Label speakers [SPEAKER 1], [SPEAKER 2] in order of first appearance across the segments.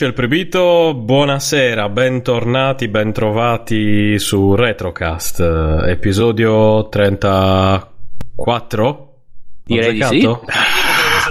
[SPEAKER 1] Amici del Proibito, buonasera, bentornati, bentrovati su Retrocast, eh, episodio 34?
[SPEAKER 2] Direi di sì.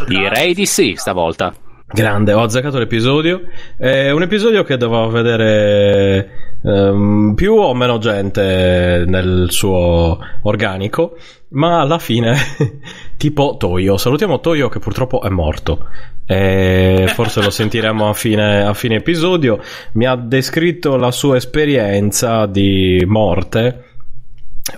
[SPEAKER 2] Direi di sì stavolta.
[SPEAKER 1] Grande, ho azzeccato l'episodio. È un episodio che doveva vedere um, più o meno gente nel suo organico, ma alla fine, tipo Toyo. Salutiamo Toyo che purtroppo è morto. E forse lo sentiremo a fine, a fine episodio. Mi ha descritto la sua esperienza di morte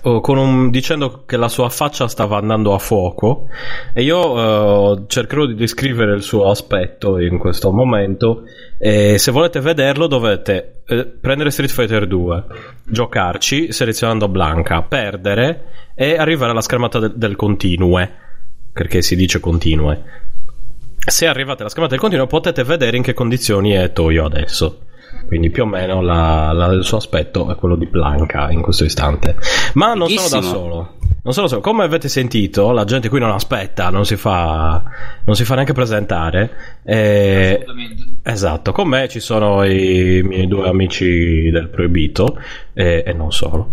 [SPEAKER 1] un, dicendo che la sua faccia stava andando a fuoco e io uh, cercherò di descrivere il suo aspetto in questo momento e se volete vederlo dovete eh, prendere Street Fighter 2 giocarci selezionando Blanca perdere e arrivare alla schermata del, del continue perché si dice continue. Se arrivate alla schermata del continuo potete vedere in che condizioni è Toyo adesso quindi più o meno la, la, il suo aspetto è quello di Blanca in questo istante. Ma non sono da solo. Non sono solo. Come avete sentito, la gente qui non aspetta, non si fa, non si fa neanche presentare. E... Esatto, con me ci sono i miei due amici del proibito e, e non solo.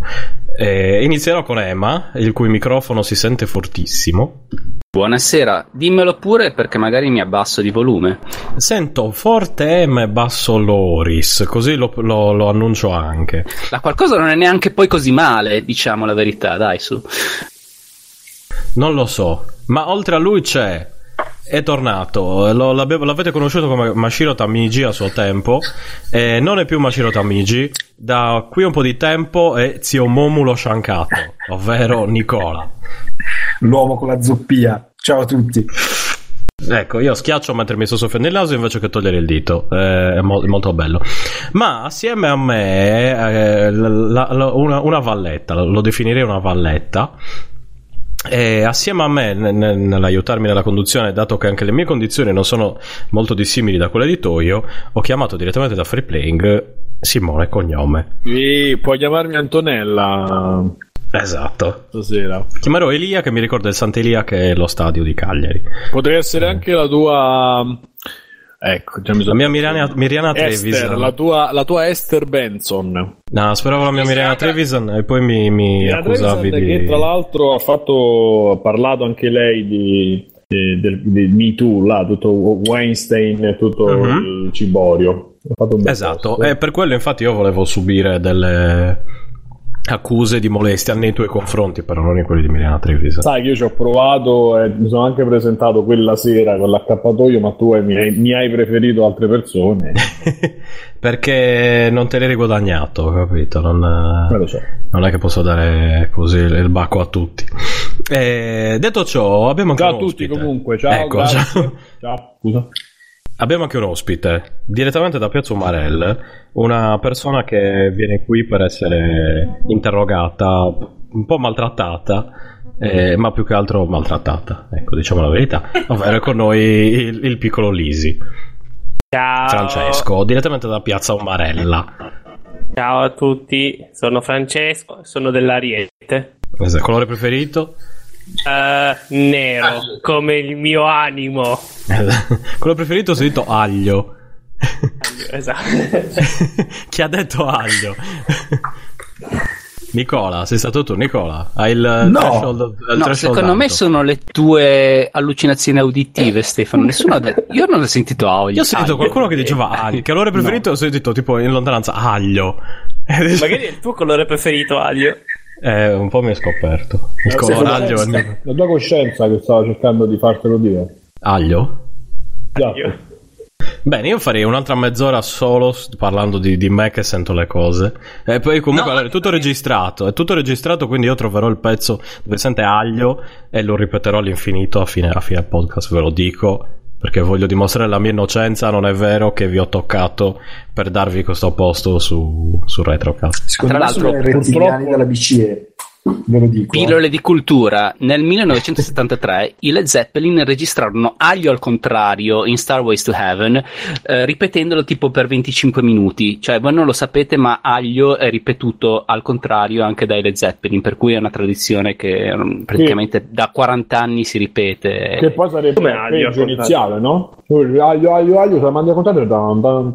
[SPEAKER 1] E inizierò con Emma, il cui microfono si sente fortissimo.
[SPEAKER 2] Buonasera, dimmelo pure perché magari mi abbasso di volume.
[SPEAKER 1] Sento forte M e basso Loris, così lo, lo, lo, annuncio anche.
[SPEAKER 2] Ma qualcosa non è neanche poi così male, diciamo la verità, dai su.
[SPEAKER 1] Non lo so, ma oltre a lui c'è è tornato, Lo, l'avete conosciuto come Mashiro Tamigi a suo tempo, e non è più Mashiro Tamigi, da qui un po' di tempo è zio Momulo Shankato, ovvero Nicola.
[SPEAKER 3] L'uomo con la zoppia. Ciao a tutti.
[SPEAKER 1] Ecco, io schiaccio mentre mi sto soffiando il naso invece che togliere il dito, eh, è, mo- molto bello. Ma assieme a me, eh, la, la, una, una valletta, lo definirei una valletta, e assieme a me nell'aiutarmi nella conduzione, dato che anche le mie condizioni non sono molto dissimili da quelle di Toyo, ho chiamato direttamente da Free Playing Simone Cognome.
[SPEAKER 4] Sì, puoi chiamarmi Antonella.
[SPEAKER 1] Esatto.
[SPEAKER 4] Stasera.
[SPEAKER 1] Chiamerò Elia che mi ricorda il Sant'Elia che è lo stadio di Cagliari.
[SPEAKER 4] Potrei essere eh. anche la tua Ecco, già mi
[SPEAKER 1] La mia Miriana, Miriana Trevisan.
[SPEAKER 4] La tua, la tua Esther Benson.
[SPEAKER 1] No, speravo la mia Miriana Trevisan e poi mi, mi accusavi di...
[SPEAKER 4] Che tra l'altro ha fatto, ha parlato anche lei di, di, di, di Me Too, là, tutto Weinstein, tutto uh-huh. il ciborio.
[SPEAKER 1] Esatto, e per quello infatti io volevo subire delle accuse di molestia nei tuoi confronti, però non in quelli di Miriana Trevisan.
[SPEAKER 4] Sai che io ci ho provato e mi sono anche presentato quella sera con l'accappatoio, ma tu mi hai, mi hai preferito altre persone.
[SPEAKER 1] Perché non te l'hai guadagnato, capito? Non,
[SPEAKER 4] so.
[SPEAKER 1] non, è che posso dare così il bacco a tutti. E detto ciò, abbiamo anche
[SPEAKER 4] ciao a tutti comunque, ciao.
[SPEAKER 1] Ecco, ciao.
[SPEAKER 4] ciao. Scusa.
[SPEAKER 1] Abbiamo anche un ospite, direttamente da Piazza Umarell, una persona che viene qui per essere interrogata, un po' maltrattata, eh, ma più che altro maltrattata, ecco, diciamo la verità, ovvero con noi il, il piccolo Lisi.
[SPEAKER 5] Ciao.
[SPEAKER 1] Francesco, direttamente da Piazza Umarella.
[SPEAKER 5] Ciao a tutti, sono Francesco, sono dell'Ariete.
[SPEAKER 1] Esatto, colore preferito?
[SPEAKER 5] Uh, nero, come il mio animo.
[SPEAKER 1] Quello preferito ho sentito aglio.
[SPEAKER 5] esatto.
[SPEAKER 1] Chi ha detto aglio? Nicola, sei stato tu, Nicola? Hai il no, threshold,
[SPEAKER 2] il no secondo alto. me sono le tue allucinazioni auditive, Stefano. Nessuno ha detto. Io non ho sentito aglio.
[SPEAKER 1] Io ho sentito aglio. qualcuno che diceva aglio. Che colore preferito no. ho sentito tipo in lontananza aglio.
[SPEAKER 5] Magari è il tuo colore preferito, aglio.
[SPEAKER 1] Eh, un po' mi ha scoperto. Il colore aglio.
[SPEAKER 4] La tua coscienza che stava cercando di fartelo dire.
[SPEAKER 1] Aglio?
[SPEAKER 4] Esatto.
[SPEAKER 1] Bene, io farei un'altra mezz'ora solo parlando di, di me che sento le cose. E poi comunque no, è tutto registrato, è tutto registrato, quindi io troverò il pezzo dove sente aglio e lo ripeterò all'infinito a fine, a fine podcast, ve lo dico. Perché voglio dimostrare la mia innocenza, non è vero che vi ho toccato per darvi questo posto su, su Retrocast.
[SPEAKER 3] Secondo Tra l'altro, i rettiliani della BCE. Ve lo dico.
[SPEAKER 2] Pillole di cultura. Nel 1973 i Led Zeppelin registrarono Aglio al contrario in Starways to Heaven, eh, ripetendolo tipo per 25 minuti. Cioè, voi non lo sapete, ma Aglio è ripetuto al contrario anche dai Led Zeppelin, per cui è una tradizione che um, praticamente da 40 anni si ripete.
[SPEAKER 4] Che poi sarebbe
[SPEAKER 5] Come aglio, al
[SPEAKER 4] iniziale, no? Aglio, aglio, aglio, se la mandi a contare, tan, tan,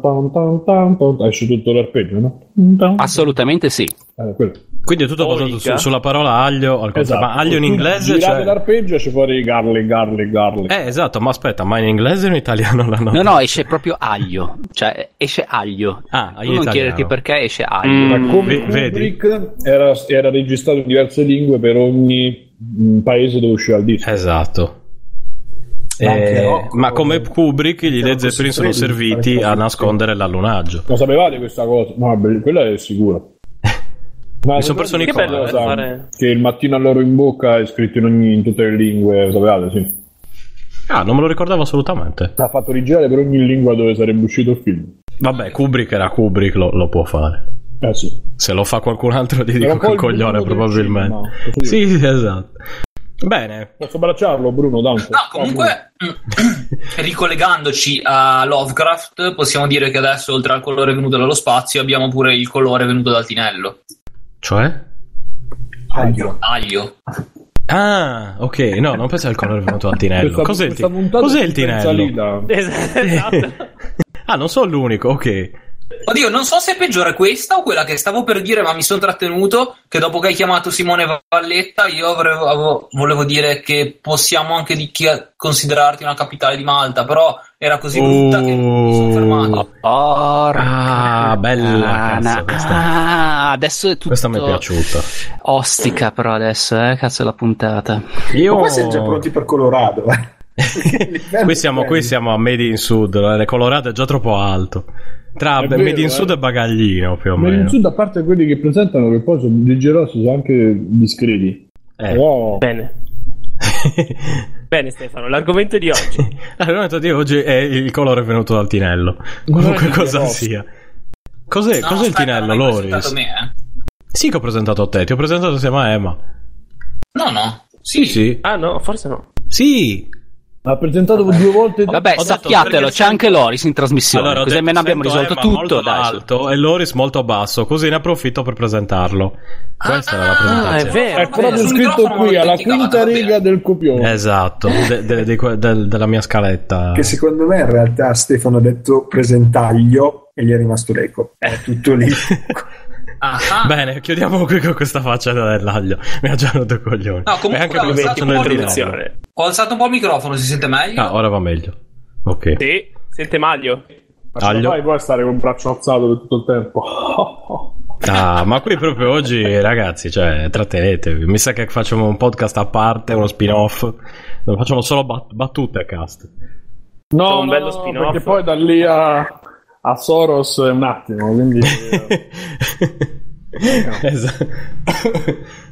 [SPEAKER 4] tan, esce tutto l'arpeggio, no?
[SPEAKER 2] Assolutamente sì.
[SPEAKER 4] Eh.
[SPEAKER 1] Quindi è tutto basato su- sulla parola aglio, al.
[SPEAKER 4] Esatto.
[SPEAKER 1] ma aglio in inglese
[SPEAKER 4] Girate
[SPEAKER 1] cioè...
[SPEAKER 4] l'arpeggio esce fuori garlic, garlic, garlic.
[SPEAKER 1] Eh, esatto, ma aspetta, ma in inglese o in italiano l'hanno
[SPEAKER 2] No, no, esce proprio aglio. Cioè, esce aglio.
[SPEAKER 1] Ah,
[SPEAKER 2] Tu
[SPEAKER 1] in
[SPEAKER 2] non
[SPEAKER 1] italiano.
[SPEAKER 2] chiederti perché esce aglio.
[SPEAKER 5] Mm.
[SPEAKER 4] Ma come? Kubrick era, era registrato in diverse lingue per ogni mm, paese dove usciva il disco.
[SPEAKER 1] Esatto. Eh,
[SPEAKER 3] Rocco-
[SPEAKER 1] ma come Kubrick, gli Led Zeppelin sono serviti a nascondere l'allunaggio.
[SPEAKER 4] Lo sapevate questa cosa? No, quella è sicura. Ma
[SPEAKER 1] Mi son perso Nicola,
[SPEAKER 4] questa
[SPEAKER 5] eh, fare-
[SPEAKER 4] Che il mattino all'oro in bocca è scritto in, ogni, in tutte le lingue, sapevate? Sì.
[SPEAKER 1] Ah, non me lo ricordavo assolutamente.
[SPEAKER 4] L'ha fatto rigirare per ogni lingua dove sarebbe uscito il film.
[SPEAKER 1] Vabbè, Kubrick era Kubrick, lo, lo può fare.
[SPEAKER 4] Eh sì.
[SPEAKER 1] Se lo fa qualcun altro gli
[SPEAKER 4] Era
[SPEAKER 1] dico che coglione probabilmente.
[SPEAKER 4] cinema,
[SPEAKER 1] Sì, sì, esatto. Bene.
[SPEAKER 4] Posso abbracciarlo, Bruno? Tanto.
[SPEAKER 6] No, comunque, ricollegandoci a Lovecraft, possiamo dire che adesso, oltre al colore venuto dallo spazio, abbiamo pure il colore venuto dal tinello.
[SPEAKER 1] Cioè?
[SPEAKER 3] Aglio.
[SPEAKER 6] Aglio.
[SPEAKER 1] Ah, ok. No, non pensavo al colore venuto al tinello. Cos'è il, ti- cos'è il tinello?
[SPEAKER 5] Esatto.
[SPEAKER 1] Ah, non sono l'unico, ok.
[SPEAKER 6] Oddio, non so se è peggiore questa o quella che stavo per dire, ma mi sono trattenuto. Che dopo che hai chiamato Simone Valletta, io avrei- avevo- volevo dire che possiamo anche di chi- considerarti una capitale di Malta, però era così brutta che mi sono
[SPEAKER 1] Oh.
[SPEAKER 6] fermato.
[SPEAKER 2] Porca
[SPEAKER 1] Ah, bella, cazzo, questa-
[SPEAKER 2] Ah, adesso è tutto
[SPEAKER 1] Questa mi è piaciuta.
[SPEAKER 2] ostica però adesso, eh, cazzo è la puntata.
[SPEAKER 1] Io...
[SPEAKER 3] Ma qua siamo già pronti per Colorado. eh.
[SPEAKER 1] qui, siamo, qui siamo a Made in Sud, le Colorado è già troppo alto. Tra
[SPEAKER 4] È
[SPEAKER 1] Made
[SPEAKER 4] vero,
[SPEAKER 1] in
[SPEAKER 4] eh.
[SPEAKER 1] Sud e Bagaglino più o
[SPEAKER 4] Ma in
[SPEAKER 1] meno.
[SPEAKER 4] sud, a parte quelli che presentano, che poi sono rigorosi, sono anche discreti.
[SPEAKER 1] Eh.
[SPEAKER 4] Però
[SPEAKER 5] Bene. Bene Stefano, l'argomento di oggi.
[SPEAKER 1] L'argomento di oggi è il colore venuto dal tinello. Qualunque cosa
[SPEAKER 4] rosso.
[SPEAKER 1] sia. Cos'è,
[SPEAKER 6] No,
[SPEAKER 1] cos'è il tinello, Loris?
[SPEAKER 6] presentato me, eh?
[SPEAKER 1] Sì che ho presentato a te, ti ho presentato insieme a Emma.
[SPEAKER 6] No, no.
[SPEAKER 1] Sì, sì.
[SPEAKER 5] Ah no, forse no.
[SPEAKER 1] Sì.
[SPEAKER 4] Ha presentato due volte.
[SPEAKER 2] Vabbè, sappiatelo, c'è anche Loris in trasmissione,
[SPEAKER 1] Allora,
[SPEAKER 2] così almeno abbiamo risolto
[SPEAKER 1] Emma
[SPEAKER 2] tutto.
[SPEAKER 1] molto alto e Loris molto basso, così ne approfitto per presentarlo. Questa era la
[SPEAKER 5] Ah,
[SPEAKER 1] presentazione.
[SPEAKER 5] è vero.
[SPEAKER 4] È proprio
[SPEAKER 6] Sul
[SPEAKER 4] scritto
[SPEAKER 6] microfono
[SPEAKER 4] qui alla quinta riga del copione.
[SPEAKER 1] Esatto, de- de- del- della mia scaletta.
[SPEAKER 3] Che secondo me in realtà Stefano ha detto presentaglio e gli è rimasto l'eco. È tutto lì.
[SPEAKER 6] Ah,
[SPEAKER 1] Bene, chiudiamo qui con questa faccia dell'aglio. Mi ha già rotto i coglioni.
[SPEAKER 6] No, comunque
[SPEAKER 1] anche faccio
[SPEAKER 6] un
[SPEAKER 1] nel.
[SPEAKER 6] Ho alzato un po' il microfono, si sente meglio?
[SPEAKER 1] Ah, ora va meglio. Ok.
[SPEAKER 5] Sì, sente Maglio.
[SPEAKER 4] Ma
[SPEAKER 1] Aglio.
[SPEAKER 4] poi a stare con il braccio alzato per tutto il tempo.
[SPEAKER 1] Ah, ma qui proprio oggi, ragazzi, cioè, trattenetevi. Mi sa che facciamo un podcast a parte, uno spin-off, dove facciamo solo bat- battute cast.
[SPEAKER 4] No,
[SPEAKER 5] C'è un
[SPEAKER 4] no,
[SPEAKER 5] bello
[SPEAKER 4] no,
[SPEAKER 5] spin-off.
[SPEAKER 4] perché poi da lì a, a Soros è un attimo, quindi eh,
[SPEAKER 1] esatto.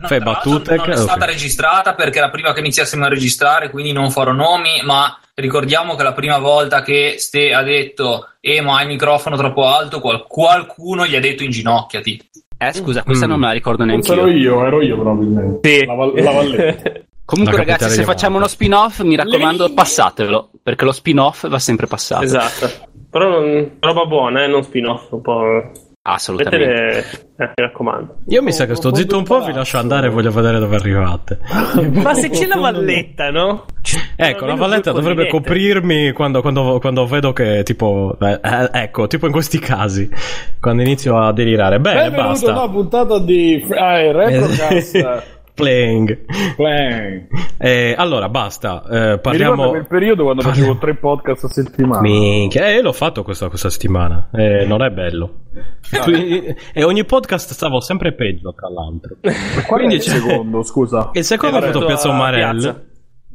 [SPEAKER 6] No,
[SPEAKER 1] Fai battute.
[SPEAKER 6] Non è stata registrata perché era prima che iniziassimo a registrare, quindi non farò nomi, ma ricordiamo che la prima volta che Ste ha detto eh ma hai il microfono troppo alto, qual- qualcuno gli ha detto inginocchiati.
[SPEAKER 2] Eh, scusa, questa
[SPEAKER 1] Mm.
[SPEAKER 2] non me la ricordo neanche
[SPEAKER 4] forse ero
[SPEAKER 2] io.
[SPEAKER 4] io, ero io probabilmente.
[SPEAKER 5] Sì.
[SPEAKER 4] La, val- la Valletta.
[SPEAKER 2] Comunque, ragazzi, se facciamo uno spin-off, mi raccomando, passatelo. Perché lo spin-off va sempre passato.
[SPEAKER 5] esatto. Però non- roba buona, eh, non spin-off. Un po'.
[SPEAKER 2] Assolutamente.
[SPEAKER 5] Mettete- eh, mi raccomando.
[SPEAKER 1] Io mi sa che sto zitto un po', vi lascio andare e voglio vedere dove arrivate.
[SPEAKER 5] Ma se c'è la valletta, no?
[SPEAKER 1] Ecco, la valletta dovrebbe coprirmi quando, quando- quando vedo che, tipo, eh, ecco, tipo in questi casi, quando inizio a delirare. Bene,
[SPEAKER 4] Benvenuto
[SPEAKER 1] basta.
[SPEAKER 4] a una puntata di ah, il Retrocast
[SPEAKER 1] Playing.
[SPEAKER 4] Play.
[SPEAKER 1] Eh, allora, basta. Eh,
[SPEAKER 4] Mi ricordo
[SPEAKER 1] parliamo.
[SPEAKER 4] quel periodo quando
[SPEAKER 1] Parli-
[SPEAKER 4] facevo tre podcast a settimana.
[SPEAKER 1] Minchia, eh, l'ho fatto questa, questa settimana. Eh, non è bello. Quindi- e ogni podcast stavo sempre peggio, tra l'altro.
[SPEAKER 4] Qual è
[SPEAKER 1] Quindi
[SPEAKER 4] il
[SPEAKER 1] c'è-
[SPEAKER 4] secondo, scusa?
[SPEAKER 1] Il secondo è
[SPEAKER 5] È
[SPEAKER 1] stato
[SPEAKER 5] fatto
[SPEAKER 1] Piazza Umarell.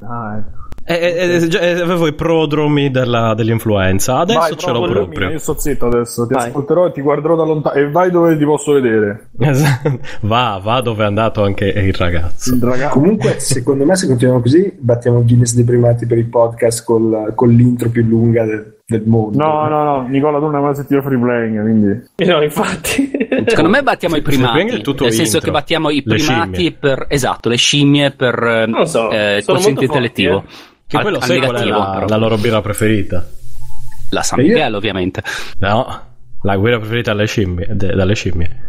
[SPEAKER 4] Ah, ecco.
[SPEAKER 1] E, e- e- già- e avevo i prodromi della- dell'influenza. Adesso
[SPEAKER 4] Vai,
[SPEAKER 1] ce l'ho proprio.
[SPEAKER 4] Io sto zitto adesso, ti
[SPEAKER 5] Vai.
[SPEAKER 4] ascolterò e ti guarderò da lontano. E vai dove ti posso vedere.
[SPEAKER 1] Esatto. Va, va dove è andato anche il ragazzo.
[SPEAKER 4] Il ragazzo.
[SPEAKER 3] Comunque, secondo me, se continuiamo così, battiamo il Guinness dei primati per i podcast col- con l'intro più lunga del, del mondo.
[SPEAKER 4] No, no, no, Nicola, tu non hai mai sentito free playing, quindi...
[SPEAKER 5] No, infatti.
[SPEAKER 2] Secondo me battiamo i primati,
[SPEAKER 1] il
[SPEAKER 2] nel senso
[SPEAKER 1] intro.
[SPEAKER 2] che battiamo i primati per esatto, le scimmie per eh,
[SPEAKER 5] so,
[SPEAKER 2] eh, quoziente intellettivo.
[SPEAKER 1] Che
[SPEAKER 2] Al-
[SPEAKER 1] poi lo
[SPEAKER 2] al
[SPEAKER 1] sai qual è la, la loro birra preferita?
[SPEAKER 2] La San
[SPEAKER 3] E io-
[SPEAKER 2] Miguel, ovviamente.
[SPEAKER 1] No, la birra preferita dalle scimmie, de- dalle scimmie.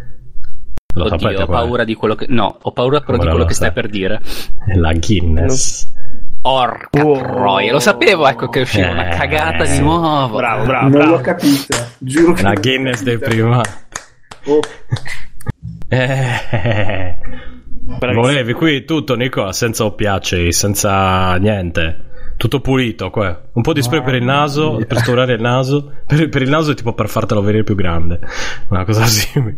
[SPEAKER 1] Lo
[SPEAKER 2] Oddio,
[SPEAKER 1] sapete
[SPEAKER 2] ho
[SPEAKER 1] qual è?
[SPEAKER 2] paura di quello che. No, ho paura però
[SPEAKER 1] Come
[SPEAKER 2] di quello che stai per dire.
[SPEAKER 1] È La Guinness.
[SPEAKER 2] Orca
[SPEAKER 5] Wow.
[SPEAKER 2] troia, lo sapevo, ecco che usciva una
[SPEAKER 1] Eh.
[SPEAKER 2] cagata di nuovo.
[SPEAKER 5] Bravo, bravo,
[SPEAKER 3] non
[SPEAKER 5] bravo.
[SPEAKER 3] l'ho capita, giuro che
[SPEAKER 1] La Guinness dei
[SPEAKER 3] capita.
[SPEAKER 1] primati.
[SPEAKER 3] Oh,
[SPEAKER 1] Eh, volevi qui tutto, Nicola, senza oppiacei, senza niente. Tutto pulito qua. Un po' di spray per il naso, per sturare il naso. Per, per il naso è tipo per fartelo venire più grande. Una cosa simile.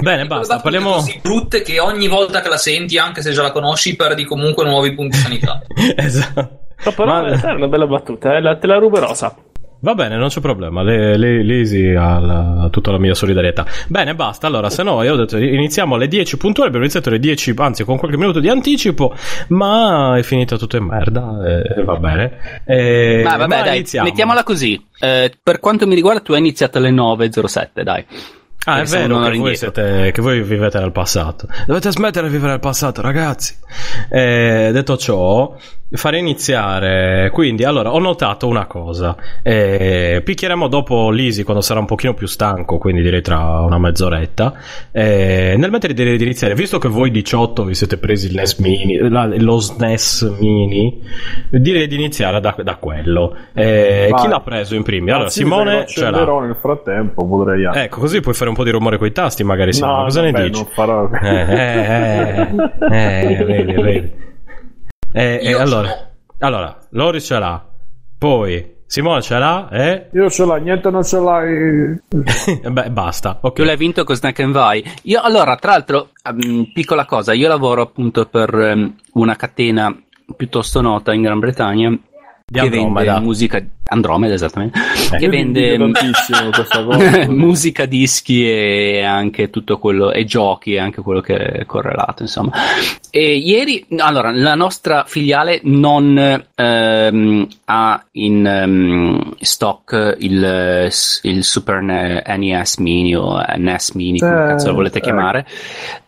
[SPEAKER 1] Bene, basta, parliamo...
[SPEAKER 6] così brutte che ogni volta che la senti, anche se già la conosci, perdi comunque nuovi punti sanità.
[SPEAKER 1] esatto.
[SPEAKER 5] No, però
[SPEAKER 1] Ma-
[SPEAKER 5] realtà è una bella battuta, eh, la- te la ruberò, sa.
[SPEAKER 1] Va bene, non c'è problema. Le, le, Lisi ha la- tutta la mia solidarietà. Bene, basta. Allora, se no, io ho detto iniziamo alle 10 puntuali. Abbiamo iniziato alle 10, anzi, con qualche minuto di anticipo. Ma è finita tutto in merda. E va bene. E-
[SPEAKER 2] Ma vabbè, dai,
[SPEAKER 1] iniziamo.
[SPEAKER 2] mettiamola così. Eh, per quanto mi riguarda, tu hai iniziato alle 9.07, dai.
[SPEAKER 1] Ah, è vero che voi, siete, che voi vivete nel passato. Dovete smettere di vivere nel passato, ragazzi. Eh, detto ciò, farei iniziare. Quindi, allora, ho notato una cosa. Eh, picchieremo dopo Lisi quando sarà un pochino più stanco, quindi direi tra una mezz'oretta. Eh, nel mentre direi di iniziare, visto che voi 18 vi siete presi il NES Mini, la- lo SNES Mini, direi di iniziare da, da quello. Eh, chi l'ha preso in primi? Allora, Simone ce l'ha.
[SPEAKER 4] nel frattempo, potrei anche.
[SPEAKER 1] Ecco, così puoi fare un po' di rumore coi tasti, magari. Simone.
[SPEAKER 4] no,
[SPEAKER 1] cosa
[SPEAKER 4] vabbè,
[SPEAKER 1] ne dici?
[SPEAKER 4] non farò.
[SPEAKER 1] Eh, eh, eh, eh, vedi, vedi. Eh, eh, allora, allora, Lori ce l'ha, poi Simone ce l'ha, eh?
[SPEAKER 4] Io ce l'ho, niente non ce l'hai.
[SPEAKER 1] E Beh, basta, ok.
[SPEAKER 2] Tu l'hai vinto con Snack and Vai. Io, allora, tra l'altro, ehm, piccola cosa, io lavoro appunto per ehm, una catena piuttosto nota in Gran Bretagna
[SPEAKER 1] Di
[SPEAKER 2] che
[SPEAKER 1] Andromeda.
[SPEAKER 2] vende musica Andromeda, esattamente. che
[SPEAKER 4] Io
[SPEAKER 2] vende musica, dischi e anche tutto quello e giochi e anche quello che è correlato, insomma. E ieri, allora, la nostra filiale non ehm, ha in ehm, stock il, il Super NES Mini o NES Mini, come
[SPEAKER 4] Eh,
[SPEAKER 2] cazzo lo volete
[SPEAKER 4] eh.
[SPEAKER 2] chiamare,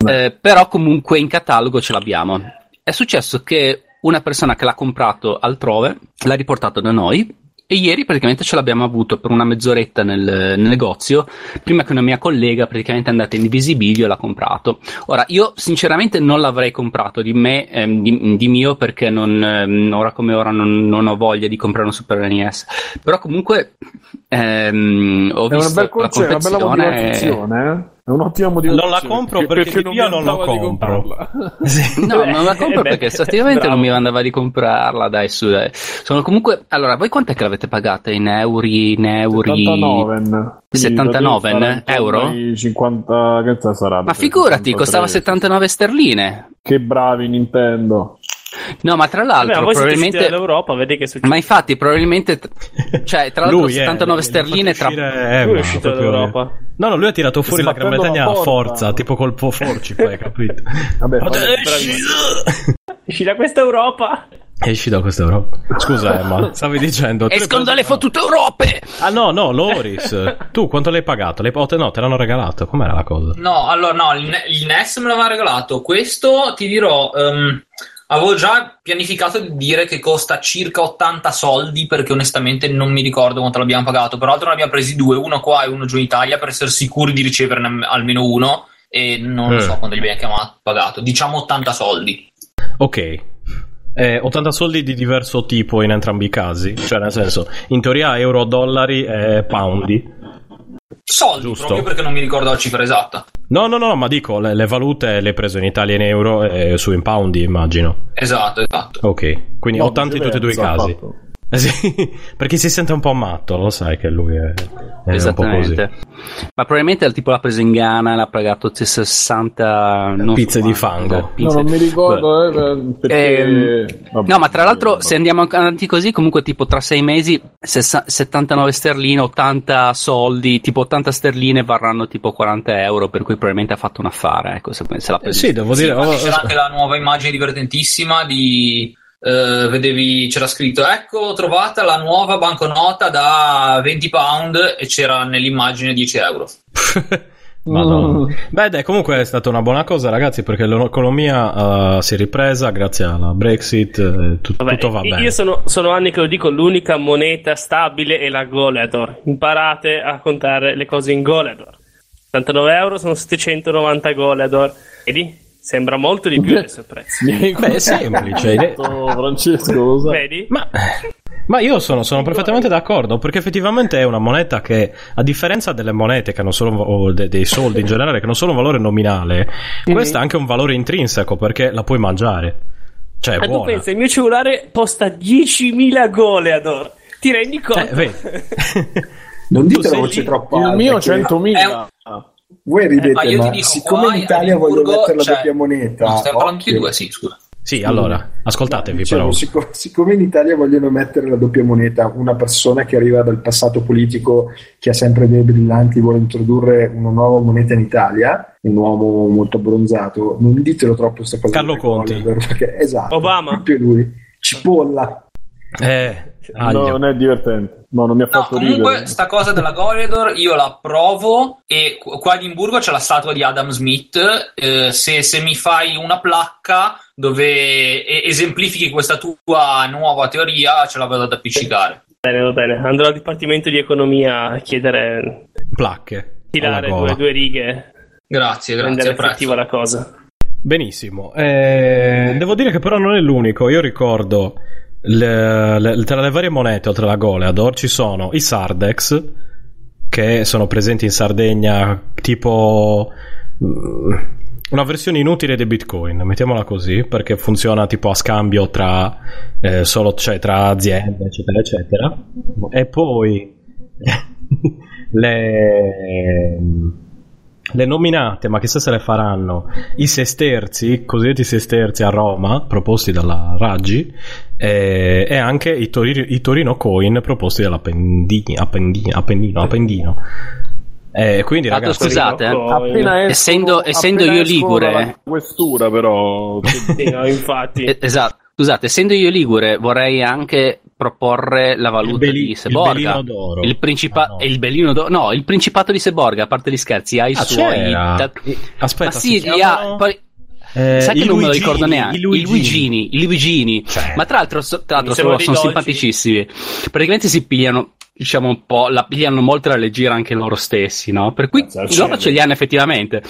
[SPEAKER 2] Eh, però comunque in catalogo ce l'abbiamo. È successo che una persona che l'ha comprato altrove l'ha riportato da noi e ieri praticamente ce l'abbiamo avuto per una mezz'oretta nel, nel negozio prima che una mia collega praticamente è andata in visibilio e l'ha comprato. Ora, io sinceramente non l'avrei comprato di me, ehm, di, di mio, perché non, ehm, ora come ora non, non ho voglia di comprare un Super NES. Però comunque ehm, ho
[SPEAKER 4] È una,
[SPEAKER 2] visto
[SPEAKER 4] bel
[SPEAKER 2] la
[SPEAKER 4] concetto, una bella motivazione, eh? È un'ottima motivazione.
[SPEAKER 1] Non la compro perché
[SPEAKER 4] non
[SPEAKER 1] io
[SPEAKER 4] mi
[SPEAKER 1] non
[SPEAKER 4] di
[SPEAKER 1] compro.
[SPEAKER 4] comprarla.
[SPEAKER 1] Sì.
[SPEAKER 2] No, non la compro
[SPEAKER 5] Eh
[SPEAKER 2] perché effettivamente
[SPEAKER 5] bravo.
[SPEAKER 2] non mi andava di comprarla, dai, su, dai. Sono comunque, allora, voi quant'è che l'avete pagata in euro, in euro?
[SPEAKER 4] 79 Quindi
[SPEAKER 2] 79
[SPEAKER 4] dovrebbe stare
[SPEAKER 2] euro?
[SPEAKER 4] intorno ai 50 che sarà?
[SPEAKER 2] Ma figurati, costava 79 sterline.
[SPEAKER 4] Che bravi Nintendo.
[SPEAKER 2] No, ma tra
[SPEAKER 5] Vabbè,
[SPEAKER 2] l'altro,
[SPEAKER 5] ma voi siete
[SPEAKER 2] probabilmente.
[SPEAKER 5] dall'Europa, vedi che succede.
[SPEAKER 2] Ma infatti, probabilmente. Cioè, tra l'altro,
[SPEAKER 1] Lui, eh,
[SPEAKER 2] 79
[SPEAKER 1] gli ha
[SPEAKER 2] sterline tra.
[SPEAKER 1] uscire
[SPEAKER 5] Lui è
[SPEAKER 1] Emma,
[SPEAKER 5] uscito dall'Europa.
[SPEAKER 1] No, no, lui ha tirato fuori la Gran Bretagna a forza, tipo col po' forcipe, hai capito?
[SPEAKER 4] Vabbè,
[SPEAKER 1] Ma-
[SPEAKER 4] vabbè,
[SPEAKER 5] Esci da questa Europa.
[SPEAKER 1] Esci da questa Europa. Scusa, Emma, stavi dicendo.
[SPEAKER 2] Escono dalle fottute Europe!
[SPEAKER 1] Ah, no, no, Loris. tu quanto l'hai pagato? L'hai... Oh, te- no, te l'hanno regalato. Com'era la cosa?
[SPEAKER 6] No, allora no, il, Ne- il NES me l'aveva regalato. Questo ti dirò. ehm, avevo già pianificato di dire che costa circa 80 soldi perché onestamente non mi ricordo quanto l'abbiamo pagato. Peraltro ne abbiamo presi due, uno qua e uno giù in Italia per essere sicuri di riceverne almeno uno. E non
[SPEAKER 1] Mm.
[SPEAKER 6] so quanto gli abbiamo chiamato, pagato. Diciamo 80 soldi.
[SPEAKER 1] Ok. Eh, 80 soldi di diverso tipo in entrambi i casi. Cioè, nel senso, in teoria euro, dollari e poundi.
[SPEAKER 6] Soldi
[SPEAKER 1] Giusto.
[SPEAKER 6] proprio perché non mi ricordo la cifra esatta.
[SPEAKER 1] No, no, no, ma dico, le, le valute le hai preso in Italia in euro e su in poundi, immagino.
[SPEAKER 6] Esatto, esatto.
[SPEAKER 1] Ok, quindi
[SPEAKER 4] No,
[SPEAKER 1] 80 in tutti e due i casi.
[SPEAKER 4] fatto.
[SPEAKER 1] Eh sì, perché si sente un po' matto, lo sai che lui è, è un po' così.
[SPEAKER 2] Esattamente. Ma probabilmente il tipo l'ha preso in Ghana, l'ha pagato 60 non so
[SPEAKER 1] Pizze di fango.
[SPEAKER 4] No,
[SPEAKER 2] pizze-
[SPEAKER 4] non mi ricordo eh, perché...
[SPEAKER 2] Ehm,
[SPEAKER 4] vabbè,
[SPEAKER 2] No, ma tra l'altro,
[SPEAKER 4] vabbè.
[SPEAKER 2] se andiamo avanti così, comunque, tipo tra sei mesi, sessa- 79 sterline, 80 soldi, tipo 80 sterline varranno tipo 40 euro. Per cui probabilmente ha fatto un affare. Ecco, se, se l'ha
[SPEAKER 1] Eh,
[SPEAKER 2] preso.
[SPEAKER 1] sì, devo
[SPEAKER 6] Sì,
[SPEAKER 1] dire...
[SPEAKER 6] infatti
[SPEAKER 1] oh,
[SPEAKER 6] c'era anche la nuova immagine divertentissima di eh, vedevi c'era scritto ecco trovata la nuova banconota da 20 pound e c'era nell'immagine 10 euro
[SPEAKER 1] Madonna. Beh, dai, comunque è stata una buona cosa, ragazzi, perché l'economia uh, si è ripresa grazie alla Brexit, eh, tut-
[SPEAKER 5] Vabbè,
[SPEAKER 1] tutto va
[SPEAKER 5] io
[SPEAKER 1] bene.
[SPEAKER 5] sono, sono anni che lo dico, l'unica moneta stabile è la Goleador. Imparate a contare le cose in Goleador. 79 euro sono 790 Goleador. Vedi? Sembra molto di più adesso il prezzo.
[SPEAKER 1] Beh, è semplice.
[SPEAKER 4] Francesco, lo sai.
[SPEAKER 5] Vedi?
[SPEAKER 1] Ma, ma io sono, sono perfettamente d'accordo perché effettivamente è una moneta che, a differenza delle monete che hanno solo un o de- dei soldi in generale, che hanno solo un valore nominale, questa ha anche un valore intrinseco perché la puoi mangiare. Cioè, è
[SPEAKER 5] Ma tu
[SPEAKER 1] buona.
[SPEAKER 5] pensa, il mio cellulare costa 10.000 Goleador. Ti rendi conto?
[SPEAKER 1] Eh, vedi.
[SPEAKER 3] Non
[SPEAKER 1] Tu
[SPEAKER 3] dite
[SPEAKER 1] sei
[SPEAKER 3] voce troppo
[SPEAKER 4] Il
[SPEAKER 3] alta,
[SPEAKER 4] mio
[SPEAKER 3] che
[SPEAKER 4] 100.000.
[SPEAKER 3] Voi ridete,
[SPEAKER 6] Ma io
[SPEAKER 3] ma
[SPEAKER 6] ti dico,
[SPEAKER 3] siccome in Italia
[SPEAKER 6] Edimburgo
[SPEAKER 3] mettere la
[SPEAKER 6] c'è-
[SPEAKER 3] doppia moneta,
[SPEAKER 6] No, stiamo parlando tutti e due, sì, scusa.
[SPEAKER 1] Sì, allora, ascoltatevi
[SPEAKER 3] Dicevo,
[SPEAKER 1] però.
[SPEAKER 3] sic- siccome in Italia vogliono mettere la doppia moneta, una persona che arriva dal passato politico, che ha sempre idee brillanti, vuole introdurre una nuova moneta in Italia, un uomo molto abbronzato, non ditelo troppo questa cosa.
[SPEAKER 1] Carlo Conti.
[SPEAKER 3] Goleador, Perché, esatto,
[SPEAKER 5] Obama.
[SPEAKER 3] proprio lui. Cipolla.
[SPEAKER 1] Eh,
[SPEAKER 4] No,
[SPEAKER 1] aglio.
[SPEAKER 4] non è divertente. No, non mi ha
[SPEAKER 6] No,
[SPEAKER 4] fatto
[SPEAKER 6] comunque
[SPEAKER 4] ridere.
[SPEAKER 6] sta cosa della Goleador io la approvo e qu- qua ad Edimburgo c'è la statua di Adam Smith eh, se, se mi fai una placca dove esemplifichi questa tua nuova teoria ce la vado ad appiccicare
[SPEAKER 5] Bene, va bene. Andrò al Dipartimento di Economia a chiedere,
[SPEAKER 1] placche.
[SPEAKER 5] tirare due, due righe,
[SPEAKER 6] grazie
[SPEAKER 5] rendere
[SPEAKER 6] grazie
[SPEAKER 5] effettiva
[SPEAKER 6] apprezzo.
[SPEAKER 5] la cosa.
[SPEAKER 1] Benissimo. Eh, devo dire che però non è l'unico. Io ricordo le- le- tra le varie monete, oltre alla Goleador, ci sono i Sardex, che sono presenti in Sardegna, tipo mm, una versione inutile di Bitcoin, mettiamola così, perché funziona tipo a scambio tra, eh, solo, cioè, tra aziende, eccetera, eccetera. E poi le le nominate, ma chissà se le faranno, i sesterzi, i cosiddetti sesterzi a Roma, proposti dalla Raggi, e, e anche i, Tori- i Torino Coin proposti dall'Appendino. Appendino, Appendino, Appendino. Eh, quindi
[SPEAKER 2] Tanto
[SPEAKER 1] ragazzi,
[SPEAKER 2] scusate, eh.
[SPEAKER 4] Appena escono-
[SPEAKER 2] Essendo- essendo io ligure-
[SPEAKER 4] questura, però.
[SPEAKER 5] Infatti.
[SPEAKER 2] Eh, Esatto. Scusate, essendo io ligure, vorrei anche proporre la valuta
[SPEAKER 1] beli-
[SPEAKER 2] di
[SPEAKER 1] il
[SPEAKER 2] Seborga.
[SPEAKER 1] belino d'oro.
[SPEAKER 2] Il, principa-
[SPEAKER 1] Ah, no.
[SPEAKER 2] il belino d'oro. No, il principato di Seborga, a parte gli scherzi, ha i
[SPEAKER 1] Ah,
[SPEAKER 2] suoi. da-
[SPEAKER 1] Aspetta,
[SPEAKER 2] Ma sì,
[SPEAKER 1] chiamano-
[SPEAKER 2] ha. Poi,
[SPEAKER 1] eh,
[SPEAKER 2] sai che non me lo
[SPEAKER 1] Luigini,
[SPEAKER 2] ricordo neanche.
[SPEAKER 1] I
[SPEAKER 2] I
[SPEAKER 1] Luigini.
[SPEAKER 2] Luigini. I Luigini.
[SPEAKER 1] Cioè.
[SPEAKER 2] Ma tra l'altro, so- tra l'altro sono, sono simpaticissimi. Praticamente si pigliano. Diciamo un po', la pigliano molto alla leggera anche loro stessi, no? Per cui loro
[SPEAKER 4] cielo.
[SPEAKER 2] ce li hanno effettivamente.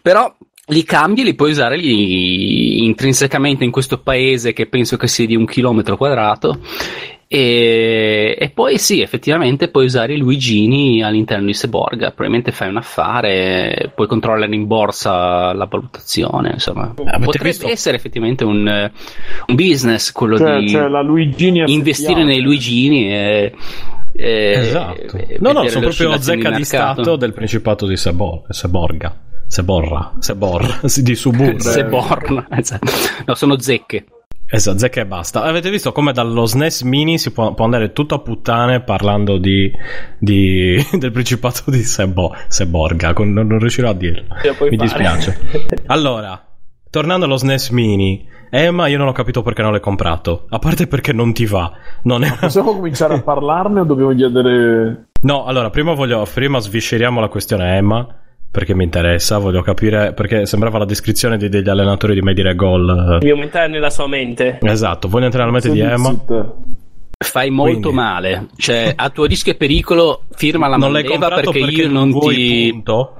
[SPEAKER 2] Però li cambi e li puoi usare lì intrinsecamente in questo paese che penso che sia di un chilometro quadrato. E, e poi sì, effettivamente puoi usare i Luigini all'interno di Seborga. Probabilmente fai un affare, puoi controllare in borsa la valutazione. Insomma,
[SPEAKER 1] Avete
[SPEAKER 2] potrebbe
[SPEAKER 1] visto?
[SPEAKER 2] essere effettivamente un, un business quello
[SPEAKER 4] Cioè,
[SPEAKER 2] di
[SPEAKER 4] Luigini
[SPEAKER 2] investire nei Luigini e, e-
[SPEAKER 1] Esatto.
[SPEAKER 2] e
[SPEAKER 1] No, no, sono proprio zecca di
[SPEAKER 2] mercato.
[SPEAKER 1] stato del Principato di Sebor- Seborga. Seborra. Seborra. di Suburra.
[SPEAKER 2] Seborn, esatto. no, sono zecche.
[SPEAKER 1] Esatto, zecca e basta. Avete visto come dallo SNES mini si può, può andare tutto a puttane parlando di, di- del Principato di Sebo- Seborga. Con- non, non riuscirò a dirlo. Mi
[SPEAKER 5] fare.
[SPEAKER 1] dispiace. Allora, tornando allo SNES mini, Emma, io non ho capito perché non l'hai comprato. A parte perché non ti va. Non è
[SPEAKER 4] Possiamo cominciare a parlarne o dobbiamo chiedere.
[SPEAKER 1] No, allora, prima voglio, prima svisceriamo la questione Emma, perché mi interessa, voglio capire, perché sembrava la descrizione di- degli allenatori di Medire Gol.
[SPEAKER 5] Devi aumentare nella sua mente.
[SPEAKER 1] Esatto, voglio entrare nella mente di Emma.
[SPEAKER 2] Fai molto
[SPEAKER 1] Quindi-
[SPEAKER 2] male. Cioè, a tuo rischio e pericolo, firma la
[SPEAKER 1] Non l'hai
[SPEAKER 2] manleva
[SPEAKER 1] comprato
[SPEAKER 2] perché,
[SPEAKER 1] perché,
[SPEAKER 2] io non ti.
[SPEAKER 1] punto?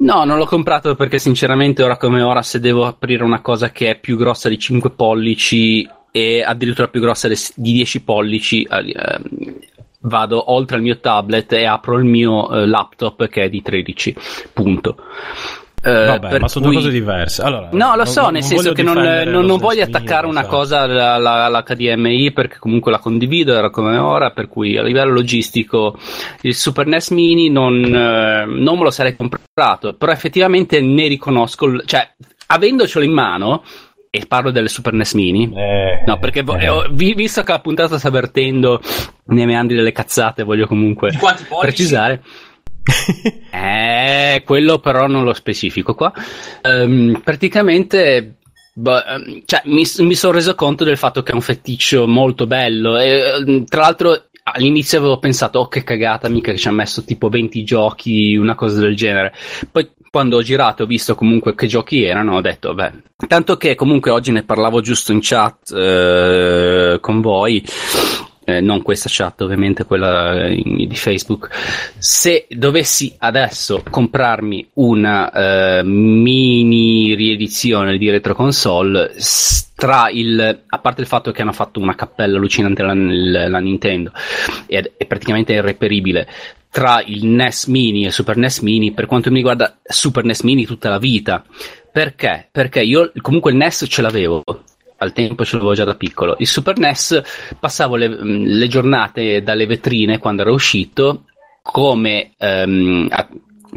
[SPEAKER 2] No, non l'ho comprato perché sinceramente ora come ora se devo aprire una cosa che è più grossa di 5 pollici e addirittura più grossa di 10 pollici eh, vado oltre al mio tablet e apro il mio eh, laptop che è di 13 punto. Eh,
[SPEAKER 1] Vabbè, ma sono
[SPEAKER 2] cui-
[SPEAKER 1] due cose diverse. Allora,
[SPEAKER 2] No, lo
[SPEAKER 1] non-
[SPEAKER 2] so,
[SPEAKER 1] non
[SPEAKER 2] nel senso
[SPEAKER 1] voglio
[SPEAKER 2] che non, non- non voglio attaccare una
[SPEAKER 1] sai.
[SPEAKER 2] cosa alla- alla- all'HDMI perché comunque la condivido, era come ora, per cui a livello logistico il Super NES Mini non, eh, non me lo sarei comprato, però effettivamente ne riconosco, cioè avendocelo in mano, e parlo delle Super NES Mini,
[SPEAKER 1] Eh,
[SPEAKER 2] No, perché vo-
[SPEAKER 1] eh.
[SPEAKER 2] eh, ho- vi- visto che la puntata sta vertendo nei meandri delle cazzate, voglio comunque precisare. Eh, quello però non lo specifico qua. Ehm, praticamente, ehm, cioè, mi, mi sono reso conto del fatto che è un feticcio molto bello. E, ehm, tra l'altro, all'inizio avevo pensato, oh che cagata, mica che ci ha messo tipo 20 giochi, una cosa del genere. Poi quando ho girato ho visto comunque che giochi erano, ho detto, beh, tanto che comunque oggi ne parlavo giusto in chat eh, con voi. Eh, non questa chat, ovviamente quella eh, di Facebook. Se dovessi adesso comprarmi una eh, mini riedizione di Retro Console, tra il a parte il fatto che hanno fatto una cappella allucinante la, la Nintendo ed è praticamente irreperibile tra il NES Mini e Super NES Mini, per quanto mi riguarda Super NES Mini tutta la vita. Perché? Perché io comunque il NES ce l'avevo, al tempo ce l'avevo già da piccolo. Il Super NES passavo le, le giornate dalle vetrine quando era uscito come um,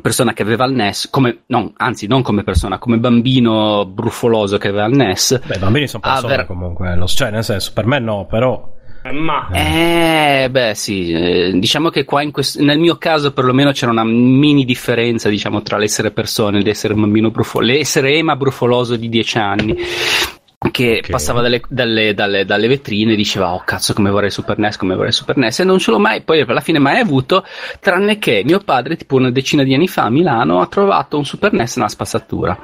[SPEAKER 2] persona che aveva il NES, come, no, anzi non come persona, come bambino bruffoloso che aveva il NES.
[SPEAKER 1] Beh, i bambini sono persone aver... comunque, lo, cioè nel senso, per me no, però...
[SPEAKER 2] Ma eh, beh, sì, eh, diciamo che qua questo, nel mio caso perlomeno c'era una mini differenza, diciamo, tra l'essere persona e l'essere un bambino brufoloso, l'essere Ema brufoloso di 10 anni che okay. passava dalle, dalle, dalle, dalle, vetrine e diceva oh cazzo come vorrei Super NES come vorrei Super NES e non ce l'ho mai poi alla fine mai avuto tranne che mio padre tipo una decina di anni fa a Milano ha trovato un Super NES nella spazzatura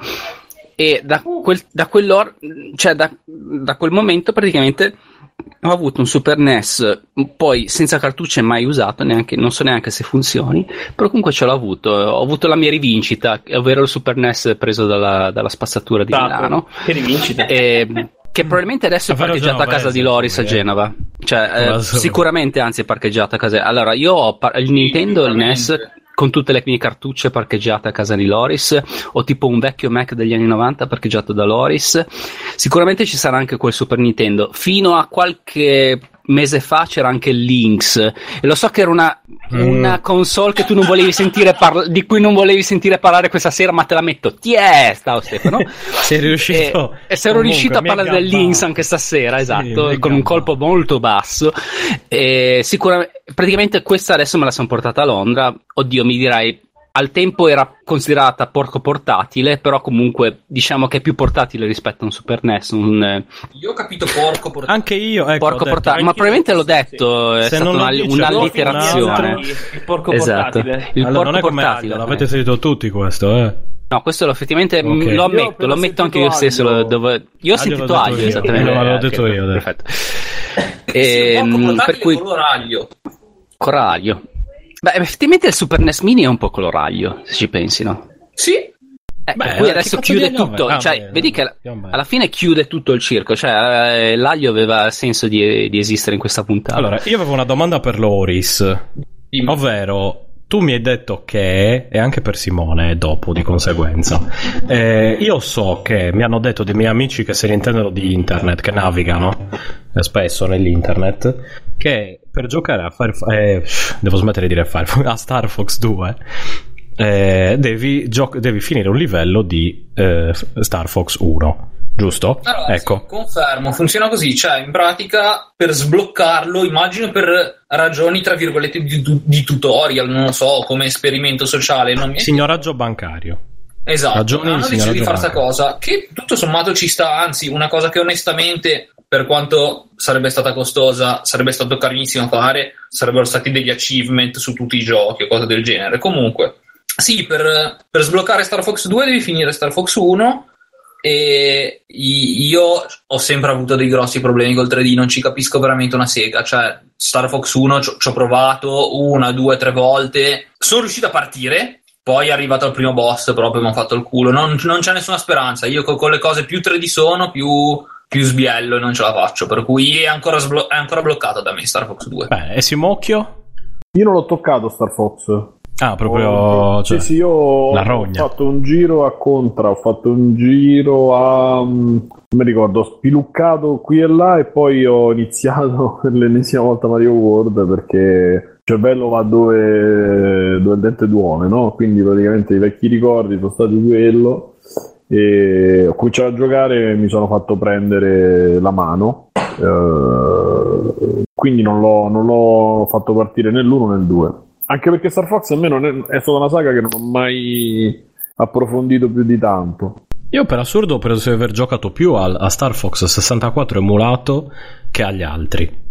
[SPEAKER 2] e da, quel, da, cioè da, da quel momento praticamente ho avuto un Super NES, poi senza cartucce mai usato, neanche, non so neanche se funzioni, però comunque ce l'ho avuto. Ho avuto la mia rivincita, ovvero il Super NES preso dalla, dalla spazzatura di Dato. Milano.
[SPEAKER 5] Che rivincita?
[SPEAKER 2] E, che probabilmente adesso è parcheggiata a casa di Loris a Genova. Cioè, eh, sicuramente, anzi, è parcheggiata a casa. Allora, io ho par- il Nintendo, il NES con tutte le mie cartucce parcheggiate a casa di Loris o tipo un vecchio Mac degli anni 90 parcheggiato da Loris. Sicuramente ci sarà anche quel Super Nintendo. Fino a qualche mese fa c'era anche il Lynx. E lo so che era una, mm. una console che tu non volevi sentire parla- di cui non volevi sentire parlare questa sera ma te la metto. Tiesta Stefano?
[SPEAKER 1] Sei riuscito
[SPEAKER 2] e, e sono riuscito a parlare del Lynx anche stasera esatto sì, con un colpo molto basso. E sicuramente praticamente questa adesso me la sono portata a Londra. Oddio mi dirai al tempo era considerata porco portatile, però comunque diciamo che è più portatile rispetto a un Super NES. Un,
[SPEAKER 6] eh, io ho capito porco portatile.
[SPEAKER 1] Anche io, ecco,
[SPEAKER 2] porco portatile, ma probabilmente l'ho detto, sì. è stata una, un'allitterazione.
[SPEAKER 5] Il porco esatto. portatile.
[SPEAKER 1] Il allora, porco portatile. Allo, l'avete sentito tutti questo, eh?
[SPEAKER 2] No, questo lo, effettivamente okay. lo ammetto, lo ammetto anche io stesso. Lo, dove... Io ho sentito aglio, esattamente.
[SPEAKER 1] No, l'ho detto io.
[SPEAKER 2] Perfetto.
[SPEAKER 6] E, ehm, per cui... coraglio.
[SPEAKER 2] Coraglio. Beh, effettivamente il Super NES Mini è un po' coloraglio, se ci pensi, no?
[SPEAKER 6] Sì.
[SPEAKER 2] Eh, Beh, poi adesso chiude tutto, ah, cioè, beh, vedi che alla fine chiude tutto il circo, cioè eh, l'aglio aveva senso di, di, esistere in questa puntata.
[SPEAKER 1] Allora, io avevo una domanda per Loris, ovvero tu mi hai detto che, e anche per Simone dopo di conseguenza, eh, io so che mi hanno detto dei miei amici che se ne intendono di internet, che navigano eh, spesso nell'internet, che per giocare a Firefox, eh, devo smettere di dire Firefox, a Star Fox 2, eh, devi, gio- devi, finire un livello di eh, Star Fox 1 giusto?
[SPEAKER 6] Allora, ecco. Sì, confermo, funziona così, cioè in pratica per sbloccarlo, immagino per ragioni tra virgolette di, di tutorial, non lo so, come esperimento sociale. Non mi...
[SPEAKER 1] Signoraggio bancario.
[SPEAKER 6] Esatto, Ragioni hanno deciso di fare questa cosa che tutto sommato ci sta, anzi una cosa che onestamente per quanto sarebbe stata costosa, sarebbe stato carinissimo fare, sarebbero stati degli achievement su tutti i giochi o cose del genere. Comunque, sì, per, per sbloccare Star Fox 2 devi finire Star Fox 1 e io ho sempre avuto dei grossi problemi col 3D, non ci capisco veramente una sega. Cioè, Star Fox 1 ci ho provato una, due, tre volte. Sono riuscito a partire. Poi è arrivato al primo boss, proprio mi ha fatto il culo. Non, non c'è nessuna speranza. Io con, con, le cose più 3D sono, più, più sbiello e non ce la faccio. Per cui è ancora, sblo- è ancora bloccato da me Star Fox 2.
[SPEAKER 1] Beh, e Simocchio?
[SPEAKER 4] Io non l'ho toccato Star Fox.
[SPEAKER 1] Ah, proprio oh, cioè,
[SPEAKER 4] sì, sì, io ho fatto un giro a Contra, ho fatto un giro a non mi ricordo, ho spiluccato qui e là e poi ho iniziato per l'ennesima volta Mario World perché il cervello va dove, dove il dente duole, no? Quindi praticamente i vecchi ricordi sono stati quello e ho cominciato a giocare e mi sono fatto prendere la mano. Eh, quindi non l'ho, non l'ho fatto partire né l'uno né il due anche perché Star Fox a me non è, è stata una saga che non ho mai approfondito più di tanto.
[SPEAKER 1] Io per assurdo penso di aver giocato più a, a Star Fox 64 emulato che agli altri.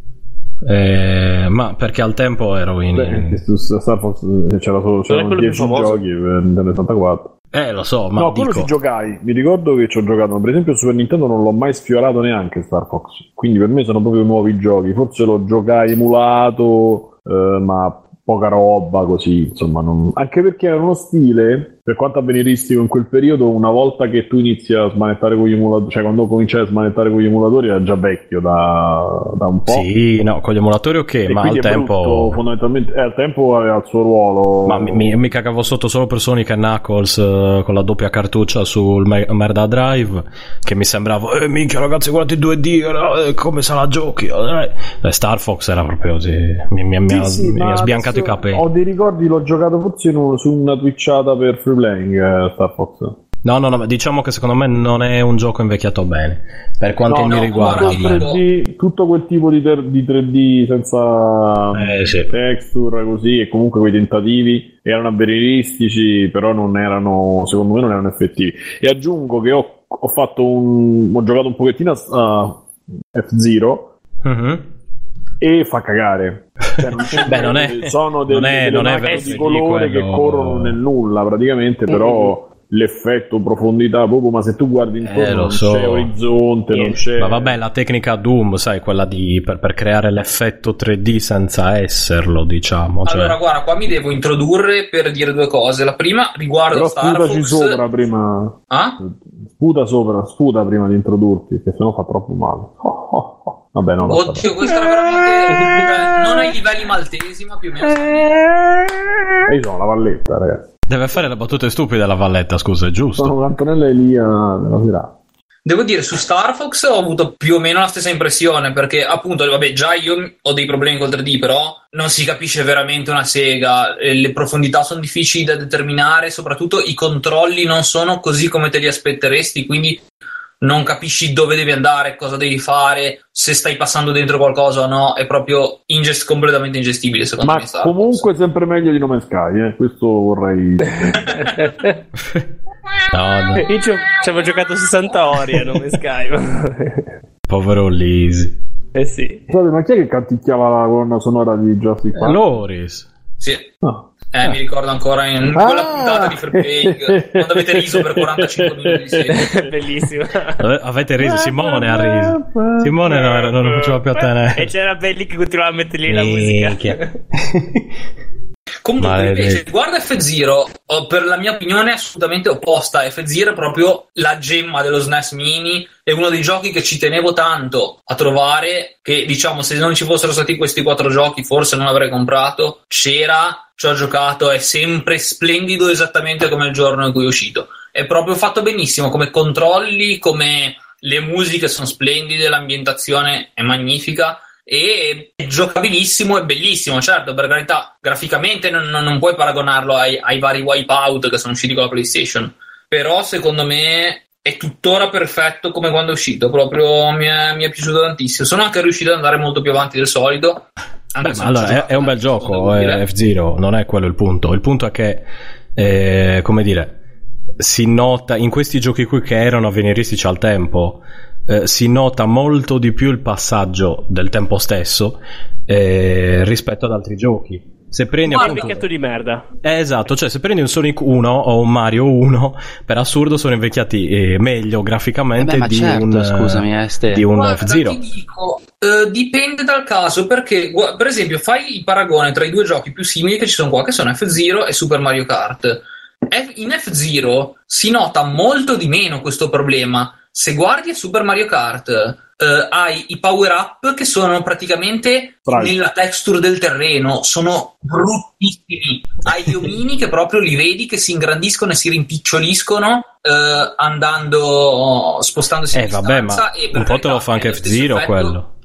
[SPEAKER 1] Eh, ma perché al tempo ero in.
[SPEAKER 4] Beh, su Star Fox c'era solo, c'erano 10 giochi per Nintendo 64.
[SPEAKER 1] Eh, lo so, ma
[SPEAKER 4] no,
[SPEAKER 1] dico...
[SPEAKER 4] quello ci giocai. Mi ricordo che ci ho giocato, ma per esempio su Super Nintendo non l'ho mai sfiorato neanche Star Fox. Quindi per me sono proprio nuovi giochi. Forse lo giocai emulato, eh, ma poca roba così, insomma, non... anche perché era uno stile, per quanto avveniristico in quel periodo, una volta che tu inizi a smanettare con gli emulatori, cioè quando cominciai a smanettare con gli emulatori era già vecchio da, da un po'.
[SPEAKER 1] Sì, no, con gli emulatori ok,
[SPEAKER 4] E
[SPEAKER 1] ma al tempo...
[SPEAKER 4] brutto, fondamentalmente, eh, al tempo aveva il suo ruolo.
[SPEAKER 1] Ma mi, mi- mi cagavo sotto solo per Sonic e Knuckles eh, con la doppia cartuccia sul Me- Merda Drive che mi sembrava eh minchia ragazzi guardate i 2D eh, come se la giochi eh. Eh, Star Fox era proprio così mi, mi-
[SPEAKER 4] Sì,
[SPEAKER 1] ha,
[SPEAKER 4] sì,
[SPEAKER 1] mi
[SPEAKER 4] ma
[SPEAKER 1] ha sbiancato i capelli
[SPEAKER 4] Ho dei ricordi, l'ho giocato forse in un- su una twitchata per free playing eh, Star Fox.
[SPEAKER 1] no no no ma diciamo che secondo me non è un gioco invecchiato bene per quanto
[SPEAKER 4] No,
[SPEAKER 1] mi
[SPEAKER 4] no,
[SPEAKER 1] riguarda
[SPEAKER 4] tutto,
[SPEAKER 6] guarda.
[SPEAKER 4] il 3D, tutto quel tipo di, ter- di 3D senza
[SPEAKER 1] Eh, sì.
[SPEAKER 4] texture così e comunque quei tentativi erano avveniristici però non erano secondo me non erano effettivi e aggiungo che ho, ho fatto un ho giocato un pochettino a F-Zero
[SPEAKER 1] Mhm.
[SPEAKER 4] E fa cagare Cioè, non
[SPEAKER 1] Beh, non è-
[SPEAKER 4] sono delle,
[SPEAKER 1] non è-
[SPEAKER 4] delle
[SPEAKER 1] non è
[SPEAKER 4] di
[SPEAKER 1] di
[SPEAKER 4] colore
[SPEAKER 1] quello-
[SPEAKER 4] che corrono nel nulla praticamente però l'effetto profondità proprio ma se tu guardi intorno
[SPEAKER 1] Eh,
[SPEAKER 4] non
[SPEAKER 1] so.
[SPEAKER 4] c'è orizzonte non c'è
[SPEAKER 1] ma vabbè la tecnica Doom sai quella di per, per creare l'effetto 3D senza esserlo diciamo cioè.
[SPEAKER 6] Allora, guarda, qua mi devo introdurre per dire due cose. La prima riguarda
[SPEAKER 4] però
[SPEAKER 6] Star
[SPEAKER 4] sputaci
[SPEAKER 6] Fox.
[SPEAKER 4] sopra prima
[SPEAKER 6] Ah?
[SPEAKER 4] sputa sopra sputa prima di introdurti che sennò fa troppo male Oh, oh, oh. Vabbè no basta,
[SPEAKER 6] Oddio, questo era veramente. eh, non ai livelli maltesi, ma più o meno.
[SPEAKER 4] basta. io sono la valletta ragazzi
[SPEAKER 1] deve fare le battute stupide la Valletta scusa è giusto
[SPEAKER 4] sono Antonella Elia della serata
[SPEAKER 6] Devo dire, su Star Fox ho avuto più o meno la stessa impressione, perché appunto, vabbè, già io ho dei problemi col 3D, però non si capisce veramente una sega, eh, le profondità sono difficili da determinare, soprattutto i controlli non sono così come te li aspetteresti, quindi non capisci dove devi andare, cosa devi fare, se stai passando dentro qualcosa o no, è proprio ingest- completamente ingestibile secondo
[SPEAKER 4] ma
[SPEAKER 6] me. Fox.
[SPEAKER 4] comunque sempre meglio di No Man's Sky eh? questo vorrei
[SPEAKER 1] no, no,
[SPEAKER 5] Io ci, avevo giocato 60 ore a nome Skype.
[SPEAKER 1] povero Lisi
[SPEAKER 5] eh sì.
[SPEAKER 4] Scusate, ma chi è che canticchiava la colonna sonora di Jurassic Park?
[SPEAKER 1] Loris
[SPEAKER 6] Sì.
[SPEAKER 4] No.
[SPEAKER 6] Eh, mi ricordo ancora in quella
[SPEAKER 4] Ah!
[SPEAKER 6] puntata di Free Playing quando avete riso per 45 minuti di serie.
[SPEAKER 5] Bellissimo.
[SPEAKER 1] Ave- avete riso Simone ha riso Simone no, era- non lo faceva più a
[SPEAKER 5] E
[SPEAKER 1] tenere
[SPEAKER 5] c'era Belli che continuava a mettergli la
[SPEAKER 1] Minchia.
[SPEAKER 5] musica.
[SPEAKER 6] Comunque,
[SPEAKER 1] Maledetto.
[SPEAKER 6] invece, guarda F-Zero, per la mia opinione è assolutamente opposta. F-Zero è proprio la gemma dello SNES Mini. È uno dei giochi che ci tenevo tanto a trovare. Che diciamo, se non ci fossero stati questi quattro giochi, forse non l'avrei comprato. C'era, ci ho giocato, è sempre splendido esattamente come il giorno in cui è uscito. È proprio fatto benissimo come controlli, come le musiche sono splendide, l'ambientazione è magnifica e è giocabilissimo e bellissimo, certo, per carità, graficamente non, non- puoi paragonarlo ai, ai vari wipeout che sono usciti con la PlayStation, però secondo me è tuttora perfetto come quando è uscito, proprio mi è, mi è piaciuto tantissimo. Sono anche riuscito ad andare molto più avanti del solito.
[SPEAKER 1] Beh, allora è, è un bel gioco eh. F-Zero non è quello il punto il punto è che eh, come dire si nota in questi giochi qui che erano avveniristici al tempo eh, si nota molto di più il passaggio del tempo stesso eh, rispetto ad altri giochi se prendi
[SPEAKER 5] Un
[SPEAKER 1] appunto
[SPEAKER 5] picchietto di merda.
[SPEAKER 1] eh, esatto, cioè se prendi un Sonic 1 o un Mario 1, per assurdo sono invecchiati eh, meglio graficamente
[SPEAKER 2] Eh beh,
[SPEAKER 1] di,
[SPEAKER 2] certo,
[SPEAKER 1] un,
[SPEAKER 2] scusami, eh,
[SPEAKER 1] di un
[SPEAKER 6] Guarda,
[SPEAKER 1] F-Zero.
[SPEAKER 6] ti dico, eh, dipende dal caso perché, gu- per esempio, fai il paragone tra i due giochi più simili che ci sono qua, che sono F-Zero e Super Mario Kart. F- in F-Zero si nota molto di meno questo problema. Se guardi a Super Mario Kart, eh, hai i power up che sono praticamente
[SPEAKER 4] Bravi.
[SPEAKER 6] nella texture del terreno, sono bruttissimi. Hai gli omini che proprio li vedi che si ingrandiscono e si rimpiccioliscono eh, andando spostandosi
[SPEAKER 1] Eh
[SPEAKER 6] a
[SPEAKER 1] vabbè, ma
[SPEAKER 6] e
[SPEAKER 1] un po' te lo fa anche F-Zero quello.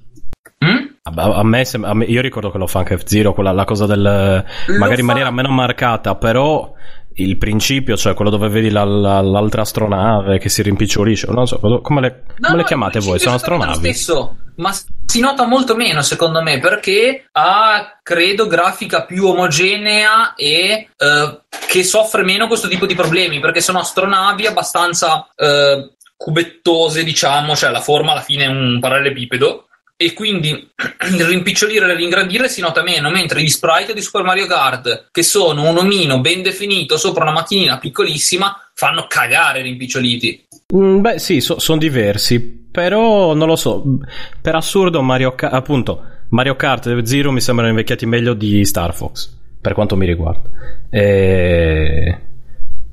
[SPEAKER 6] Mm?
[SPEAKER 1] Vabbè, A me, sem- a me- io ricordo che lo fa anche F-Zero, quella, la cosa del
[SPEAKER 6] Lo
[SPEAKER 1] magari in
[SPEAKER 6] fa-
[SPEAKER 1] maniera meno marcata, però il principio, cioè quello dove vedi la- la- l'altra astronave che si rimpicciolisce, non so, come le,
[SPEAKER 6] No,
[SPEAKER 1] come le
[SPEAKER 6] no,
[SPEAKER 1] chiamate
[SPEAKER 6] il
[SPEAKER 1] voi? Sono astronavi?
[SPEAKER 6] stesso, ma si nota molto meno secondo me perché ha, credo, grafica più omogenea e eh, che soffre meno questo tipo di problemi perché sono astronavi abbastanza eh, cubettose, diciamo, cioè la forma alla fine è un parallelepipedo e quindi il rimpicciolire e ringrandire si nota meno, mentre gli sprite di Super Mario Kart, che sono un omino ben definito sopra una macchinina piccolissima, fanno cagare rimpiccioliti.
[SPEAKER 1] Mm, beh, sì, so- sono diversi, però non lo so. Per assurdo, Mario Kart, appunto, Mario Kart e Zero mi sembrano invecchiati meglio di Star Fox, per quanto mi riguarda. E...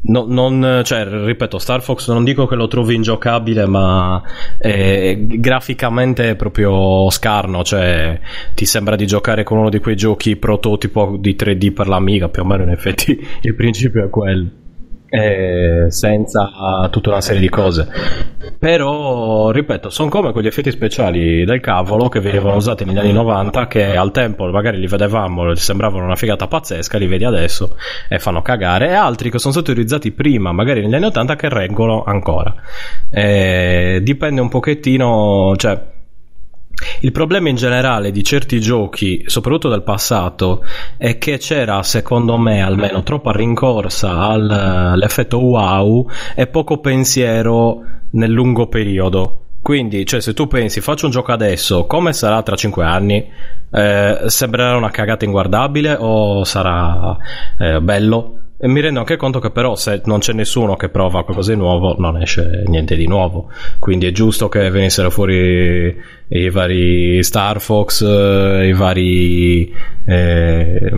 [SPEAKER 1] No, non, cioè, ripeto, Star Fox non dico che lo trovi ingiocabile, ma eh, graficamente è proprio scarno. Cioè, ti sembra di giocare con uno di quei giochi prototipo di 3D per l'Amiga. Più o meno, in effetti, il principio è quello eh, senza tutta una serie di cose. Però, ripeto, sono come quegli effetti speciali del cavolo che venivano usati negli anni 90 che al tempo magari li vedevamo, sembravano una figata pazzesca, li vedi adesso e fanno cagare, e altri che sono stati utilizzati prima, magari negli anni 80, che reggono ancora. Eh, dipende un pochettino, cioè il problema in generale di certi giochi, soprattutto del passato, è che c'era, secondo me, almeno troppa rincorsa al, all'effetto wow e poco pensiero nel lungo periodo. Quindi, cioè, se tu pensi faccio un gioco adesso, come sarà tra 5 anni? Eh, sembrerà una cagata inguardabile o sarà eh, bello? E mi rendo anche conto che però se non c'è nessuno che prova qualcosa di nuovo non esce niente di nuovo. Quindi è giusto che venissero fuori i vari Star Fox, i vari eh,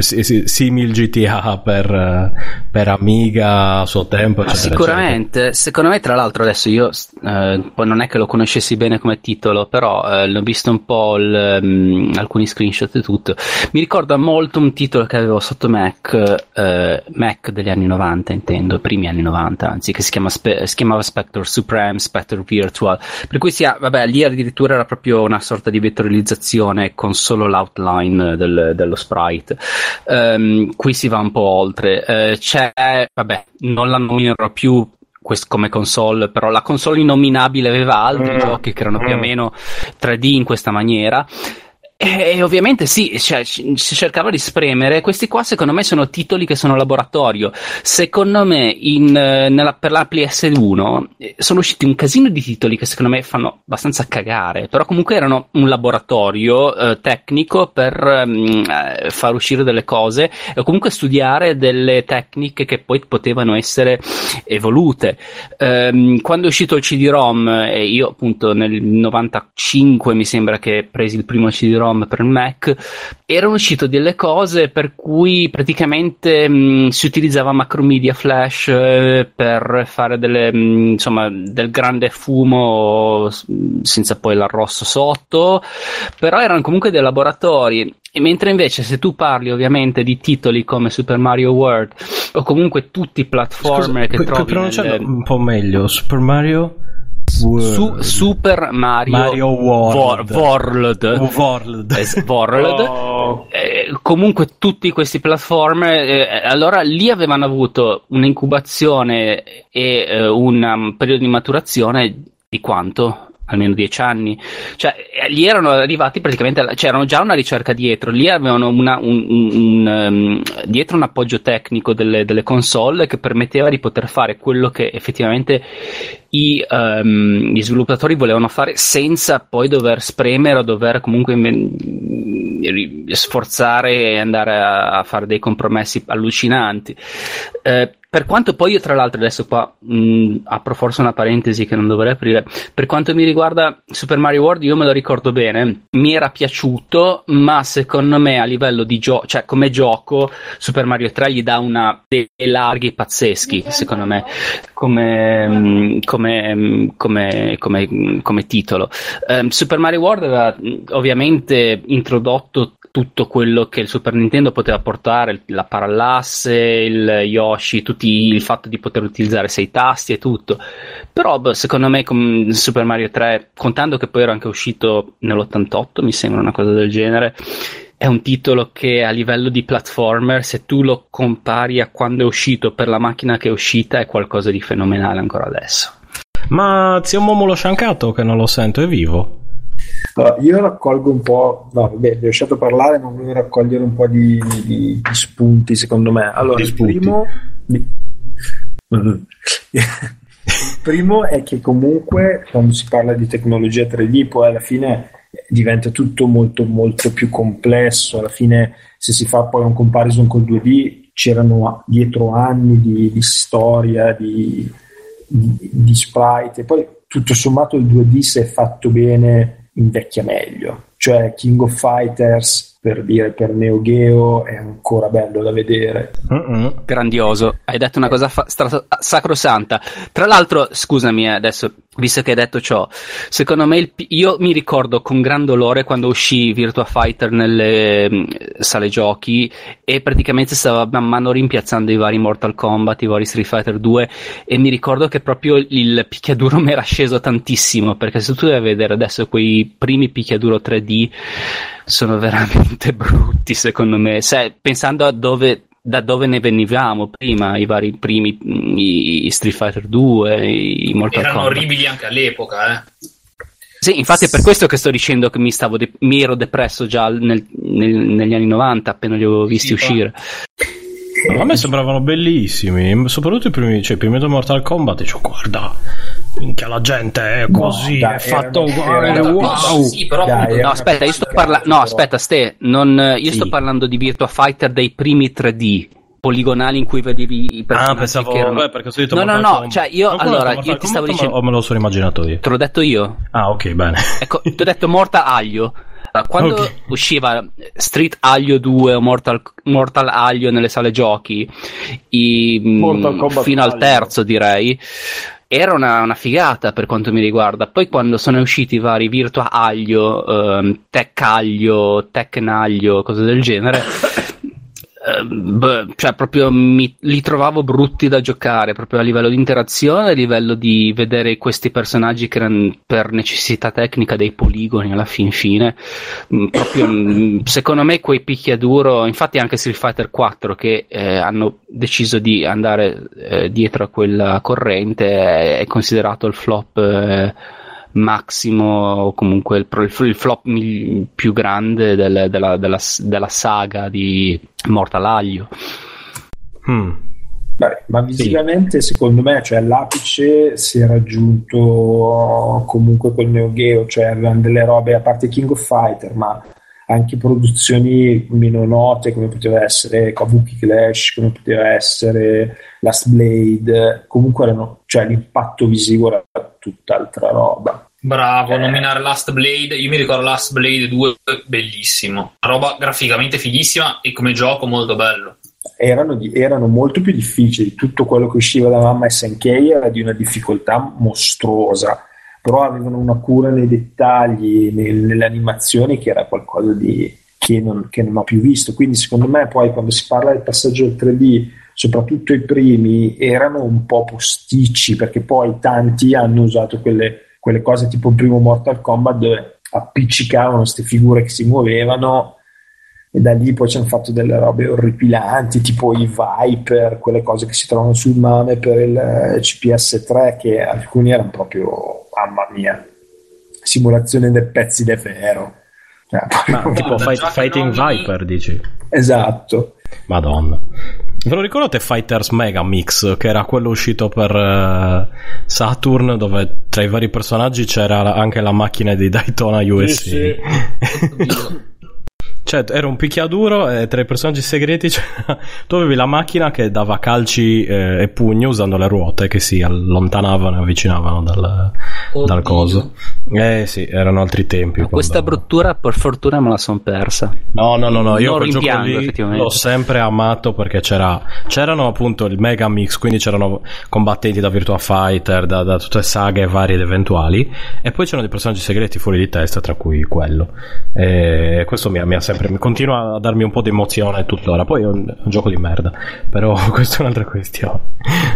[SPEAKER 1] simil GTA per, per, Amiga a suo tempo.
[SPEAKER 2] Eccetera, sicuramente, eccetera. secondo me tra l'altro adesso io eh, non è che lo conoscessi bene come titolo, però eh, l'ho visto un po' il, um, alcuni screenshot e tutto. Mi ricorda molto un titolo che avevo sotto Mac, eh, Mac degli anni 90 intendo, primi anni 90, anzi che si, chiama Spe- si chiamava Spectre Supreme, Spectre Virtual, per cui sia, vabbè, lì addirittura addirittura era proprio una sorta di vettorializzazione con solo l'outline del, dello sprite. Um, qui si va un po' oltre. Uh, c'è, vabbè, non la nominerò più come console, però la console innominabile aveva altri mm. giochi che erano più o mm. meno 3D in questa maniera. E ovviamente sì, cioè, si cercava di spremere. Questi qua, secondo me, sono titoli che sono laboratorio. Secondo me, in, eh, nella, per la PS1 eh, sono usciti un casino di titoli che secondo me fanno abbastanza cagare. Però comunque erano un laboratorio eh, tecnico per um, far uscire delle cose e comunque studiare delle tecniche che poi potevano essere evolute. Um, quando è uscito il CD-ROM, e io appunto nel 95 mi sembra che presi il primo CD-ROM ROM per il Mac, erano uscite delle cose per cui praticamente mh, si utilizzava Macromedia Flash eh, per fare delle, mh, insomma, del grande fumo senza poi l'arrosto sotto, però erano comunque dei laboratori. E mentre invece se tu parli ovviamente di titoli come Super Mario World o comunque tutti i platformer Scusa, che pu- trovi
[SPEAKER 1] nelle... un po' meglio Super Mario
[SPEAKER 2] su, Super Mario,
[SPEAKER 1] Mario World.
[SPEAKER 2] World.
[SPEAKER 1] World.
[SPEAKER 2] Es- World. Oh. Eh, comunque tutti questi platformer, eh, allora lì avevano avuto un'incubazione e eh, un periodo di maturazione di quanto? Almeno dieci anni, cioè lì erano arrivati praticamente, c'erano già una ricerca dietro, lì avevano una, un, un, un, um, dietro un appoggio tecnico delle, delle, console che permetteva di poter fare quello che effettivamente i, um, gli sviluppatori volevano fare senza poi dover spremere o dover comunque sforzare e andare a, a fare dei compromessi allucinanti. Eh, per quanto poi io, tra l'altro, adesso qua mh, apro forse una parentesi che non dovrei aprire. Per quanto mi riguarda Super Mario World, io me lo ricordo bene. Mi era piaciuto, ma secondo me a livello di gioco, cioè come gioco, Super Mario 3 gli dà una dei larghi pazzeschi, secondo me, come, come, come, come titolo. Um, Super Mario World aveva ovviamente introdotto tutto quello che il Super Nintendo poteva portare, la parallasse, il Yoshi, tutti, il fatto di poter utilizzare sei tasti e tutto. Però beh, secondo me con Super Mario 3, contando che poi era anche uscito nell'88, mi sembra una cosa del genere, è un titolo che a livello di platformer, se tu lo compari a quando è uscito per la macchina che è uscita, è qualcosa di fenomenale ancora adesso.
[SPEAKER 1] Ma zio Momo lo sciancato che non lo sento, è vivo?
[SPEAKER 3] Allora, io raccolgo un po', no, vabbè, vi ho lasciato parlare, ma volevo raccogliere un po' di, di, di spunti, secondo me. Allora, il primo, il primo è che comunque quando si parla di tecnologia 3D, poi alla fine diventa tutto molto molto più complesso. Alla fine, se si fa poi un comparison col 2D, c'erano dietro anni di, di storia, di, di, di sprite, e poi tutto sommato il 2D se è fatto bene invecchia meglio. Cioè King of Fighters per dire per Neo Geo è ancora bello da vedere.
[SPEAKER 2] Uh-uh. Grandioso, hai detto una cosa fa- stra- sacrosanta. Tra l'altro, scusami eh, adesso, visto che hai detto ciò, secondo me il, io mi ricordo con gran dolore quando uscì Virtua Fighter nelle mh, mm, sale giochi e praticamente stava man mano rimpiazzando i vari Mortal Kombat, i vari Street Fighter 2 e mi ricordo che proprio il picchiaduro mi era sceso tantissimo perché se tu vai a vedere adesso quei primi picchiaduro 3D sono veramente brutti secondo me. Se, pensando a dove da dove ne venivamo prima, i vari primi i Street Fighter 2, i Mortal
[SPEAKER 6] Erano
[SPEAKER 2] Kombat.
[SPEAKER 6] orribili anche all'epoca, eh.
[SPEAKER 2] Sì, infatti è per questo che sto dicendo che mi, stavo de- mi ero depresso già nel, nel, negli anni 90 appena li avevo visti
[SPEAKER 6] Sì,
[SPEAKER 2] uscire.
[SPEAKER 1] A me sembravano bellissimi, soprattutto i primi, cioè, i primi due Mortal Kombat. Dicevo, guarda, minchia, la gente è così,
[SPEAKER 3] dai,
[SPEAKER 1] è fatto uguale, wow.
[SPEAKER 6] Sì, però
[SPEAKER 3] Dai,
[SPEAKER 2] No, aspetta, io sto parlando. No, aspetta, Ste, non- io
[SPEAKER 1] Sì.
[SPEAKER 2] sto parlando di Virtua Fighter dei primi 3D poligonali in cui vedevi i personaggi
[SPEAKER 1] Ah, pensavo,
[SPEAKER 2] che erano...
[SPEAKER 1] beh, perché ho sentito
[SPEAKER 2] No, no, no, cioè io-
[SPEAKER 1] ha
[SPEAKER 2] allora,
[SPEAKER 1] detto
[SPEAKER 2] io ti stavo dicendo-
[SPEAKER 1] O me lo sono immaginato io?
[SPEAKER 2] Te l'ho detto io.
[SPEAKER 1] Ah, ok, bene.
[SPEAKER 2] Ecco, ti ho detto Mortal Aglio. Allora, Quando
[SPEAKER 1] Ok.
[SPEAKER 2] usciva Street Aglio 2 o Mortal, Mortal Aglio nelle sale giochi, i- mm,
[SPEAKER 4] Mortal Kombat
[SPEAKER 2] fino al
[SPEAKER 4] Aglio.
[SPEAKER 2] terzo direi, era una, una figata per quanto mi riguarda. Poi quando sono usciti i vari Virtua Aglio, ehm, Tech Aglio, Tekken Aglio, cose del genere, beh, cioè proprio mi- li trovavo brutti da giocare, proprio a livello di interazione, a livello di vedere questi personaggi che erano per necessità tecnica dei poligoni alla fin fine. Mm, proprio, mm, secondo me quei picchiaduro, infatti anche Street Fighter 4 che eh, hanno deciso di andare eh, dietro a quella corrente è, è considerato il flop eh, massimo o comunque il, pro- il flop più grande del- della, della- della saga di Mortal Aglio.
[SPEAKER 1] Hmm.
[SPEAKER 3] Beh, ma visivamente secondo me cioè, l'apice si è raggiunto comunque col Neo Geo, cioè avevano delle robe a parte King of Fighter, ma anche produzioni meno note come poteva essere Kabuki Clash, come poteva essere Last Blade, comunque erano, cioè, l'impatto visivo era tutt'altra roba.
[SPEAKER 6] Bravo,
[SPEAKER 3] Eh.
[SPEAKER 6] nominare Last Blade. Io mi ricordo Last Blade 2, bellissimo. Una roba graficamente fighissima e come gioco molto bello.
[SPEAKER 3] Erano, di- erano molto più difficili, tutto quello che usciva da Mamma SNK era di una difficoltà mostruosa, però avevano una cura nei dettagli, nel- nelle animazioni che era qualcosa di, che, non, che non ho più visto. Quindi secondo me poi quando si parla del passaggio al 3D, soprattutto i primi, erano un po' posticci perché poi tanti hanno usato quelle, quelle cose tipo il primo Mortal Kombat dove appiccicavano queste figure che si muovevano e da lì poi ci hanno fatto delle robe orripilanti tipo i Viper, quelle cose che si trovano sul mame per il eh, CPS3 che alcuni erano proprio, mamma mia, simulazione dei pezzi di ferro. Cioè,
[SPEAKER 1] Ma tipo Fight- Fighting
[SPEAKER 6] nomini-
[SPEAKER 1] Viper, dici?
[SPEAKER 3] esatto.
[SPEAKER 1] Madonna. Ve lo ricordate Fighters Mega Mix, che era quello uscito per eh, Saturn, dove tra i vari personaggi c'era anche la macchina di Daytona USA?
[SPEAKER 4] sì.
[SPEAKER 1] Cioè, era un picchiaduro e tra i personaggi segreti c'era- tu avevi la macchina che dava calci eh, e pugni usando le ruote che si allontanavano e avvicinavano dal, dal coso. Eh sì, erano altri tempi.
[SPEAKER 2] Ma questa
[SPEAKER 1] quando-
[SPEAKER 2] bruttura per fortuna me la son persa.
[SPEAKER 1] No, no, no, no, io quel gioco lì l'ho sempre amato perché c'era, c'erano appunto il Mega Mix, quindi c'erano combattenti da Virtua Fighter, da, da tutte saghe varie ed eventuali, e poi c'erano dei personaggi segreti fuori di testa, tra cui quello. E questo mi, ha- mi ha sempre, continua a darmi un po' di emozione tuttora. Poi è un, un gioco di merda, però questa è un'altra questione.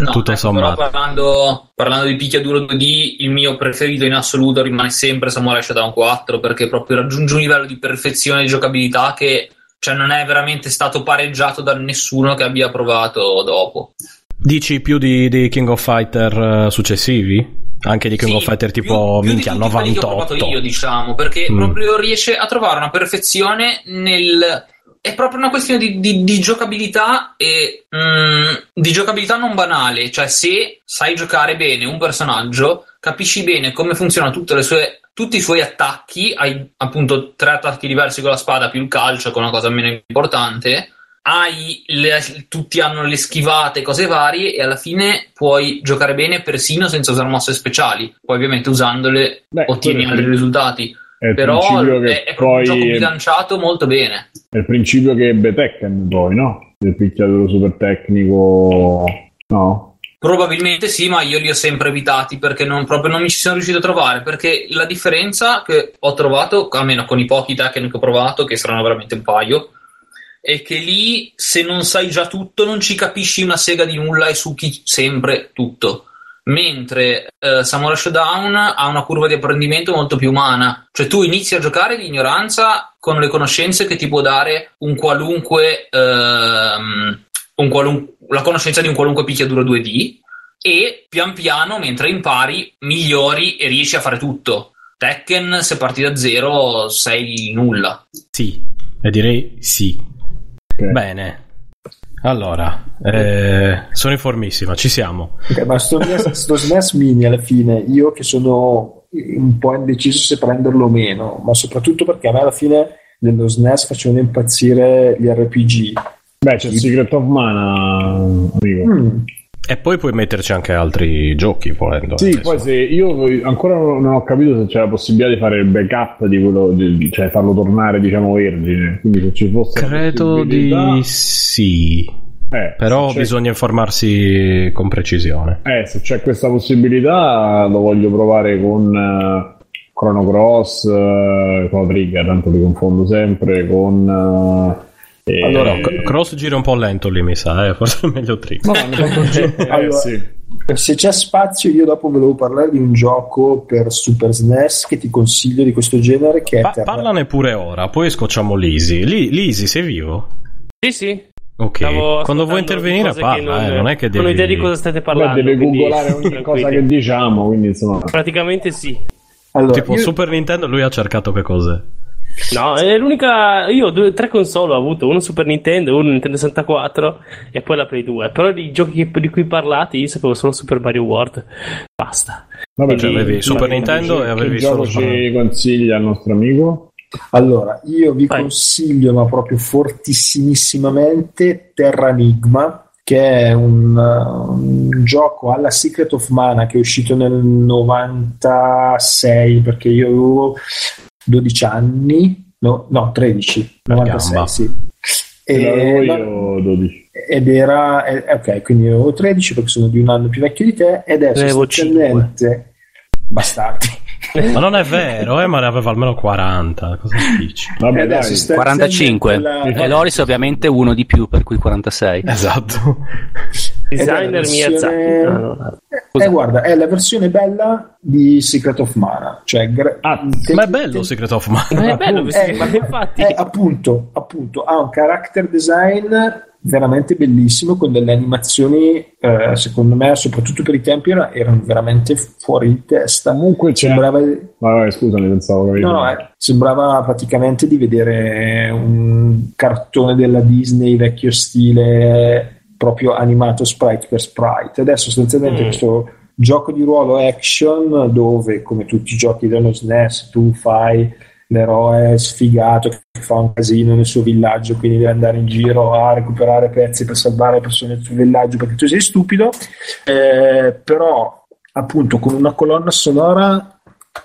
[SPEAKER 6] No,
[SPEAKER 1] Tutto
[SPEAKER 6] ecco,
[SPEAKER 1] sommato.
[SPEAKER 6] Parlando, parlando di picchiaduro 2D, il mio preferito in assoluto rimane sempre Samurai Shodown 4 perché proprio raggiunge un livello di perfezione di giocabilità che cioè, non è veramente stato pareggiato da nessuno che abbia provato dopo.
[SPEAKER 1] Dici più di, di King of Fighter eh, successivi? Anche di King
[SPEAKER 6] Sì,
[SPEAKER 1] of Fighter
[SPEAKER 6] più-
[SPEAKER 1] tipo
[SPEAKER 6] più di
[SPEAKER 1] minchia
[SPEAKER 6] tutti quelli che ho
[SPEAKER 1] 98.
[SPEAKER 6] io, diciamo, perché
[SPEAKER 1] Mm.
[SPEAKER 6] proprio riesce a trovare una perfezione nel. È proprio una questione di, di- di giocabilità e mm, di giocabilità non banale. Cioè, se sai giocare bene un personaggio, capisci bene come funzionano tutte le sue. tutti i suoi attacchi, hai appunto tre attacchi diversi con la spada più il calcio, che è una cosa meno importante. Hai le- tutti hanno le schivate, cose varie, e alla fine puoi giocare bene persino senza usare mosse speciali. Poi, ovviamente, usandole
[SPEAKER 4] Beh,
[SPEAKER 6] ottieni
[SPEAKER 4] sì.
[SPEAKER 6] altri risultati.
[SPEAKER 4] È
[SPEAKER 6] Però è, è proprio un gioco
[SPEAKER 4] poi
[SPEAKER 6] bilanciato molto bene.
[SPEAKER 4] è il principio che ebbe Tekken poi, no? Del picchiaduro super tecnico, no?
[SPEAKER 6] Probabilmente sì, ma io li ho sempre evitati perché non, proprio non mi ci sono riuscito a trovare. Perché la differenza che ho trovato, almeno con i pochi Tekken che ho provato, che saranno veramente un paio, è che lì se non sai già tutto non ci capisci una sega di nulla e succhi sempre tutto. Mentre eh, Samurai Showdown ha una curva di apprendimento molto più umana, cioè tu inizi a giocare di ignoranza con le conoscenze che ti può dare un qualunque, ehm, un qualun- la conoscenza di un qualunque picchiaduro 2D e pian piano mentre impari migliori e riesci a fare tutto. Tekken se parti da zero sei nulla.
[SPEAKER 1] Sì, e direi sì.
[SPEAKER 4] Ok.
[SPEAKER 1] Bene. Allora, eh, sono informissima, ci siamo.
[SPEAKER 3] Ok, ma sto sto SNES mini alla fine, io che sono un po' indeciso se prenderlo o meno, ma soprattutto perché a me alla fine dello SNES facevano impazzire gli RPG.
[SPEAKER 4] Beh, c'è Secret of Mana.
[SPEAKER 3] Mm,
[SPEAKER 1] E poi puoi metterci anche altri giochi, volendo.
[SPEAKER 4] Sì,
[SPEAKER 1] Adesso.
[SPEAKER 4] poi se io ancora non ho capito se c'è la possibilità di fare il backup di quello, di- cioè farlo tornare diciamo vergine. Quindi se ci fosse
[SPEAKER 1] Credo di sì.
[SPEAKER 4] eh,
[SPEAKER 1] Però bisogna informarsi con precisione.
[SPEAKER 4] Eh, se c'è questa possibilità lo voglio provare con eh, Chrono Cross, eh, Chrono Trigger, tanto li confondo sempre, con... eh, eh,
[SPEAKER 1] Allora, C- Cross gira un po' lento lì, mi sa, eh? forse è meglio Trick.
[SPEAKER 4] no, eh,
[SPEAKER 3] Allora,
[SPEAKER 4] sì.
[SPEAKER 3] Se c'è spazio, io dopo volevo parlare di un gioco per Super SNES che ti consiglio di questo genere che è
[SPEAKER 1] Pa- parlane pure ora, poi scocciamo Lisi. Li- Lisi, sei vivo?
[SPEAKER 5] Sì, sì.
[SPEAKER 1] Ok, quando vuoi intervenire parla, eh, non è che
[SPEAKER 5] Non ho
[SPEAKER 1] devi...
[SPEAKER 5] idea di cosa state
[SPEAKER 4] Beh,
[SPEAKER 5] parlando.
[SPEAKER 4] deve
[SPEAKER 5] quindi
[SPEAKER 4] googolare ogni cosa che diciamo, quindi insomma...
[SPEAKER 5] Praticamente sì.
[SPEAKER 3] Allora,
[SPEAKER 1] Tipo
[SPEAKER 3] io-
[SPEAKER 1] Super Nintendo lui ha cercato che cos'è.
[SPEAKER 5] No, è l'unica. Io ho due, tre console ho avuto, uno Super Nintendo, uno Nintendo 64 e poi la Play 2. Però i giochi che- di cui parlate io sapevo solo Super Mario World. Basta.
[SPEAKER 4] Vabbè,
[SPEAKER 1] Cioè, avevi Super
[SPEAKER 4] che-
[SPEAKER 1] Nintendo
[SPEAKER 4] che
[SPEAKER 1] e avevi
[SPEAKER 4] gioco
[SPEAKER 1] solo-
[SPEAKER 4] ci consiglia il nostro amico?
[SPEAKER 3] Allora, io vi
[SPEAKER 5] Vai.
[SPEAKER 3] consiglio, ma proprio fortissimissimamente, Terra Enigma, che è un, un gioco alla Secret of Mana che è uscito nel 96, perché io avevo 12 anni, no, no 13,
[SPEAKER 1] Per
[SPEAKER 3] 96,
[SPEAKER 1] gamba.
[SPEAKER 3] sì. E,
[SPEAKER 4] io 12.
[SPEAKER 3] ed era eh, ok quindi io avevo 13 perché sono di un anno più vecchio di te ed è sostanzialmente bastardi
[SPEAKER 1] Ma non è vero, eh, ma ne aveva almeno 40. Cosa dici?
[SPEAKER 4] Vabbè, dai.
[SPEAKER 3] sostanzialmente
[SPEAKER 2] 45
[SPEAKER 3] la-
[SPEAKER 2] e Loris ovviamente uno di più per cui 46
[SPEAKER 1] Esatto.
[SPEAKER 5] Designer
[SPEAKER 3] è
[SPEAKER 5] Miyazaki.
[SPEAKER 3] versione-
[SPEAKER 5] No, no, no.
[SPEAKER 3] Eh, guarda, è la versione bella di Secret of Mana. Cioè, gra-
[SPEAKER 4] Ah,
[SPEAKER 3] te-
[SPEAKER 1] Ma è bello
[SPEAKER 3] te-
[SPEAKER 1] Secret of Mana.
[SPEAKER 5] Ma è bello,
[SPEAKER 3] Eh,
[SPEAKER 5] sì,
[SPEAKER 3] ma-
[SPEAKER 5] infatti.
[SPEAKER 3] eh, appunto, appunto, ha un character design veramente bellissimo con delle animazioni, eh, secondo me, soprattutto per i tempi, era- erano veramente fuori di testa.
[SPEAKER 4] Comunque c'è...
[SPEAKER 3] Sembrava,
[SPEAKER 4] Vabbè, scusami, pensavo
[SPEAKER 3] no, no, eh, sembrava praticamente di vedere un cartone della Disney vecchio stile proprio animato sprite per sprite. Adesso sostanzialmente
[SPEAKER 5] Mm.
[SPEAKER 3] questo gioco di ruolo action dove come tutti i giochi dello SNES tu fai l'eroe sfigato che fa un casino nel suo villaggio quindi deve andare in giro a recuperare pezzi per salvare le persone del suo villaggio perché tu sei stupido eh, però appunto con una colonna sonora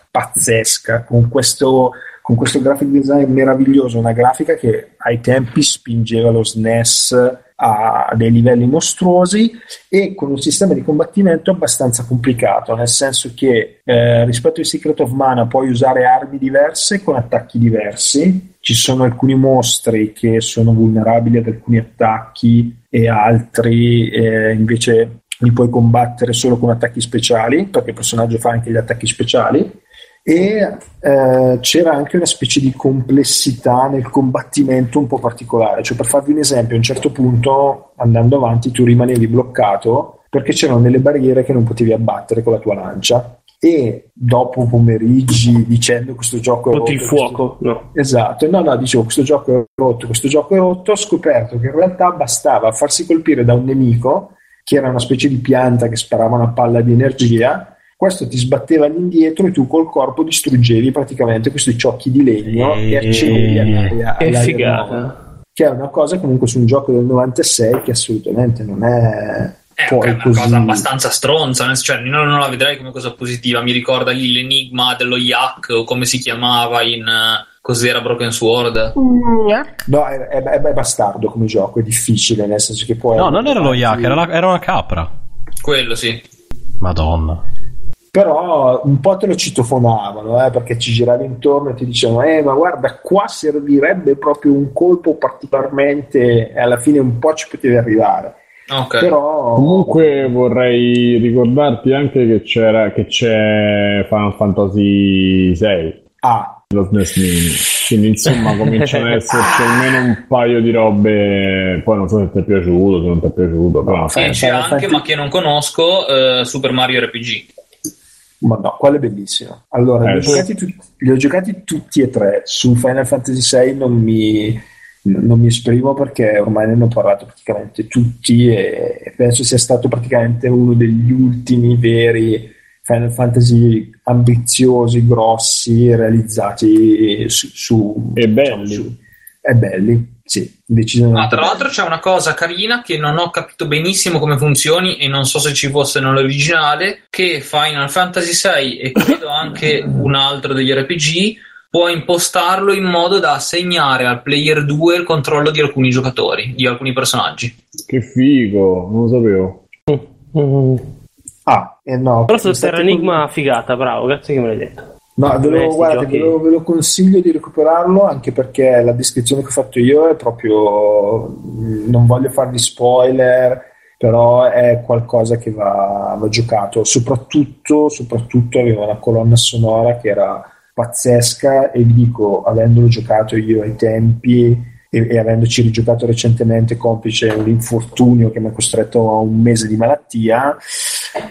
[SPEAKER 3] pazzesca con questo con questo graphic design meraviglioso, una grafica che ai tempi spingeva lo SNES a dei livelli mostruosi e con un sistema di combattimento abbastanza complicato, nel senso che eh, rispetto ai Secret of Mana puoi usare armi diverse con attacchi diversi. Ci sono alcuni mostri che sono vulnerabili ad alcuni attacchi e altri eh, invece li puoi combattere solo con attacchi speciali, perché il personaggio fa anche gli attacchi speciali e eh, c'era anche una specie di complessità nel combattimento un po' particolare. Cioè, per farvi un esempio, a un certo punto, andando avanti, tu rimanevi bloccato perché c'erano delle barriere che non potevi abbattere con la tua lancia. E dopo pomeriggi dicendo questo gioco è
[SPEAKER 5] Tutti il
[SPEAKER 3] rotto,
[SPEAKER 5] fuoco. No.
[SPEAKER 3] Esatto, no, no, dicevo questo gioco è rotto, questo gioco è rotto, ho scoperto che in realtà bastava farsi colpire da un nemico, che era una specie di pianta che sparava una palla di energia, questo ti sbatteva all'indietro e tu col corpo distruggevi praticamente questi ciocchi di legno e, e accendevi all'aria.
[SPEAKER 5] Che figata!
[SPEAKER 3] Che è una cosa comunque su un gioco del 96 che assolutamente non è
[SPEAKER 6] è Poi una così... cosa abbastanza stronza, cioè, non, non, la vedrei come cosa positiva. Mi ricorda lì l'enigma dello Yak o come si chiamava in uh, cos'era Broken Sword.
[SPEAKER 3] No, è, è, è, bastardo come gioco, è difficile, nel senso che poi.
[SPEAKER 1] No, non era lo Yak, era, era una capra.
[SPEAKER 6] Quello sì.
[SPEAKER 1] Madonna
[SPEAKER 3] però un po' te lo citofonavano eh, perché ci giravi intorno e ti dicevano eh ma guarda qua servirebbe proprio un colpo particolarmente e alla fine un po' ci potevi arrivare
[SPEAKER 6] Okay.
[SPEAKER 3] Però...
[SPEAKER 4] Comunque vorrei ricordarti anche che, c'era, che c'è Final Fantasy VI.
[SPEAKER 3] Ah.
[SPEAKER 4] Lo SNES Mini. Quindi insomma cominciano ad esserci almeno un paio di robe. Poi non so se ti è piaciuto, se non ti è piaciuto. Però...
[SPEAKER 6] E c'è anche, ma che non conosco, uh, Super Mario RPG.
[SPEAKER 3] Ma no, quello è bellissimo. Allora, eh, li, ho sì. tu- li, ho giocati tutti e tre. Su Final Fantasy VI non mi non mi esprimo perché ormai ne hanno parlato praticamente tutti e penso sia stato praticamente uno degli ultimi veri Final Fantasy ambiziosi, grossi, realizzati su... su
[SPEAKER 4] e belli. Diciamo, su,
[SPEAKER 3] e belli, sì,
[SPEAKER 6] decisamente. Ah, tra l'altro c'è una cosa carina che non ho capito benissimo come funzioni e non so se ci fosse nell'originale, che Final Fantasy VI e credo anche un altro degli RPG può impostarlo in modo da assegnare al player 2 il controllo di alcuni giocatori, di alcuni personaggi.
[SPEAKER 4] Che figo, non lo sapevo.
[SPEAKER 3] Mm-hmm. Ah, eh no.
[SPEAKER 5] Però se era enigma figata, bravo, grazie che me l'hai detto.
[SPEAKER 3] No, ve lo, guardate, ve, lo, ve lo, consiglio di recuperarlo anche perché la descrizione che ho fatto io è proprio. Mm, non voglio farvi spoiler, però è qualcosa che va, va giocato. Soprattutto, soprattutto aveva una colonna sonora che era pazzesca e vi dico, avendolo giocato io ai tempi e, e avendoci rigiocato recentemente complice un infortunio che mi ha costretto a un mese di malattia,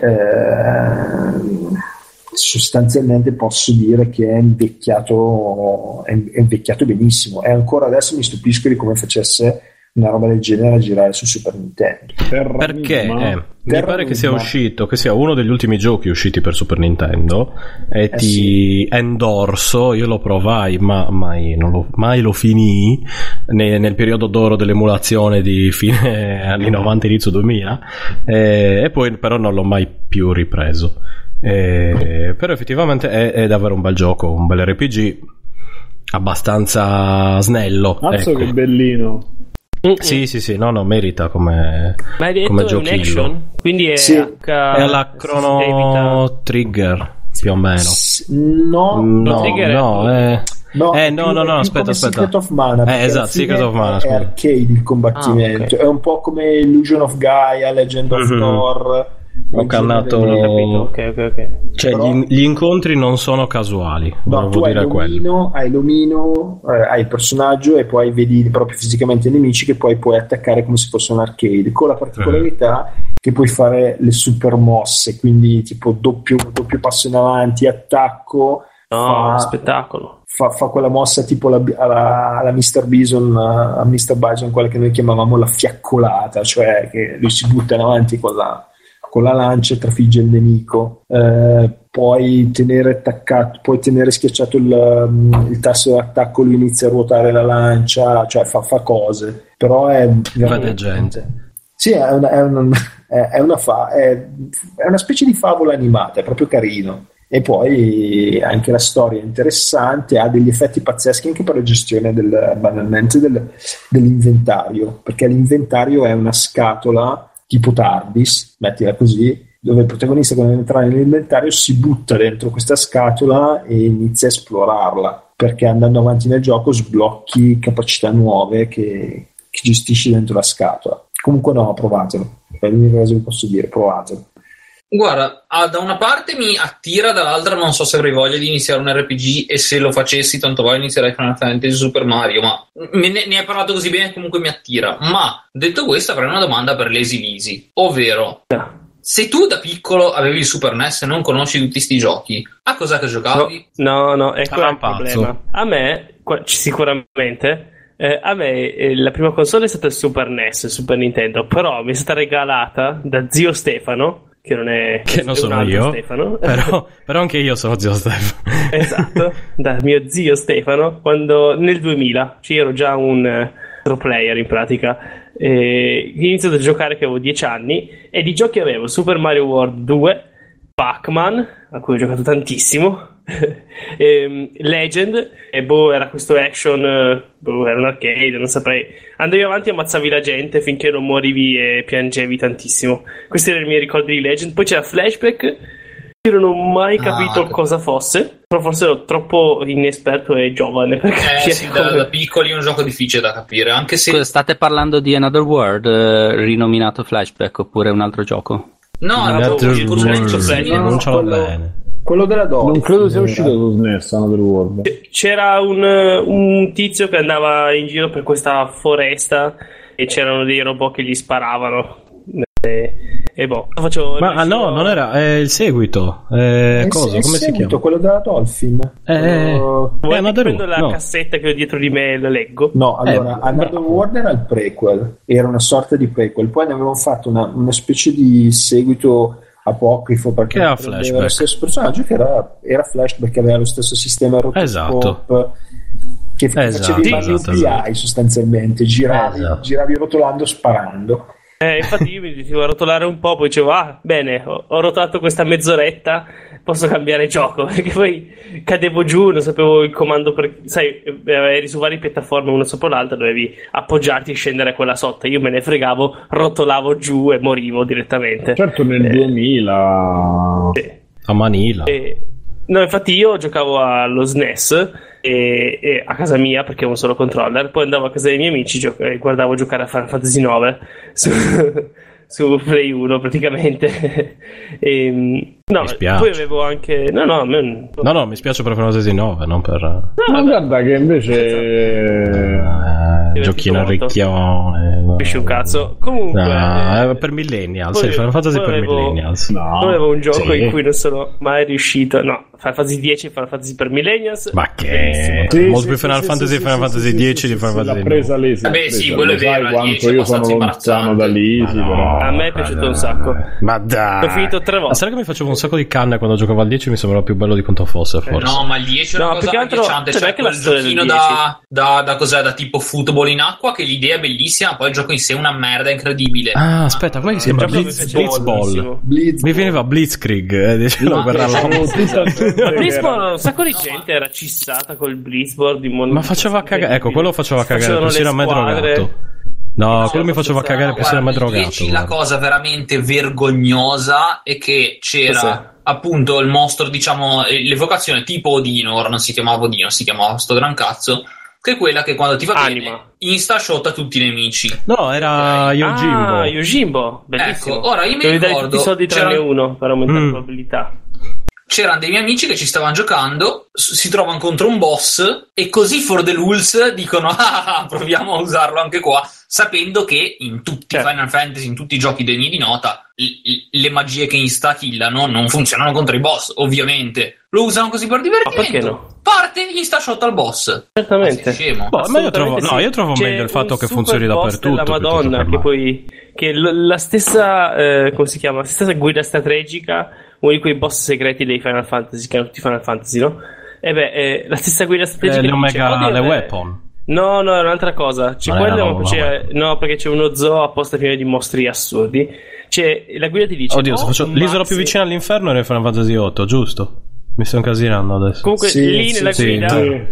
[SPEAKER 3] eh, sostanzialmente posso dire che è invecchiato, è, invecchiato benissimo e ancora adesso mi stupisco di come facesse una roba del genere a girare su Super Nintendo.
[SPEAKER 1] Perché eh, mi pare che sia uscito, che sia uno degli ultimi giochi usciti per Super Nintendo e eh ti sì. endorso, io lo provai ma mai, lo, mai lo finii ne, nel periodo d'oro dell'emulazione di fine anni 90 inizio 2000 e, e poi però non l'ho mai più ripreso. E, però effettivamente è, è davvero un bel gioco, un bel RPG abbastanza snello.
[SPEAKER 4] Cazzo
[SPEAKER 1] ecco.
[SPEAKER 4] che bellino.
[SPEAKER 1] Mm-mm. Sì, sì, sì, no, no, merita come,
[SPEAKER 5] Ma hai detto
[SPEAKER 1] come
[SPEAKER 5] giochino. Action? Quindi è,
[SPEAKER 3] sì.
[SPEAKER 5] H...
[SPEAKER 1] è alla Chrono Trigger più o meno.
[SPEAKER 3] No,
[SPEAKER 1] no, Trigger no, è...
[SPEAKER 3] No,
[SPEAKER 1] eh, no, no, no, aspetta, aspetta.
[SPEAKER 3] Secret of Mana.
[SPEAKER 1] Eh, esatto, Secret of Mana.
[SPEAKER 3] È arcade il combattimento. Ah, okay. È un po' come Illusion of Gaia, Legend of mm-hmm. Thor
[SPEAKER 1] ho cannato
[SPEAKER 5] okay, okay, okay.
[SPEAKER 1] cioè Però... gli, gli, incontri non sono casuali
[SPEAKER 3] no, tu hai l'omino, hai l'omino eh, hai il personaggio e poi vedi proprio fisicamente i nemici che poi puoi attaccare come se fosse un arcade con la particolarità mm. che puoi fare le super mosse quindi tipo doppio, doppio passo in avanti attacco
[SPEAKER 5] no, fa, spettacolo
[SPEAKER 3] Fa, fa, quella mossa tipo la, alla, alla Mr. Bison, a Mr. Bison, quella che noi chiamavamo la fiaccolata, cioè che lui si butta in avanti con la, con la lancia trafigge il nemico. Eh, puoi tenere attaccato, puoi tenere schiacciato il, mm, il tasto d'attacco, lui inizia a ruotare la lancia, cioè fa, fa cose, però è
[SPEAKER 1] veramente.
[SPEAKER 3] Sì, è una, è, una, è, una fa, è, è una specie di favola animata, è proprio carino e poi anche la storia è interessante, ha degli effetti pazzeschi anche per la gestione del, banalmente del, dell'inventario, perché l'inventario è una scatola tipo TARDIS, mettila così, dove il protagonista quando entra nell'inventario si butta dentro questa scatola e inizia a esplorarla, perché andando avanti nel gioco sblocchi capacità nuove che, che gestisci dentro la scatola. Comunque no, provatelo, è l'unica cosa che posso dire, provatelo.
[SPEAKER 6] Guarda, ah, da una parte mi attira, dall'altra non so se avrei voglia di iniziare un RPG e se lo facessi tanto vale inizierei Final Fantasy Super Mario, ma ne, ne hai parlato così bene comunque mi attira. Ma detto questo avrei una domanda per Lazy Lisi, ovvero... Se tu da piccolo avevi il Super NES e non conosci tutti questi giochi, a cosa che giocavi?
[SPEAKER 5] No, no, no ecco il problema. A me, sicuramente, eh, a me eh, la prima console è stata il Super NES, il Super Nintendo, però mi è stata regalata da zio Stefano che non è
[SPEAKER 1] Che non sono io,
[SPEAKER 5] Stefano.
[SPEAKER 1] però, però anche io sono zio Stefano.
[SPEAKER 5] esatto, da mio zio Stefano, quando nel 2000, cioè io ero già un eh, pro player in pratica, e ho iniziato a giocare che avevo 10 anni e di giochi avevo Super Mario World 2, Pac-Man, a cui ho giocato tantissimo, ehm, Legend, e boh, era questo action, eh, boh, era un arcade, non saprei. Andavi avanti e ammazzavi la gente finché non morivi e piangevi tantissimo. Questi erano i miei ricordi di Legend. Poi c'era Flashback, io non ho mai
[SPEAKER 6] Ah,
[SPEAKER 5] capito
[SPEAKER 6] ok.
[SPEAKER 5] cosa fosse, però forse ero troppo inesperto e giovane per
[SPEAKER 6] Eh sì, da,
[SPEAKER 5] come-
[SPEAKER 6] da piccoli è un gioco difficile da capire, anche se...
[SPEAKER 2] Scusa, state parlando di Another World, eh, rinominato Flashback, oppure un altro gioco?
[SPEAKER 6] No,
[SPEAKER 5] No,
[SPEAKER 6] era
[SPEAKER 5] no,
[SPEAKER 6] proprio
[SPEAKER 5] il
[SPEAKER 6] il
[SPEAKER 5] Flash,
[SPEAKER 6] simile.
[SPEAKER 5] no,
[SPEAKER 1] non ce l'ho
[SPEAKER 3] quello-
[SPEAKER 1] bene.
[SPEAKER 3] Quello della Dolphin.
[SPEAKER 4] Non credo sia
[SPEAKER 3] era.
[SPEAKER 4] uscito su SNES Another World.
[SPEAKER 5] C'era un, un tizio che andava in giro per questa foresta e c'erano dei robot che gli sparavano. E, e boh, facevo
[SPEAKER 1] Ma ah, no, non era è il seguito. Eh,
[SPEAKER 3] Eh,
[SPEAKER 1] cosa?
[SPEAKER 3] sì,
[SPEAKER 1] Come
[SPEAKER 3] il
[SPEAKER 1] si
[SPEAKER 3] seguito,
[SPEAKER 1] chiama?
[SPEAKER 3] quello della Dolphin.
[SPEAKER 1] Eh,
[SPEAKER 3] Quello-
[SPEAKER 1] Eh, Another
[SPEAKER 5] prendo
[SPEAKER 1] World,
[SPEAKER 5] la
[SPEAKER 1] no.
[SPEAKER 5] cassetta che ho dietro di me e la leggo?
[SPEAKER 3] No, allora,
[SPEAKER 1] Eh,
[SPEAKER 3] Another
[SPEAKER 1] bravo.
[SPEAKER 3] World era il prequel, era una sorta di prequel, poi ne avevamo fatto una, una specie di seguito apocrifo perché
[SPEAKER 1] era Flashback.
[SPEAKER 3] lo stesso personaggio che era, era Flashback, aveva lo stesso sistema rotoscope
[SPEAKER 1] Esatto.
[SPEAKER 3] che
[SPEAKER 1] Esatto,
[SPEAKER 3] facevi
[SPEAKER 1] esatto, esatto.
[SPEAKER 3] sostanzialmente, giravi,
[SPEAKER 1] Esatto.
[SPEAKER 3] giravi rotolando sparando.
[SPEAKER 5] Eh, infatti io mi dicevo a rotolare un po', poi dicevo, ah, bene, ho, ho rotolato questa mezz'oretta, posso cambiare gioco, perché poi cadevo giù, non sapevo il comando, per, sai, eh, eri su varie piattaforme, una sopra l'altra, dovevi appoggiarti e scendere a quella sotto, io me ne fregavo, rotolavo giù e morivo direttamente.
[SPEAKER 4] Certo nel
[SPEAKER 5] Eh.
[SPEAKER 4] 2000...
[SPEAKER 5] Sì.
[SPEAKER 1] A Manila.
[SPEAKER 5] E- no, infatti io giocavo allo SNES e, e a casa mia perché avevo un solo controller, poi andavo a casa dei miei amici gio- e guardavo giocare a Final Fantasy 9 su, Play 1 praticamente. e, no,
[SPEAKER 1] Mi spiace.
[SPEAKER 5] poi avevo anche... No, no, me...
[SPEAKER 1] No, no, mi spiace per Final Fantasy 9, non per
[SPEAKER 4] Ma guarda che invece...
[SPEAKER 1] eh, giochino
[SPEAKER 5] molto.
[SPEAKER 1] ricchione. no.
[SPEAKER 5] Capisci un cazzo. Comunque...
[SPEAKER 1] No,
[SPEAKER 5] eh,
[SPEAKER 1] è per millennials.
[SPEAKER 5] poi-
[SPEAKER 1] sì, Final Fantasy
[SPEAKER 5] poi
[SPEAKER 1] per
[SPEAKER 5] avevo-
[SPEAKER 1] millennials.
[SPEAKER 4] No.
[SPEAKER 5] Avevo un gioco
[SPEAKER 1] sì.
[SPEAKER 5] in cui non sono mai riuscito. No, Final Fantasy 10 e Final Fantasy per Millennials.
[SPEAKER 1] Ma che.
[SPEAKER 4] Sì,
[SPEAKER 1] molto
[SPEAKER 4] sì,
[SPEAKER 1] più Final
[SPEAKER 4] sì,
[SPEAKER 1] Fantasy
[SPEAKER 4] sì,
[SPEAKER 1] Final
[SPEAKER 4] sì,
[SPEAKER 1] Fantasy
[SPEAKER 4] sì,
[SPEAKER 1] 10
[SPEAKER 4] sì,
[SPEAKER 1] di
[SPEAKER 4] sì,
[SPEAKER 1] Final Fantasy
[SPEAKER 4] l'ha presa lì, sì,
[SPEAKER 6] Vabbè, sì, quello è vero,
[SPEAKER 4] quanto
[SPEAKER 6] 10 è
[SPEAKER 4] io sono lontano da lì, però.
[SPEAKER 5] A me è piaciuto un sacco.
[SPEAKER 1] Ma dai.
[SPEAKER 5] L'ho finito tre volte.
[SPEAKER 1] Ma sai che mi facevo un sacco di canne quando giocavo al 10 mi sembrava più bello di quanto fosse, forse.
[SPEAKER 6] No, ma il 10 è una
[SPEAKER 5] No,
[SPEAKER 6] cosa
[SPEAKER 5] più che altro-
[SPEAKER 6] agghiacciante.
[SPEAKER 5] cioè,
[SPEAKER 6] Cioè,
[SPEAKER 5] la
[SPEAKER 6] quel giochino
[SPEAKER 5] 10.
[SPEAKER 6] da, da, da cos'è, da tipo football in acqua, che l'idea è bellissima, poi il gioco in sé è una merda incredibile.
[SPEAKER 1] Ah, aspetta, come si chiama? Blitzball. Mi veniva Blitzkrieg, eh, dicevo,
[SPEAKER 6] Ma-
[SPEAKER 1] guarda
[SPEAKER 5] Ma
[SPEAKER 4] era-
[SPEAKER 5] un sacco di gente era cissata col Blitzball di mondo.
[SPEAKER 1] Ma faceva cagare, ecco, quello faceva cagare
[SPEAKER 5] Facevano
[SPEAKER 1] persino a
[SPEAKER 5] le
[SPEAKER 1] me
[SPEAKER 5] squadre.
[SPEAKER 1] drogato. No, quello mi faceva cagare
[SPEAKER 6] No,
[SPEAKER 1] persino a me drogato.
[SPEAKER 6] 10 la cosa veramente vergognosa è che c'era
[SPEAKER 5] Cos'è?
[SPEAKER 6] appunto il mostro, diciamo, eh, l'evocazione tipo Odino, ora non si chiamava Odino, si chiamava sto gran cazzo, che è quella che quando ti va
[SPEAKER 5] Anima.
[SPEAKER 6] bene insta shot a tutti i nemici.
[SPEAKER 1] No, era Yojimbo.
[SPEAKER 5] Ah, Yojimbo, bellissimo.
[SPEAKER 6] Ecco, ora io mi
[SPEAKER 5] Devi dare
[SPEAKER 6] ricordo,
[SPEAKER 5] tutti i soldi tranne uno per aumentare
[SPEAKER 1] Mm.
[SPEAKER 5] la probabilità.
[SPEAKER 6] C'erano dei miei amici che ci stavano giocando, si trovano contro un boss e così for the rules dicono ah, ah, proviamo a usarlo anche qua, sapendo che in tutti i
[SPEAKER 5] Certo.
[SPEAKER 6] Final Fantasy, in tutti i giochi degni di nota, l- l- le magie che insta-killano non funzionano contro i boss, ovviamente. Lo usano così per divertimento.
[SPEAKER 5] Ma perché no?
[SPEAKER 6] Parte e insta shot al boss.
[SPEAKER 5] Certamente.
[SPEAKER 6] Scemo.
[SPEAKER 1] Boh, ma io trovo,
[SPEAKER 5] Assolutamente
[SPEAKER 1] no,
[SPEAKER 5] sì.
[SPEAKER 1] io trovo
[SPEAKER 5] C'è
[SPEAKER 1] meglio il fatto che funzioni dappertutto. piuttosto
[SPEAKER 5] Madonna,
[SPEAKER 1] che
[SPEAKER 5] poi che l- la stessa eh, come si chiama? La stessa guida strategica, uno di quei boss segreti dei Final Fantasy, che hanno tutti i Final Fantasy, no? E beh, eh, la stessa guida strategica
[SPEAKER 1] Eh, le
[SPEAKER 5] dice,
[SPEAKER 1] Omega,
[SPEAKER 5] "Oddio,
[SPEAKER 1] le
[SPEAKER 5] eh,
[SPEAKER 1] weapon.
[SPEAKER 5] No, no, è un'altra cosa. C'è quello, c'è- no, perché c'è uno zoo apposta pieno di mostri assurdi. C'è la guida ti dice:
[SPEAKER 1] Oddio,
[SPEAKER 5] "Oh,
[SPEAKER 1] facendo- l'isola più
[SPEAKER 5] Maxi-"
[SPEAKER 1] vicina all'inferno era in Final Fantasy 8, giusto? Mi sto incasinando adesso.
[SPEAKER 5] Comunque
[SPEAKER 3] Sì,
[SPEAKER 5] lì
[SPEAKER 3] sì,
[SPEAKER 5] nella
[SPEAKER 1] sì,
[SPEAKER 5] guida
[SPEAKER 1] sì.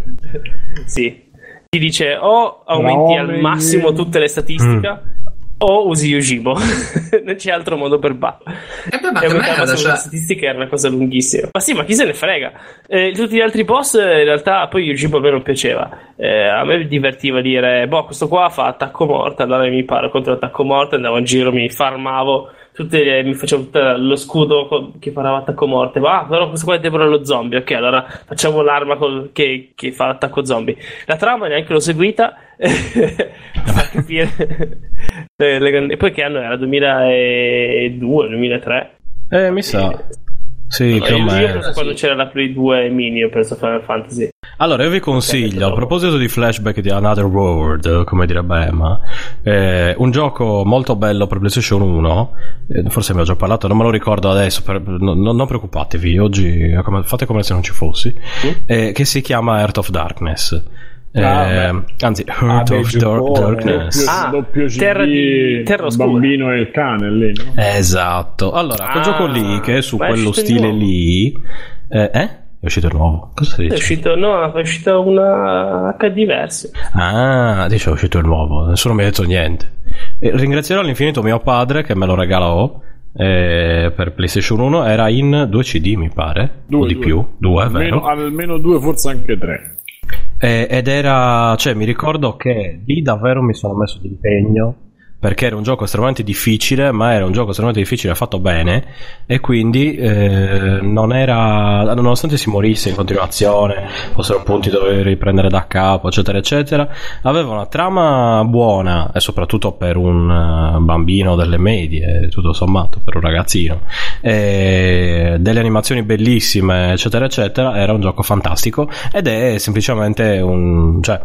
[SPEAKER 5] sì. ti dice o aumenti al
[SPEAKER 4] Uomini.
[SPEAKER 5] massimo tutte le statistiche
[SPEAKER 1] Mm.
[SPEAKER 5] O usi Yojimbo. non c'è altro modo per battere.
[SPEAKER 6] E beh, ma
[SPEAKER 5] aumentare
[SPEAKER 6] merda,
[SPEAKER 5] solo
[SPEAKER 6] cioè,
[SPEAKER 5] le statistiche era una cosa lunghissima. Ma sì, ma chi se ne frega? Eh, tutti gli altri boss, eh, in realtà, poi Yojimbo a me non piaceva. Eh, a me divertiva dire, boh, questo qua fa attacco morte, allora mi paro contro l'attacco morte, andavo in giro, mi farmavo, tutte le- mi facevo tutto lo scudo co- che parava attacco morte. Ma ah, però questo qua è debole allo zombie, ok, allora facciamo l'arma col- che, che fa l'attacco zombie. La trama neanche l'ho seguita, fa capire. E poi che anno era? 2002, 2003?
[SPEAKER 1] Eh, mi sa. Sì,
[SPEAKER 5] No,
[SPEAKER 1] più o
[SPEAKER 5] io, io
[SPEAKER 1] meno.
[SPEAKER 5] preso quando c'era la Play 2 mini, ho preso Final Fantasy.
[SPEAKER 1] Allora, io vi consiglio, a proposito di flashback di Another World, come direbbe Emma, eh, un gioco molto bello per PlayStation 1, eh, forse mi ho già parlato, non me lo ricordo adesso, per- no- no- non preoccupatevi, oggi fate come se non ci fossi, eh, che si chiama Heart of Darkness. Eh,
[SPEAKER 4] Ah,
[SPEAKER 1] anzi, Heart
[SPEAKER 4] Ah,
[SPEAKER 1] of
[SPEAKER 4] beh,
[SPEAKER 1] Dar-
[SPEAKER 4] Giappone,
[SPEAKER 1] Darkness.
[SPEAKER 5] Ah,
[SPEAKER 4] doppio CD,
[SPEAKER 5] Terra di- Terra
[SPEAKER 4] il bambino e il cane lì, no?
[SPEAKER 1] Esatto. Allora, quel
[SPEAKER 5] Ah,
[SPEAKER 1] gioco lì, che è su
[SPEAKER 5] è
[SPEAKER 1] quello stile lì... Eh? eh? È uscito il nuovo? Cosa stai
[SPEAKER 5] È uscito, no, è uscita una HD version.
[SPEAKER 1] Ah, dice è uscito il nuovo, nessuno mi ha detto niente. E ringrazierò all'infinito mio padre che me lo regalò eh, per PlayStation 1, era in 2 CD mi pare, o di
[SPEAKER 4] due.
[SPEAKER 1] più, due, è
[SPEAKER 4] Almeno,
[SPEAKER 1] vero.
[SPEAKER 4] almeno due, forse anche tre.
[SPEAKER 1] Eh, ed era, cioè mi ricordo che lì davvero mi sono messo d'impegno perché era un gioco estremamente difficile, ma era un gioco estremamente difficile fatto bene e quindi eh, non era, nonostante si morisse in continuazione, fossero punti dove riprendere da capo, eccetera, eccetera, aveva una trama buona e soprattutto per un eh, bambino delle medie, tutto sommato, per un ragazzino, delle animazioni bellissime, eccetera, eccetera, era un gioco fantastico ed è semplicemente un... cioè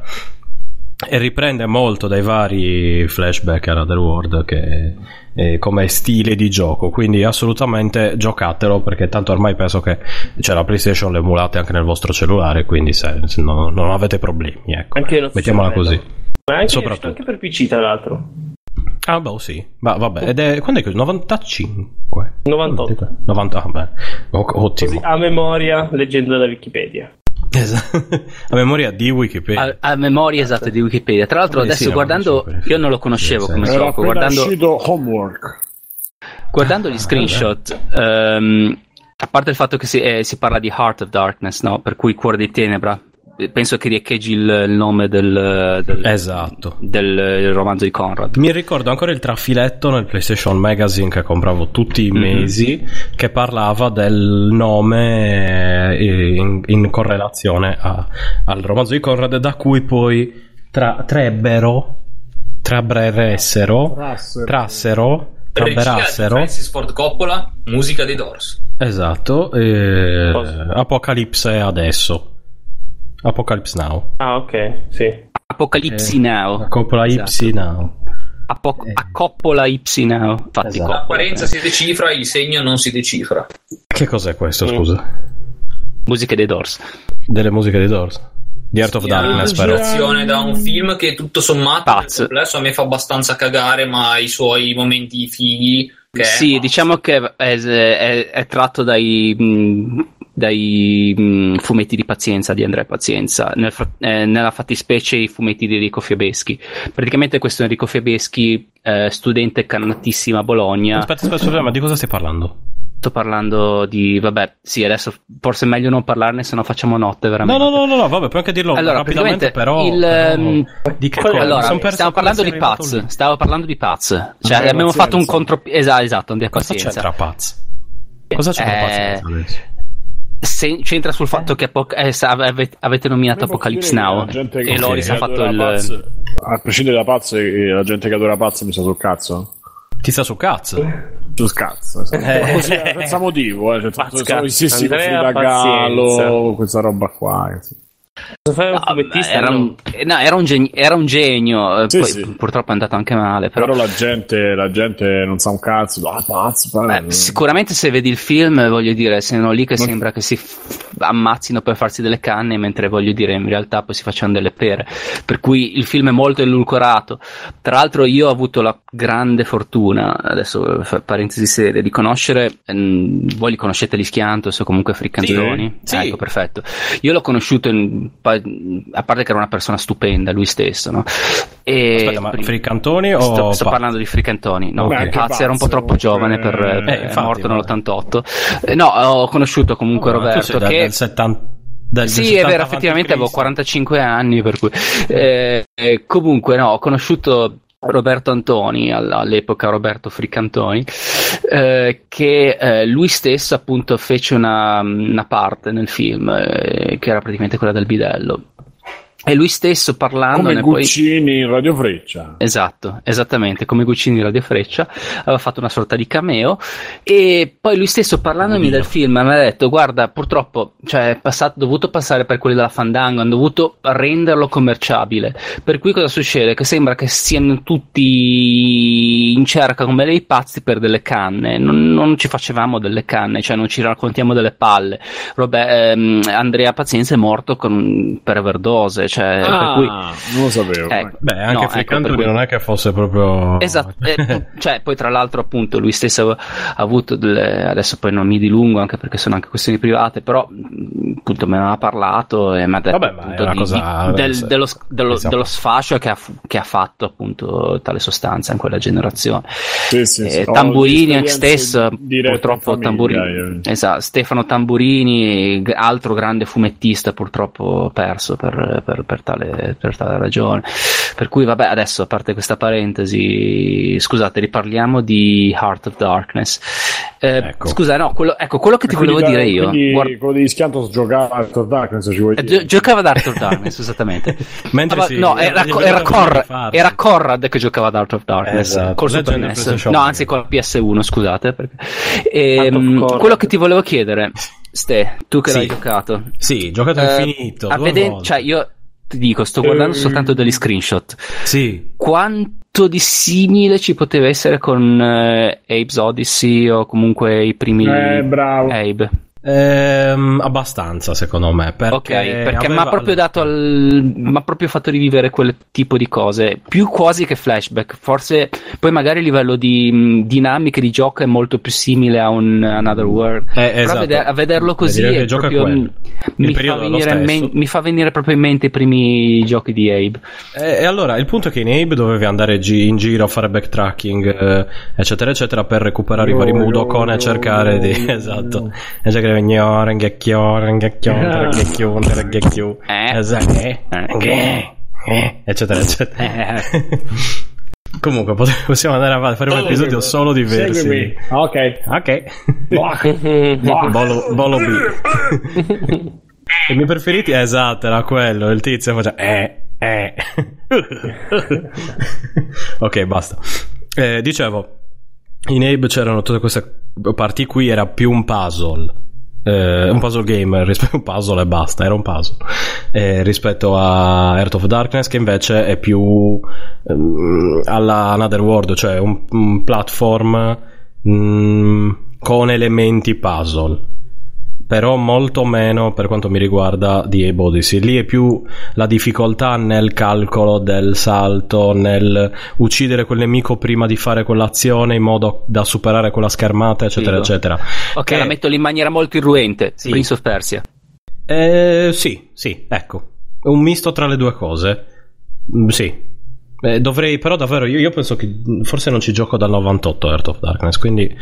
[SPEAKER 1] e riprende molto dai vari flashback a Another World che eh, come stile di gioco quindi assolutamente giocatelo perché tanto ormai penso che c'è la PlayStation le emulate anche nel vostro cellulare quindi se, se non, non avete problemi ecco mettiamola così
[SPEAKER 5] Ma anche,
[SPEAKER 1] Soprattutto.
[SPEAKER 5] anche per PC, tra l'altro.
[SPEAKER 1] ah beh sì ma vabbè ed è quando è che 95
[SPEAKER 5] 98.
[SPEAKER 1] 90 ah, beh. O- ottimo
[SPEAKER 5] Così a memoria, leggendo da Wikipedia.
[SPEAKER 1] Esatto. a memoria di Wikipedia
[SPEAKER 2] A, a memoria esatta di Wikipedia. Tra l'altro,
[SPEAKER 1] Eh,
[SPEAKER 2] adesso
[SPEAKER 1] sì,
[SPEAKER 2] guardando, io non lo conoscevo
[SPEAKER 1] Sì,
[SPEAKER 2] come
[SPEAKER 1] sì.
[SPEAKER 2] Gioco. Guardando,
[SPEAKER 4] Homework.
[SPEAKER 2] guardando gli
[SPEAKER 1] Ah,
[SPEAKER 2] screenshot, ehm, a parte il fatto che si, eh, si parla di Heart of Darkness, no? per cui Cuore di Tenebra, penso che riecheggi il, il nome del, del,
[SPEAKER 1] esatto
[SPEAKER 2] del, romanzo di Conrad.
[SPEAKER 1] Mi ricordo ancora il traffiletto nel PlayStation Magazine che compravo tutti i
[SPEAKER 2] Mhm.
[SPEAKER 1] mesi che parlava del nome eh, in, in correlazione a- al romanzo di Conrad da cui poi tra, trebbero trabberessero
[SPEAKER 4] Trassero.
[SPEAKER 1] trassero trabberassero
[SPEAKER 6] Francis Ford Coppola, musica dei Doors.
[SPEAKER 1] esatto eh? Apocalipse adesso Apocalypse Now
[SPEAKER 5] Ah, ok, sì.
[SPEAKER 2] Apocalipsi
[SPEAKER 1] Eh,
[SPEAKER 2] Now.
[SPEAKER 1] Coppola
[SPEAKER 2] Esatto.
[SPEAKER 1] Ipsi Now
[SPEAKER 2] Apo-
[SPEAKER 1] Eh.
[SPEAKER 2] Accoppola Ipsi Now. Infatti,
[SPEAKER 1] Esatto.
[SPEAKER 6] L'apparenza si decifra, il segno non si decifra.
[SPEAKER 1] che cos'è questo
[SPEAKER 5] Mm.
[SPEAKER 1] scusa?
[SPEAKER 2] Musiche dei Doors.
[SPEAKER 1] delle musiche di Doors di Art of
[SPEAKER 6] Sì,
[SPEAKER 1] Darkness
[SPEAKER 6] è
[SPEAKER 1] però
[SPEAKER 6] un'ispirazione da un film che tutto sommato
[SPEAKER 2] Pazzo.
[SPEAKER 6] complesso a me fa abbastanza cagare, ma ha i suoi momenti fighi. Che è
[SPEAKER 2] Sì,
[SPEAKER 6] pazzo.
[SPEAKER 2] diciamo che è, è- è tratto dai, mh, dai mh, fumetti di Pazienza di Andrea Pazienza, nel eh, nella fattispecie i fumetti di Enrico Fiabeschi. Praticamente questo Enrico Fiabeschi, eh, studente canatissimo a Bologna,
[SPEAKER 1] Aspetta, aspetta, aspetta, ma di cosa stai parlando?
[SPEAKER 2] sto parlando di, vabbè, sì, adesso forse è meglio non parlarne, se no facciamo notte
[SPEAKER 1] No,
[SPEAKER 2] veramente.
[SPEAKER 1] no, no, no, no, vabbè, puoi anche dirlo
[SPEAKER 2] Allora,
[SPEAKER 1] rapidamente, però.
[SPEAKER 2] il,
[SPEAKER 1] però-
[SPEAKER 2] ehm,
[SPEAKER 1] di che cosa?
[SPEAKER 2] Allora,
[SPEAKER 1] Mi son perso
[SPEAKER 2] stiamo
[SPEAKER 1] come
[SPEAKER 2] parlando di Paz. Stavo parlando di Paz. Cioè, abbiamo fatto un contro. Esatto, esatto, Andrea
[SPEAKER 1] Cosa c'entra Paz? Cosa c'entra
[SPEAKER 2] Eh,
[SPEAKER 1] Paz?
[SPEAKER 2] Se- c'entra sul fatto che apo- eh, sa- ave- avete nominato Apocalypse Now e Loris ha fatto il
[SPEAKER 4] Paz- a prescindere da Paz e la gente che adora Paz mi sta sul cazzo
[SPEAKER 1] Ti sta su cazzo?
[SPEAKER 4] sul cazzo
[SPEAKER 1] Eh.
[SPEAKER 4] Così, senza motivo eh. cioè, Gallo
[SPEAKER 5] Pazienza.
[SPEAKER 4] questa roba qua eh, sì.
[SPEAKER 5] Cosa fai un
[SPEAKER 2] No,
[SPEAKER 5] fumettista?
[SPEAKER 2] era, un, no, era un genio, era un genio, eh,
[SPEAKER 4] Sì,
[SPEAKER 2] poi
[SPEAKER 4] sì.
[SPEAKER 2] purtroppo è andato anche male. Però,
[SPEAKER 4] però la gente, la gente non sa un cazzo ah pazzo
[SPEAKER 2] eh, sicuramente se vedi il film, voglio dire, sono lì che
[SPEAKER 4] Ma-
[SPEAKER 2] sembra che si f- ammazzino per farsi delle canne, mentre voglio dire, in realtà poi si facciano delle pere. Per cui il film è molto edulcorato. Tra l'altro, io ho avuto la grande fortuna, adesso parentesi serie, di conoscere. ehm, voi li conoscete gli Schiantos o comunque Friccantoni?
[SPEAKER 1] Sì.
[SPEAKER 2] Ecco, perfetto. Io l'ho conosciuto, in- a parte che era una persona stupenda, lui stesso, no? E
[SPEAKER 1] Aspetta, ma Fricantoni o
[SPEAKER 2] Sto, sto parlando di Fricantoni, no,
[SPEAKER 4] Beh,
[SPEAKER 2] Paz
[SPEAKER 4] anche Paz,
[SPEAKER 2] era un po' troppo
[SPEAKER 4] comunque,
[SPEAKER 2] giovane per,
[SPEAKER 4] eh,
[SPEAKER 2] per- è
[SPEAKER 1] infatti,
[SPEAKER 2] morto
[SPEAKER 1] vabbè.
[SPEAKER 2] nell'88. Eh, no, ho conosciuto comunque
[SPEAKER 1] sei
[SPEAKER 2] Roberto che
[SPEAKER 1] del 70 del
[SPEAKER 2] sì,
[SPEAKER 1] 70
[SPEAKER 2] è vero, effettivamente avevo
[SPEAKER 1] Cristo.
[SPEAKER 2] 45 anni, per cui eh, eh, comunque no, ho conosciuto Roberto Antoni, all- all'epoca Roberto Friccantoni, eh, che eh, lui stesso appunto fece una, una parte nel film, eh, che era praticamente quella del bidello. E lui stesso parlando
[SPEAKER 4] come Guccini poi... in Radio Freccia.
[SPEAKER 2] Esatto, esattamente, come Guccini in Radio Freccia, aveva fatto una sorta di cameo e poi lui stesso parlandomi del film mi ha detto "Guarda, purtroppo, cioè è passato, dovuto passare per quelli della Fandango, hanno dovuto renderlo commerciabile. Per cui cosa succede? Che sembra che siano tutti in cerca come dei pazzi per delle canne. Non, non ci facevamo delle canne, cioè non ci raccontiamo delle palle. Robè, ehm, Andrea Pazienza è morto con, per overdose, cioè cioè,
[SPEAKER 4] ah,
[SPEAKER 2] cui,
[SPEAKER 4] non lo sapevo.
[SPEAKER 1] Eh, Beh, anche no, Fricanturi ecco, non è che fosse proprio.
[SPEAKER 2] Esatto, eh, cioè, poi tra l'altro, appunto, lui stesso ha avuto delle. Adesso poi non mi dilungo anche perché sono anche questioni private, però appunto me ne ha parlato e mi ha detto
[SPEAKER 1] Vabbè,
[SPEAKER 2] appunto,
[SPEAKER 1] di, cosa...
[SPEAKER 2] di, del, dello, dello, esatto. dello, sfascio che ha, che ha, fatto appunto tale sostanza in quella generazione.
[SPEAKER 4] Sì, sì, sì.
[SPEAKER 2] Eh, Tamburini anche stesso, purtroppo famiglia, Tamburini. Esatto, Stefano Tamburini, altro grande fumettista, purtroppo perso per, per per tale, per tale ragione. Per cui, vabbè, adesso a parte questa parentesi, scusate, riparliamo di Heart of Darkness. Eh, ecco. Scusa, no, quello, ecco, quello che ti volevo
[SPEAKER 4] da,
[SPEAKER 2] dire io.
[SPEAKER 4] Guarda, quello di Schiantos giocava Heart of Darkness, ci vuoi
[SPEAKER 2] eh, dire? giocava ad Heart of Darkness, esattamente.
[SPEAKER 1] Mentre sì,
[SPEAKER 2] no, era, era, Conrad, era, Conrad, che giocava ad Heart of Darkness esatto. col Super NES. No, anzi, con la PS1, scusate. Perché... E, ehm, quello che ti volevo chiedere. Ste, tu che sì. l'hai giocato.
[SPEAKER 1] Sì, giocato eh, infinito.
[SPEAKER 2] Vede- cioè, io ti dico, sto guardando ehm... soltanto degli screenshot.
[SPEAKER 1] Sì.
[SPEAKER 2] Quanto di simile ci poteva essere con uh, Abe's Odyssey o comunque i primi
[SPEAKER 4] eh, bravo.
[SPEAKER 2] Abe?
[SPEAKER 1] Ehm, abbastanza, secondo me. Perché
[SPEAKER 2] ok, perché aveva... mi ha proprio dato al... mi ha proprio fatto rivivere quel tipo di cose. Più quasi che flashback. Forse poi magari a livello di mh, dinamiche di gioco è molto più simile a un Another World.
[SPEAKER 1] Eh, Però
[SPEAKER 2] esatto. a, veder- a, vederlo così è proprio, mi, fa men- mi, fa venire proprio in mente i primi giochi di Abe.
[SPEAKER 1] E, e allora il punto è che in Abe dovevi andare gi- in giro a fare backtracking, eh, eccetera, eccetera, per recuperare no, i vari Mudokon e cercare di. esatto. E cercare gnò, ranghecchio, ranghecchio, ranghecchio, ranghecchio, eccetera, eccetera. Comunque possiamo andare avanti, fare un episodio solo di versi.
[SPEAKER 4] Seguimi. Ok.
[SPEAKER 1] Ok. Bolo, Bolo B. I miei preferiti, esatto, era quello, il tizio faceva eh, eh. ok, basta. Eh, dicevo, in Abe c'erano tutte queste parti qui, era più un puzzle eh, un puzzle game rispetto a un puzzle e basta, era un puzzle. Eh, rispetto a Earth of Darkness che invece è più ehm, alla Another World, cioè un, un platform mh, mm, con elementi puzzle però molto meno per quanto mi riguarda di Abe Odyssey. Lì è più la difficoltà nel calcolo del salto, nel uccidere quel nemico prima di fare quell'azione in modo da superare quella schermata, eccetera, Figo. eccetera.
[SPEAKER 2] Ok, che... la metto lì in maniera molto irruente. Sì. Prince of Persia.
[SPEAKER 1] Eh, sì, sì, ecco. Un misto tra le due cose. Mm, sì, eh, dovrei, però davvero, io, io, penso che forse non ci gioco dal 98 Earth of Darkness, quindi...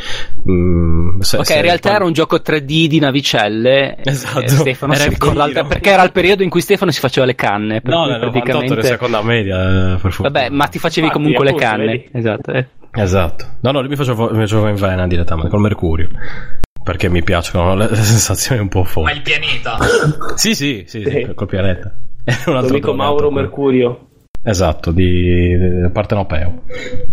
[SPEAKER 2] Mm, se, ok, se in realtà era un gioco 3D di navicelle.
[SPEAKER 1] Esatto.
[SPEAKER 2] Eh, Stefano era si perché era il periodo in cui Stefano si faceva le canne.
[SPEAKER 1] No, nel praticamente... 98 seconda media, eh, per
[SPEAKER 2] Vabbè, ma ti facevi Infatti, comunque le canne. Vedi. Esatto. Eh.
[SPEAKER 1] Esatto. No, no, lui mi facevo, mi facevo in vena direttamente, col mercurio perché mi piacciono le, sensazioni un po' forti.
[SPEAKER 6] Ma il pianeta?
[SPEAKER 1] sì, sì, sì, sì, col pianeta.
[SPEAKER 5] È un altro amico Mauro Mercurio.
[SPEAKER 1] Esatto, di, di partenopeo.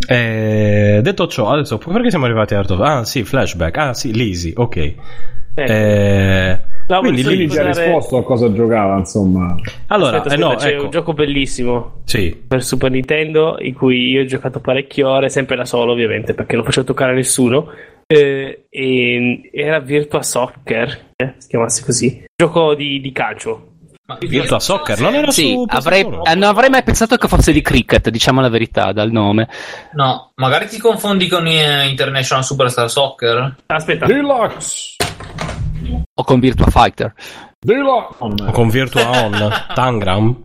[SPEAKER 1] E, detto ciò, adesso perché siamo arrivati a Art of... Ah, sì, flashback. Ah, sì, Lisi, ok. Eh.
[SPEAKER 4] Eh, no, quindi lui già dare... risposto a cosa giocava, insomma.
[SPEAKER 5] Allora, aspetta, aspetta, eh no, c'è ecco. un gioco bellissimo
[SPEAKER 1] sì.
[SPEAKER 5] per Super Nintendo in cui io ho giocato parecchie ore, sempre da solo, ovviamente, perché non facevo toccare a nessuno. Eh, e era Virtua Soccer, eh, si chiamasse così. Gioco di, di calcio
[SPEAKER 1] Virtua Soccer non era
[SPEAKER 2] sì, su avrei, eh, non avrei mai pensato che fosse di cricket, diciamo la verità dal nome.
[SPEAKER 6] No, magari ti confondi con eh, International Superstar Soccer.
[SPEAKER 5] Aspetta.
[SPEAKER 4] Deluxe.
[SPEAKER 2] O con Virtua Fighter.
[SPEAKER 4] Deluxe.
[SPEAKER 1] O con Virtua On. Tangram.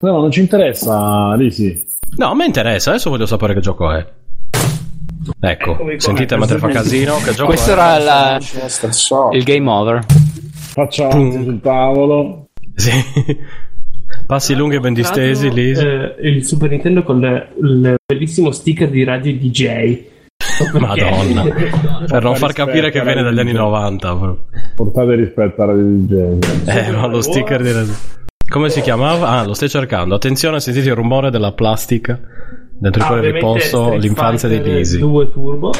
[SPEAKER 4] No, non ci interessa, Lisi.
[SPEAKER 1] No, a me interessa, adesso voglio sapere che gioco è. Ecco, sentite mentre fa casino. Che gioco
[SPEAKER 2] Questo
[SPEAKER 1] è?
[SPEAKER 2] era la... il game over.
[SPEAKER 4] Faccia avanti sul tavolo.
[SPEAKER 1] Sì. Passi lunghi e ben distesi lì.
[SPEAKER 5] Eh, il Super Nintendo con le, il bellissimo sticker di radio DJ.
[SPEAKER 1] Madonna, per non far capire che viene dagli anni 90.
[SPEAKER 4] Portate rispetto alla DJ.
[SPEAKER 1] Eh, ma lo sticker di radio. Come si chiamava? Ah, lo stai cercando. Attenzione, sentite il rumore della plastica dentro il
[SPEAKER 5] Ah,
[SPEAKER 1] quale riposto l'infanzia di Lisi.
[SPEAKER 5] 2 Turbo.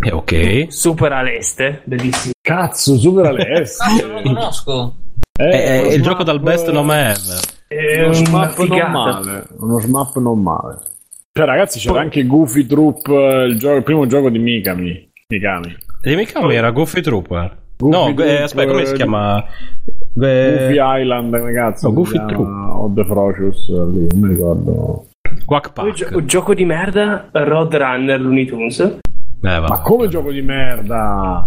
[SPEAKER 1] Eh, ok.
[SPEAKER 5] Super all'este, bellissimo.
[SPEAKER 4] Cazzo, super all'est.
[SPEAKER 6] Cazzo, non lo conosco.
[SPEAKER 1] È, è
[SPEAKER 4] uno
[SPEAKER 1] il gioco dal best nome ever.
[SPEAKER 5] È
[SPEAKER 4] Uno smap non
[SPEAKER 5] figata.
[SPEAKER 4] male. Uno smap non male. Cioè, ragazzi, c'era anche Goofy Troop, eh, il, gioco- il primo gioco di Mikami. Mikami.
[SPEAKER 1] E mica era Goofy Trooper.
[SPEAKER 4] Goofy
[SPEAKER 1] no, eh,
[SPEAKER 4] Troop,
[SPEAKER 1] aspetta, come si
[SPEAKER 4] eh,
[SPEAKER 1] chiama?
[SPEAKER 4] Goofy
[SPEAKER 1] Eh,
[SPEAKER 4] Island, ragazzi.
[SPEAKER 1] no, Goofy Troop.
[SPEAKER 4] O The Frocious, lì, non mi ricordo.
[SPEAKER 1] Quack
[SPEAKER 5] Poi
[SPEAKER 1] Pack.
[SPEAKER 5] gioco di merda, Roadrunner Looney Tunes.
[SPEAKER 1] Eh, vabbè.
[SPEAKER 4] Ma come gioco di merda?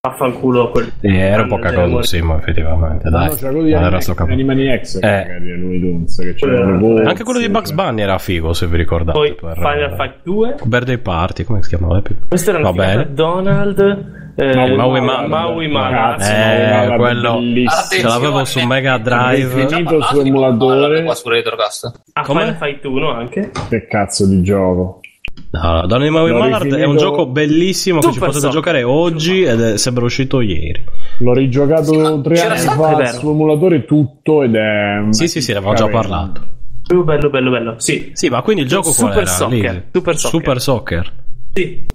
[SPEAKER 5] Vaffanculo quel.
[SPEAKER 1] Sì, era un po' cagosissimo, effettivamente. Dai,
[SPEAKER 4] no, c'era quello di. Animani X,
[SPEAKER 1] Eh. Anche quello di Bugs. Bunny era figo, se vi ricordate.
[SPEAKER 5] Poi
[SPEAKER 1] per-
[SPEAKER 5] Final Fight 2.
[SPEAKER 1] Birthday Party, come si chiamava?
[SPEAKER 5] Questo era
[SPEAKER 1] bene.
[SPEAKER 5] Donald. Eh,
[SPEAKER 4] Maui
[SPEAKER 1] Maui.
[SPEAKER 5] Maui
[SPEAKER 1] Mallard.
[SPEAKER 5] Mallard.
[SPEAKER 4] Cazzo,
[SPEAKER 1] Eh,
[SPEAKER 4] Maui
[SPEAKER 1] quello-
[SPEAKER 4] bellissimo.
[SPEAKER 1] Ce l'avevo su Mega Drive.
[SPEAKER 4] Infinito
[SPEAKER 6] Parlato
[SPEAKER 4] su
[SPEAKER 6] di
[SPEAKER 4] emulatore.
[SPEAKER 6] Qua su Retrocast.
[SPEAKER 5] A
[SPEAKER 1] Come?
[SPEAKER 5] Final Fight 1 anche.
[SPEAKER 4] Che cazzo di gioco?
[SPEAKER 1] No, Donny Maui Mallard è un gioco bellissimo che ci potete
[SPEAKER 5] Soccer.
[SPEAKER 1] giocare oggi ed è, sembra uscito ieri.
[SPEAKER 4] L'ho rigiocato tre
[SPEAKER 6] c'era
[SPEAKER 4] anni fa
[SPEAKER 5] vero.
[SPEAKER 4] su emulatore tutto ed è...
[SPEAKER 1] Sì, sì, sì, ne avevamo già parlato.
[SPEAKER 5] Uh, bello, bello, bello. Sì.
[SPEAKER 1] Sì, ma quindi il gioco
[SPEAKER 5] Super
[SPEAKER 1] qual era?
[SPEAKER 5] Soccer,
[SPEAKER 1] Lì?
[SPEAKER 5] Super Soccer.
[SPEAKER 1] Super Soccer.
[SPEAKER 5] Sì.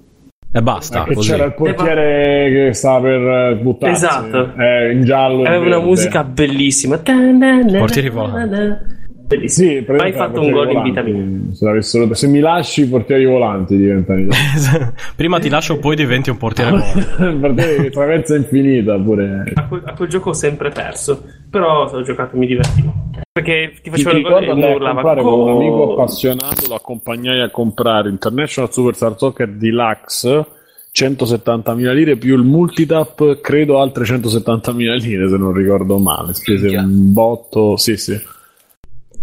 [SPEAKER 1] E basta,
[SPEAKER 4] Che
[SPEAKER 1] così.
[SPEAKER 4] c'era il portiere che stava per eh, buttarsi
[SPEAKER 5] Esatto.
[SPEAKER 4] eh, in giallo e
[SPEAKER 5] Aveva una musica bellissima.
[SPEAKER 1] Portieri volanti.
[SPEAKER 5] Bellissimo.
[SPEAKER 4] Sì,
[SPEAKER 5] Hai
[SPEAKER 4] praticamente
[SPEAKER 5] fatto un gol in vita mia.
[SPEAKER 4] Se, l'avessero- se mi lasci i portieri volanti diventano i
[SPEAKER 1] Prima ti lascio, poi diventi un portiere buono.
[SPEAKER 4] portieri traversa infinita pure
[SPEAKER 5] A quel, a quel gioco ho sempre perso. Però ho giocato e mi divertivo. Perché ti facevano il gol e
[SPEAKER 4] a
[SPEAKER 5] urlava.
[SPEAKER 4] comprare con un amico appassionato lo accompagnai a comprare International Superstar Soccer Deluxe 170.000 lire più il multitap credo altre 170.000 lire se non ricordo male spese
[SPEAKER 6] Minchia.
[SPEAKER 4] un botto sì sì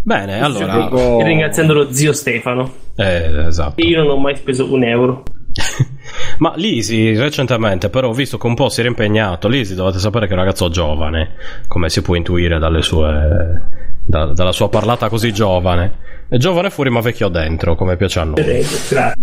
[SPEAKER 1] Bene, allora.
[SPEAKER 5] E ringraziando lo zio Stefano.
[SPEAKER 1] Eh, esatto.
[SPEAKER 5] Io non ho mai speso un euro.
[SPEAKER 1] Ma Lisi recentemente però ho visto che un po' si era impegnato. Lisi dovete sapere che è un ragazzo giovane, come si può intuire dalle sue, da- dalla sua parlata così giovane. È giovane fuori ma vecchio dentro, come piace a noi.
[SPEAKER 5] Grazie.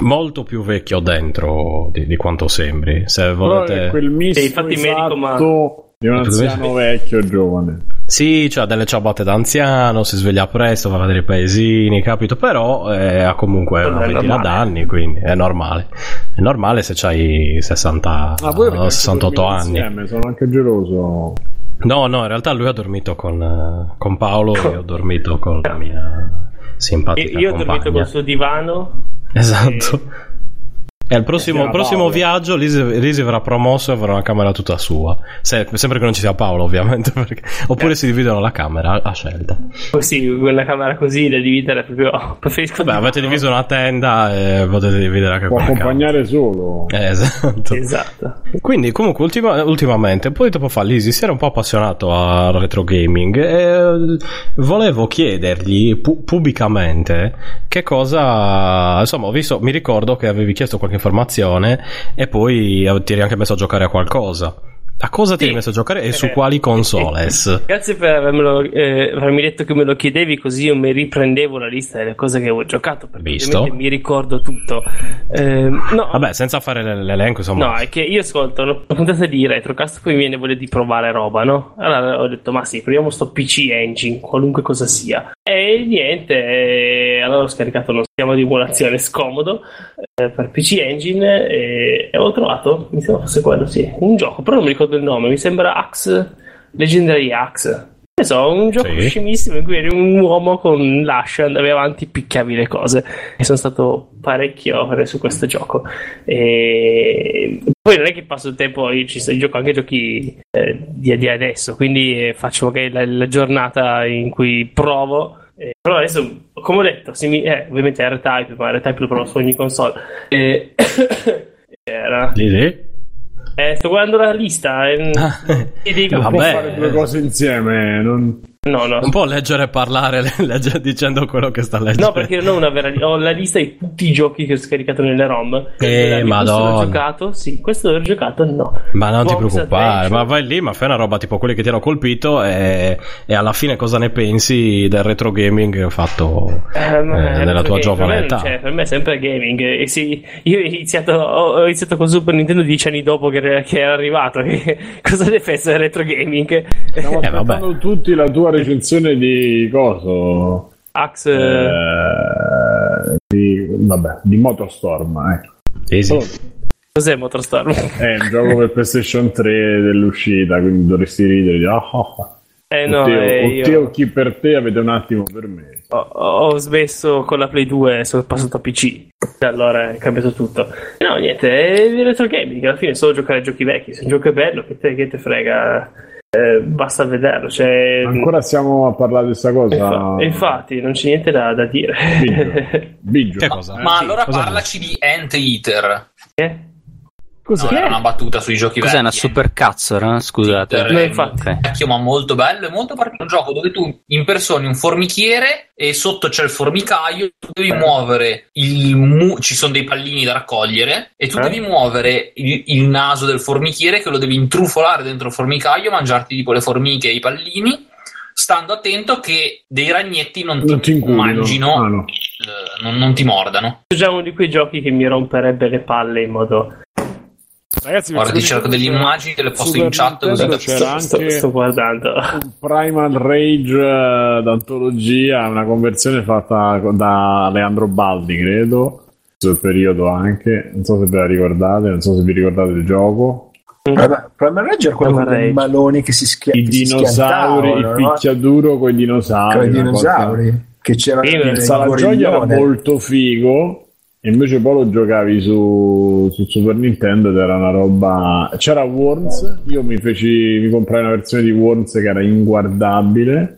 [SPEAKER 1] Molto più vecchio dentro di, di quanto sembri. Se
[SPEAKER 4] però è
[SPEAKER 1] volete...
[SPEAKER 4] quel misto
[SPEAKER 5] infatti medico, ma-
[SPEAKER 4] esatto di un anziano vecchio e giovane
[SPEAKER 1] Sì, c'ha delle ciabatte d'anziano, si sveglia presto, va a vedere i paesini, capito? Però eh, ha comunque
[SPEAKER 5] Non
[SPEAKER 1] una ventina d'anni, quindi è normale. È normale se c'hai 60,
[SPEAKER 4] Ah, voi avete anche
[SPEAKER 1] 68
[SPEAKER 4] dormito
[SPEAKER 1] anni.
[SPEAKER 4] insieme, sono anche geloso
[SPEAKER 1] No, no, in realtà lui ha dormito con, eh, con Paolo e io ho dormito con la mia simpatica
[SPEAKER 5] Io, io ho dormito
[SPEAKER 1] compagna.
[SPEAKER 5] col suo divano.
[SPEAKER 1] Esatto. E al prossimo,
[SPEAKER 4] a
[SPEAKER 1] prossimo viaggio Lisi, Lisi verrà promosso e avrà una camera tutta sua. Se- sempre che non ci sia Paolo, ovviamente. perché- oppure si dividono la camera a scelta.
[SPEAKER 5] Così, una camera così da dividere proprio. Preferisco
[SPEAKER 1] Vabbè, avete diviso una tenda e potete dividere anche
[SPEAKER 4] può
[SPEAKER 1] quella camera.
[SPEAKER 4] accompagnare solo
[SPEAKER 1] Eh, esatto.
[SPEAKER 5] Esatto.
[SPEAKER 1] Quindi, comunque, ultima- ultimamente, un po' di tempo fa, Lisi si era un po' appassionato al retro gaming e eh, volevo chiedergli pu- pubblicamente che cosa. Insomma, ho visto, mi ricordo che avevi chiesto qualche informazione e poi eh, ti eri anche messo a giocare a qualcosa. A cosa ti
[SPEAKER 5] Sì.
[SPEAKER 1] eri messo a giocare e su
[SPEAKER 5] Eh,
[SPEAKER 1] quali consoles?
[SPEAKER 5] Grazie per avermelo, eh, avermi detto che me lo chiedevi, così io mi riprendevo la lista delle cose che avevo giocato. Perché
[SPEAKER 1] Visto.
[SPEAKER 5] mi ricordo tutto. Eh, no,
[SPEAKER 1] Vabbè, senza fare l- l'elenco, insomma.
[SPEAKER 5] No, è che io ascolto una puntata di Retrocast, poi mi viene voglia di provare roba, no? Allora ho detto, ma sì, proviamo sto PC Engine, qualunque cosa sia. E niente, eh, allora ho scaricato uno schema di emulazione scomodo eh, per PC Engine e, e ho trovato, mi sembra fosse quello, sì, un gioco, però non mi ricordo il nome, mi sembra Axe, Legendary Axe. Ne so, un gioco
[SPEAKER 1] Sì.
[SPEAKER 5] scemissimo in cui eri un uomo con l'ascia, andavi avanti, picchiavi le cose. E sono stato parecchio ore su questo gioco. E poi non è che passo il tempo, io ci sto, gioco anche giochi eh, di, di adesso, quindi eh, faccio magari la, la giornata in cui provo. Eh, però adesso, come ho detto, mi- eh, ovviamente R-Type, ma R-Type lo provo su ogni console. Eh, era-
[SPEAKER 1] Lisi?
[SPEAKER 5] Eh, sto guardando la lista. eh, e
[SPEAKER 1] Eh,
[SPEAKER 4] può
[SPEAKER 1] vabbè.
[SPEAKER 4] fare due cose insieme non...
[SPEAKER 5] no, no,
[SPEAKER 1] Un po' leggere e parlare legge- dicendo quello che sta leggendo.
[SPEAKER 5] No, perché non ho una vera ho la lista di tutti i giochi che ho scaricato nelle ROM.
[SPEAKER 1] Eh,
[SPEAKER 5] Questo
[SPEAKER 1] madonna.
[SPEAKER 5] l'ho giocato, sì, questo l'ho giocato, no.
[SPEAKER 1] Ma non ti
[SPEAKER 5] Box
[SPEAKER 1] preoccupare,
[SPEAKER 5] Adventure.
[SPEAKER 1] ma vai lì, ma fai una roba tipo quelli che ti hanno colpito e, e alla fine cosa ne pensi del retro gaming fatto
[SPEAKER 5] Eh,
[SPEAKER 1] eh, nella tua giovane età?
[SPEAKER 5] cioè, per me è sempre gaming. E sì, io ho iniziato, ho, ho iniziato con Super Nintendo dieci anni dopo che era, che era arrivato. che- cosa ne pensi del retro gaming?
[SPEAKER 4] stiamo
[SPEAKER 1] Eh,
[SPEAKER 4] tutti la tua recensione di coso.
[SPEAKER 5] Axe.
[SPEAKER 4] Eh, di, vabbè, di Motorstorm. Ecco.
[SPEAKER 1] Sì, sì.
[SPEAKER 5] Cos'è Motorstorm?
[SPEAKER 4] È un gioco per PlayStation 3 dell'uscita, quindi dovresti ridere. Di, oh, oh, oh.
[SPEAKER 5] Eh no,
[SPEAKER 4] oddio,
[SPEAKER 5] eh,
[SPEAKER 4] oddio,
[SPEAKER 5] io
[SPEAKER 4] chi per te avete un attimo per me.
[SPEAKER 5] ho, ho smesso con la Play 2 e sono passato a PC. E allora è cambiato tutto. No, niente, è il retro gaming. Alla fine è solo giocare a giochi vecchi. Se un gioco è bello, che te, che te frega, eh, basta vederlo. Cioè,
[SPEAKER 4] Ancora stiamo a parlare di questa cosa.
[SPEAKER 5] infa- infatti, non c'è niente da, da dire.
[SPEAKER 4] Biggio. Biggio.
[SPEAKER 1] Che cosa?
[SPEAKER 6] Ma
[SPEAKER 1] Sì,
[SPEAKER 6] allora
[SPEAKER 1] cosa
[SPEAKER 6] parlaci di Anteater.
[SPEAKER 5] Eh?
[SPEAKER 6] No, era una battuta sui giochi
[SPEAKER 2] Cos'è una
[SPEAKER 6] vecchi.
[SPEAKER 2] super cazzora? Scusate.
[SPEAKER 6] Anteater
[SPEAKER 5] No,
[SPEAKER 6] è
[SPEAKER 5] infatti.
[SPEAKER 6] un vecchio ma molto bello, è molto particolare. Un gioco dove tu impersoni un formichiere e sotto c'è il formicaio, tu devi muovere il mu- ci sono dei pallini da raccogliere e tu
[SPEAKER 5] Eh?
[SPEAKER 6] devi muovere il, il naso del formichiere che lo devi intrufolare dentro il formicaio, mangiarti tipo le formiche e i pallini, stando attento che dei ragnetti non ti,
[SPEAKER 4] Non ti inculino.
[SPEAKER 6] mangino,
[SPEAKER 4] Ah, no.
[SPEAKER 6] eh, non, non ti mordano.
[SPEAKER 5] Uno di quei giochi che mi romperebbe le palle in modo.
[SPEAKER 4] Ragazzi,
[SPEAKER 6] Guarda, ti
[SPEAKER 4] mi
[SPEAKER 6] cerco delle immagini, te le posto in chat così
[SPEAKER 4] Nintendo c'era
[SPEAKER 5] Sto,
[SPEAKER 4] anche
[SPEAKER 5] sto guardando.
[SPEAKER 4] un Primal Rage eh, d'antologia, una conversione fatta da Leandro Baldi, credo. Sul periodo anche, non so se ve la ricordate, non so se vi ricordate il gioco.
[SPEAKER 3] Primal Rage era quello con i
[SPEAKER 5] Rage.
[SPEAKER 3] maloni che si, schia-
[SPEAKER 4] I dinosauri, il
[SPEAKER 3] no?
[SPEAKER 4] picchiaduro con i dinosauri.
[SPEAKER 3] Con i dinosauri che c'era
[SPEAKER 5] Sì,
[SPEAKER 3] il
[SPEAKER 4] Il Salagioia era molto figo. Invece poi lo giocavi su, su Super Nintendo ed era una roba. C'era Worms. Io mi feci. Mi comprai una versione di Worms che era inguardabile.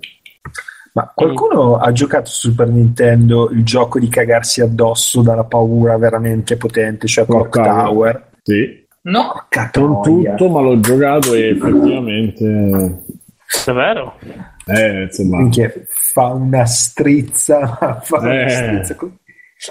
[SPEAKER 3] Ma qualcuno ha giocato su Super Nintendo il gioco di cagarsi addosso dalla paura veramente potente, cioè Clock
[SPEAKER 4] Tower. Sì,
[SPEAKER 6] No,
[SPEAKER 3] Porca
[SPEAKER 4] non tutto, ma l'ho giocato e effettivamente.
[SPEAKER 5] Davvero?
[SPEAKER 4] Eh, insomma.
[SPEAKER 3] Minchia, fa una strizza, fa una
[SPEAKER 4] Eh.
[SPEAKER 3] strizza.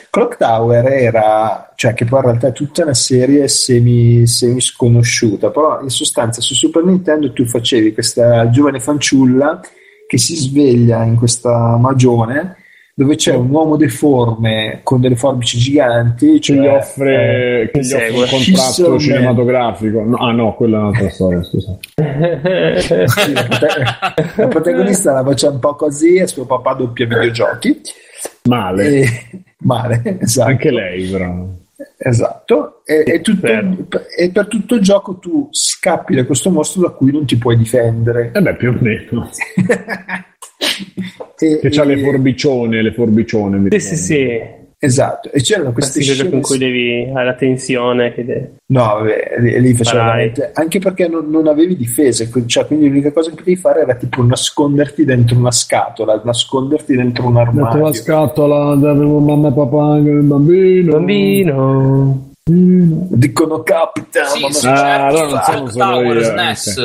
[SPEAKER 3] Clock Tower era, cioè che poi in realtà è tutta una serie semi, semi sconosciuta, però in sostanza su Super Nintendo tu facevi questa giovane fanciulla che si sveglia in questa magione dove c'è un uomo deforme con delle forbici giganti,
[SPEAKER 4] Che
[SPEAKER 3] cioè,
[SPEAKER 4] gli offre, che
[SPEAKER 5] mi
[SPEAKER 4] gli offre un contratto cinematografico. No, ah, no, quella è un'altra storia. Scusa.
[SPEAKER 3] eh, sì, la protagonista la faccia un po' così e suo papà doppia videogiochi.
[SPEAKER 4] Male.
[SPEAKER 3] E, male, esatto.
[SPEAKER 4] Anche lei, però.
[SPEAKER 3] Esatto, e, e tutto- e per tutto il gioco tu scappi da questo mostro da cui non ti puoi difendere.
[SPEAKER 4] Eh beh, più o meno.
[SPEAKER 3] E-
[SPEAKER 4] Che c'ha
[SPEAKER 3] e-
[SPEAKER 4] le forbicione, le forbicione.
[SPEAKER 5] Sì, sì, sì.
[SPEAKER 3] Esatto, e c'erano queste scene.
[SPEAKER 5] in cui devi la tensione. Che de-
[SPEAKER 3] No, vabbè, lì, faceva veramente- anche perché non, non avevi difese, quindi- cioè, quindi l'unica cosa che potevi fare era tipo nasconderti dentro una scatola, nasconderti dentro un
[SPEAKER 4] Metto la
[SPEAKER 3] armadio.
[SPEAKER 4] scatola, avevo mamma e papà, il bambino.
[SPEAKER 5] Bambino.
[SPEAKER 3] Dicono capita,
[SPEAKER 6] sì,
[SPEAKER 3] ma
[SPEAKER 6] se
[SPEAKER 3] non-
[SPEAKER 4] Ah, allora non sono solo io,
[SPEAKER 6] SNES,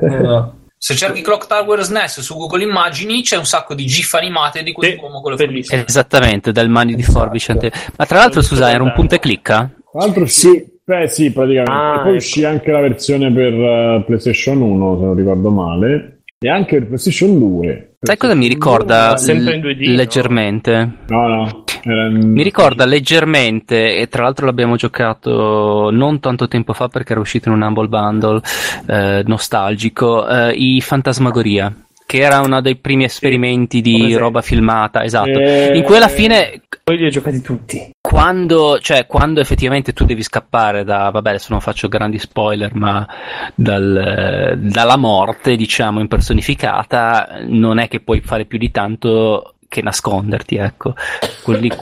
[SPEAKER 3] no.
[SPEAKER 6] Se cerchi Clock Tower SNES su Google Immagini c'è un sacco di gif animate di questo
[SPEAKER 5] Sì,
[SPEAKER 6] uomo con le
[SPEAKER 5] bellissimo.
[SPEAKER 6] forbici.
[SPEAKER 2] Esattamente, dal mani di
[SPEAKER 3] Esatto.
[SPEAKER 2] forbice. Ma tra l'altro, scusa, era un punta e clicca?
[SPEAKER 4] Tra l'altro,
[SPEAKER 3] Sì,
[SPEAKER 4] Beh, sì, praticamente.
[SPEAKER 5] Ah,
[SPEAKER 4] e poi
[SPEAKER 5] ecco.
[SPEAKER 4] uscì anche la versione per eh, PlayStation 1, se non ricordo male, e anche per PlayStation 2.
[SPEAKER 2] Sai cosa mi ricorda
[SPEAKER 5] Sempre in
[SPEAKER 2] l-
[SPEAKER 5] 2D, no?
[SPEAKER 2] leggermente?
[SPEAKER 4] No, no. era in-
[SPEAKER 2] Mi ricorda leggermente, e tra l'altro l'abbiamo giocato non tanto tempo fa perché era uscito in un Humble Bundle eh, nostalgico, eh, i Fantasmagoria, che era uno dei primi esperimenti di roba filmata, esatto.
[SPEAKER 4] Eh,
[SPEAKER 2] In cui alla fine
[SPEAKER 5] Poi li ho giocati tutti.
[SPEAKER 2] quando, cioè, quando effettivamente tu devi scappare da, vabbè, adesso non faccio grandi spoiler, ma dal, dalla morte, diciamo, impersonificata, non è che puoi fare più di tanto che nasconderti, ecco.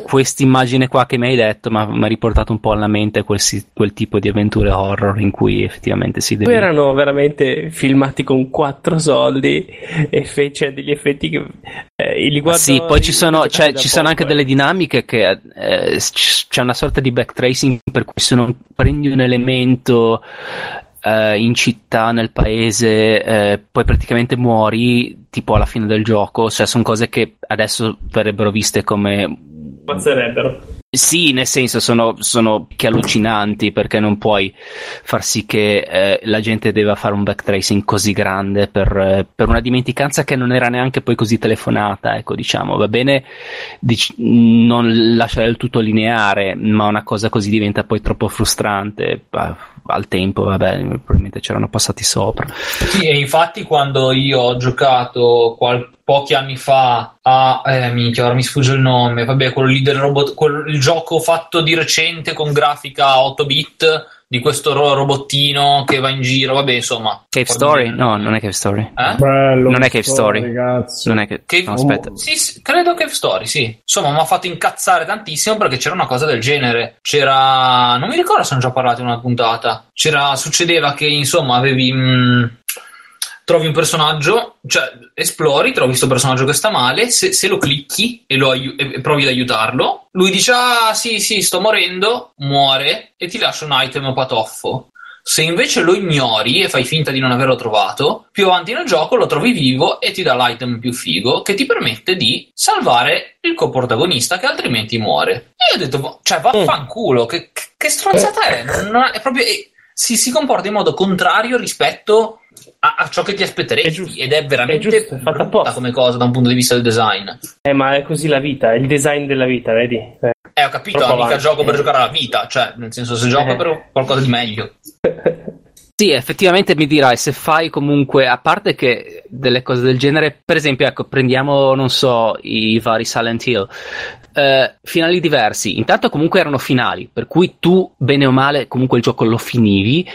[SPEAKER 2] Questa immagine qua che mi hai detto mi ha riportato un po' alla mente quel, quel tipo di avventure horror in cui effettivamente si deve...
[SPEAKER 5] erano veramente filmati con quattro soldi e fece degli effetti che eh,
[SPEAKER 2] Sì, poi ci sono, cioè, ci sono anche
[SPEAKER 5] eh.
[SPEAKER 2] delle dinamiche che eh, c- c'è una sorta di backtracing per cui se non prendi un elemento eh, in città, nel paese, eh, poi praticamente muori tipo alla fine del gioco, cioè sono cose che adesso verrebbero viste come
[SPEAKER 5] Pazzerebbero.
[SPEAKER 2] sì, nel senso sono, sono che allucinanti perché non puoi far sì che eh, la gente debba fare un backtracing così grande per, eh, per una dimenticanza che non era neanche poi così telefonata, ecco diciamo, va bene dic- non lasciare il tutto lineare, ma una cosa così diventa poi troppo frustrante. Ah, al tempo, vabbè, probabilmente c'erano passati sopra.
[SPEAKER 6] Sì, e infatti quando io ho giocato qual- pochi anni fa a eh, minchia, ora mi sfugge il nome, vabbè, quello lì del robot, quel, il gioco fatto di recente con grafica 8 bit di questo ro- robottino che va in giro, vabbè, insomma.
[SPEAKER 2] Cave Story?
[SPEAKER 6] genere.
[SPEAKER 2] No, non è Cave Story.
[SPEAKER 6] Eh?
[SPEAKER 4] Bello,
[SPEAKER 2] Non è Cave Story.
[SPEAKER 4] Ragazzi.
[SPEAKER 2] Non è che...
[SPEAKER 6] Cave-
[SPEAKER 2] no, aspetta.
[SPEAKER 6] Sì, sì, credo Cave Story, sì. Insomma, mi ha fatto incazzare tantissimo perché c'era una cosa del genere. C'era. Non mi ricordo se hanno già parlato in una puntata. C'era. Succedeva che, insomma, avevi. mh, trovi un personaggio, cioè esplori, trovi questo personaggio che sta male. Se, se lo clicchi e, lo aiu- e- provi ad aiutarlo, lui dice: Ah, sì, sì, sto morendo, muore e ti lascia un item patoffo. Se invece lo ignori e fai finta di non averlo trovato, più avanti nel gioco lo trovi vivo e ti dà l'item più figo che ti permette di salvare il coprotagonista che altrimenti muore. E io ho detto, "Va- cioè vaffanculo, che, che, stronzata è? È proprio, è- si, si comporta in modo contrario rispetto a, a ciò che ti
[SPEAKER 5] È
[SPEAKER 6] aspetteresti
[SPEAKER 5] giusto,
[SPEAKER 6] ed è veramente
[SPEAKER 5] è giusto, è fatta apposta.
[SPEAKER 6] come cosa da un punto di vista del design.
[SPEAKER 5] Eh, ma è così la vita, è il design della vita, vedi? Eh.
[SPEAKER 6] Eh, ho capito,
[SPEAKER 5] Troppo
[SPEAKER 6] mica
[SPEAKER 5] avanti.
[SPEAKER 6] gioco per giocare alla vita, cioè, nel senso, se gioco
[SPEAKER 5] Eh.
[SPEAKER 6] per qualcosa di meglio.
[SPEAKER 2] Sì, effettivamente mi dirai, se fai comunque, a parte che delle cose del genere, per esempio, ecco, prendiamo, non so, i vari Silent Hill, eh, finali diversi, intanto comunque erano finali, per cui tu, bene o male, comunque il gioco lo finivi,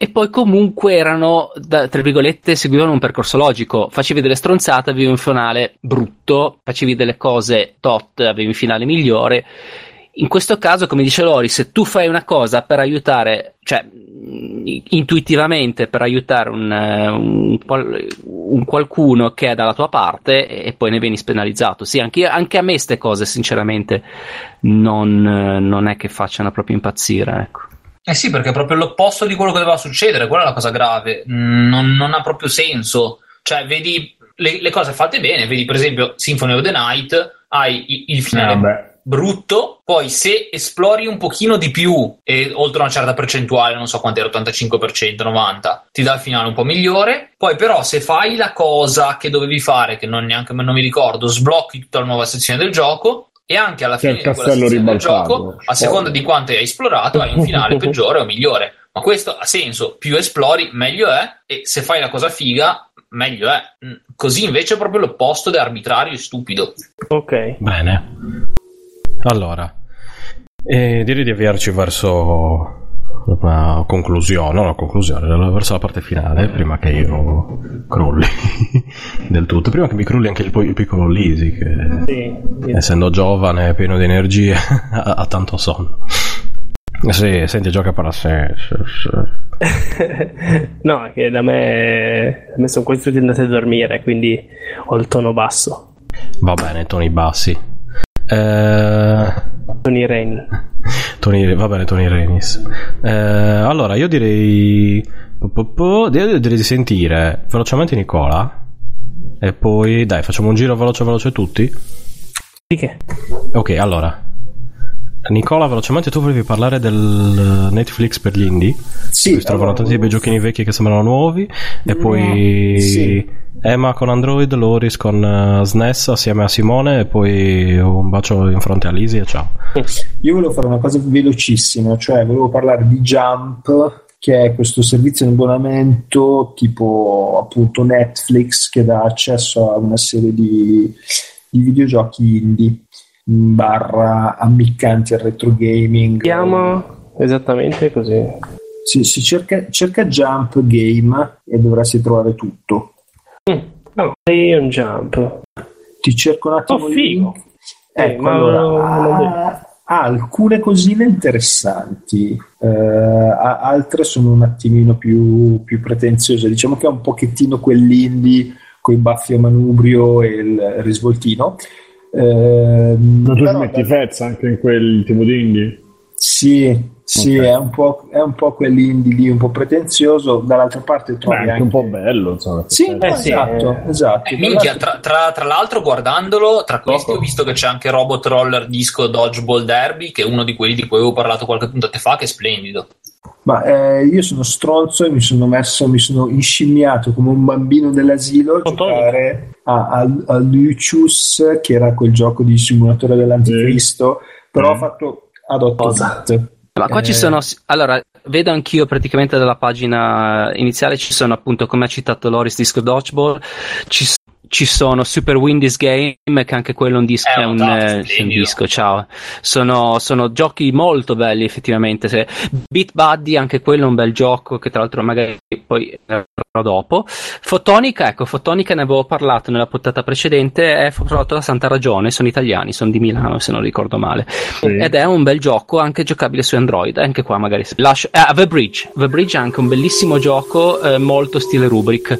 [SPEAKER 2] e poi comunque erano, da- tra virgolette, seguivano un percorso logico, facevi delle stronzate, avevi un finale brutto, facevi delle cose tot, avevi un finale migliore, in questo caso, come dice Lori, se tu fai una cosa per aiutare, cioè mh, intuitivamente per aiutare un, eh, un un qualcuno che è dalla tua parte e poi ne vieni spenalizzato. Sì, anche, anche a me queste cose, sinceramente, non, non è che facciano proprio impazzire. Ecco.
[SPEAKER 6] Eh sì, perché è proprio l'opposto di quello che doveva succedere, quella è la cosa grave. Mm, Non, non ha proprio senso. Cioè, vedi le, le cose fatte bene, vedi per esempio Symphony of the Night, hai il
[SPEAKER 4] Eh,
[SPEAKER 6] finale
[SPEAKER 4] vabbè.
[SPEAKER 6] brutto, poi se esplori un pochino di più, e oltre una certa percentuale, non so quant'era, 85%, 90%, ti dà il finale un po' migliore. Poi però se fai la cosa che dovevi fare, che non neanche non mi ricordo, sblocchi tutta la nuova sezione del gioco, e anche alla fine di quella del
[SPEAKER 4] ribaltato.
[SPEAKER 6] gioco, a seconda di quanto hai esplorato, hai un finale peggiore o migliore. Ma questo ha senso, più esplori, meglio è, e se fai la cosa figa, meglio è. Mm, Così invece è proprio l'opposto è arbitrario e stupido.
[SPEAKER 5] Ok.
[SPEAKER 1] Bene. Allora, eh, direi di avviarci verso una conclusione, una conclusione, verso la parte finale, prima che io crolli del tutto. Prima che mi crolli anche il, il piccolo Lisi, che
[SPEAKER 5] Sì, sì.
[SPEAKER 1] essendo giovane pieno di energie ha, ha tanto sonno. Sì, senti, gioca per la sé.
[SPEAKER 5] no, che da me, da me sono quasi tutti andati a dormire, quindi ho il tono basso.
[SPEAKER 1] Va bene, toni bassi. Eh,
[SPEAKER 5] Tony Reni.
[SPEAKER 1] Tony, va bene, Tony Renis. Eh, allora, io direi. direi direi di sentire velocemente Nicola. E poi, dai, facciamo un giro veloce, veloce tutti.
[SPEAKER 5] Di che?
[SPEAKER 1] Ok, allora. Nicola, velocemente tu volevi parlare del Netflix per gli indie?
[SPEAKER 3] Sì,
[SPEAKER 1] si trovano
[SPEAKER 3] allora,
[SPEAKER 1] tanti bei giochini vecchi che sembrano nuovi. E poi
[SPEAKER 3] sì.
[SPEAKER 1] Emma con Android, Loris con eh, SNES assieme a Simone. E poi un bacio in fronte a Lisi e ciao.
[SPEAKER 3] Io volevo fare una cosa velocissima, cioè volevo parlare di Jump, che è questo servizio in abbonamento tipo appunto Netflix che dà accesso a una serie di, di videogiochi indie in barra ammiccanti al retro gaming.
[SPEAKER 5] Chiama esattamente così.
[SPEAKER 3] Si, si cerca, cerca Jump Game e dovresti trovare tutto.
[SPEAKER 5] Mm. No, è un jump.
[SPEAKER 3] Ti cerco un attimo
[SPEAKER 5] Oh, figo. Eh,
[SPEAKER 3] Ecco,
[SPEAKER 5] ma
[SPEAKER 3] allora,
[SPEAKER 5] non
[SPEAKER 3] ha, ha alcune cosine interessanti, eh, altre sono un attimino più, più pretenziose. Diciamo che è un pochettino quell'indie con i baffi a manubrio e il risvoltino. Eh,
[SPEAKER 4] Ma tu ci
[SPEAKER 3] però
[SPEAKER 4] metti Fez anche in quel tipo di indie?
[SPEAKER 3] sì, sì,
[SPEAKER 4] Ok.
[SPEAKER 3] è, un po', è un po' quell'indie lì, un po' pretenzioso. Dall'altra parte
[SPEAKER 4] Beh,
[SPEAKER 3] trovi
[SPEAKER 4] anche
[SPEAKER 3] anche
[SPEAKER 4] un po' bello, insomma.
[SPEAKER 3] Sì,
[SPEAKER 5] Eh, sì,
[SPEAKER 3] esatto,
[SPEAKER 5] eh.
[SPEAKER 3] esatto.
[SPEAKER 6] Eh, minchia, tra, tra- tra l'altro, guardandolo, tra questi ho visto che c'è anche Robot Roller Disco Dodgeball Derby, che è uno di quelli di cui avevo parlato qualche puntata fa, che è splendido.
[SPEAKER 3] Ma eh, io sono stronzo e mi sono messo, mi sono inscimmiato come un bambino dell'asilo a giocare a, a, a Lucius, che era quel gioco di simulatore dell'anticristo, però
[SPEAKER 4] Mm.
[SPEAKER 3] ho fatto ad 8
[SPEAKER 5] Cosa?
[SPEAKER 2] Ma qua
[SPEAKER 3] Eh.
[SPEAKER 2] ci sono, allora, vedo anch'io praticamente dalla pagina iniziale ci sono appunto, come ha citato Loris, Disco Dodgeball, ci, ci sono Super Windies Game, che anche quello è un disco,
[SPEAKER 6] È
[SPEAKER 2] è
[SPEAKER 6] un
[SPEAKER 2] un,
[SPEAKER 6] dato
[SPEAKER 2] eh, sì, un
[SPEAKER 6] splendido.
[SPEAKER 2] disco, ciao. Sono, sono giochi molto belli effettivamente. Se- Beat Buddy, anche quello è un bel gioco, che tra l'altro magari poi parlerò dopo. Fotonica, ecco, Fotonica ne avevo parlato nella puntata precedente, è prodotto da Santa Ragione, sono italiani, sono di Milano se non ricordo male. Ed è un bel gioco anche giocabile su Android. Anche qua magari lascio. Ah, The Bridge. The Bridge è anche un bellissimo gioco, eh, molto stile rubric.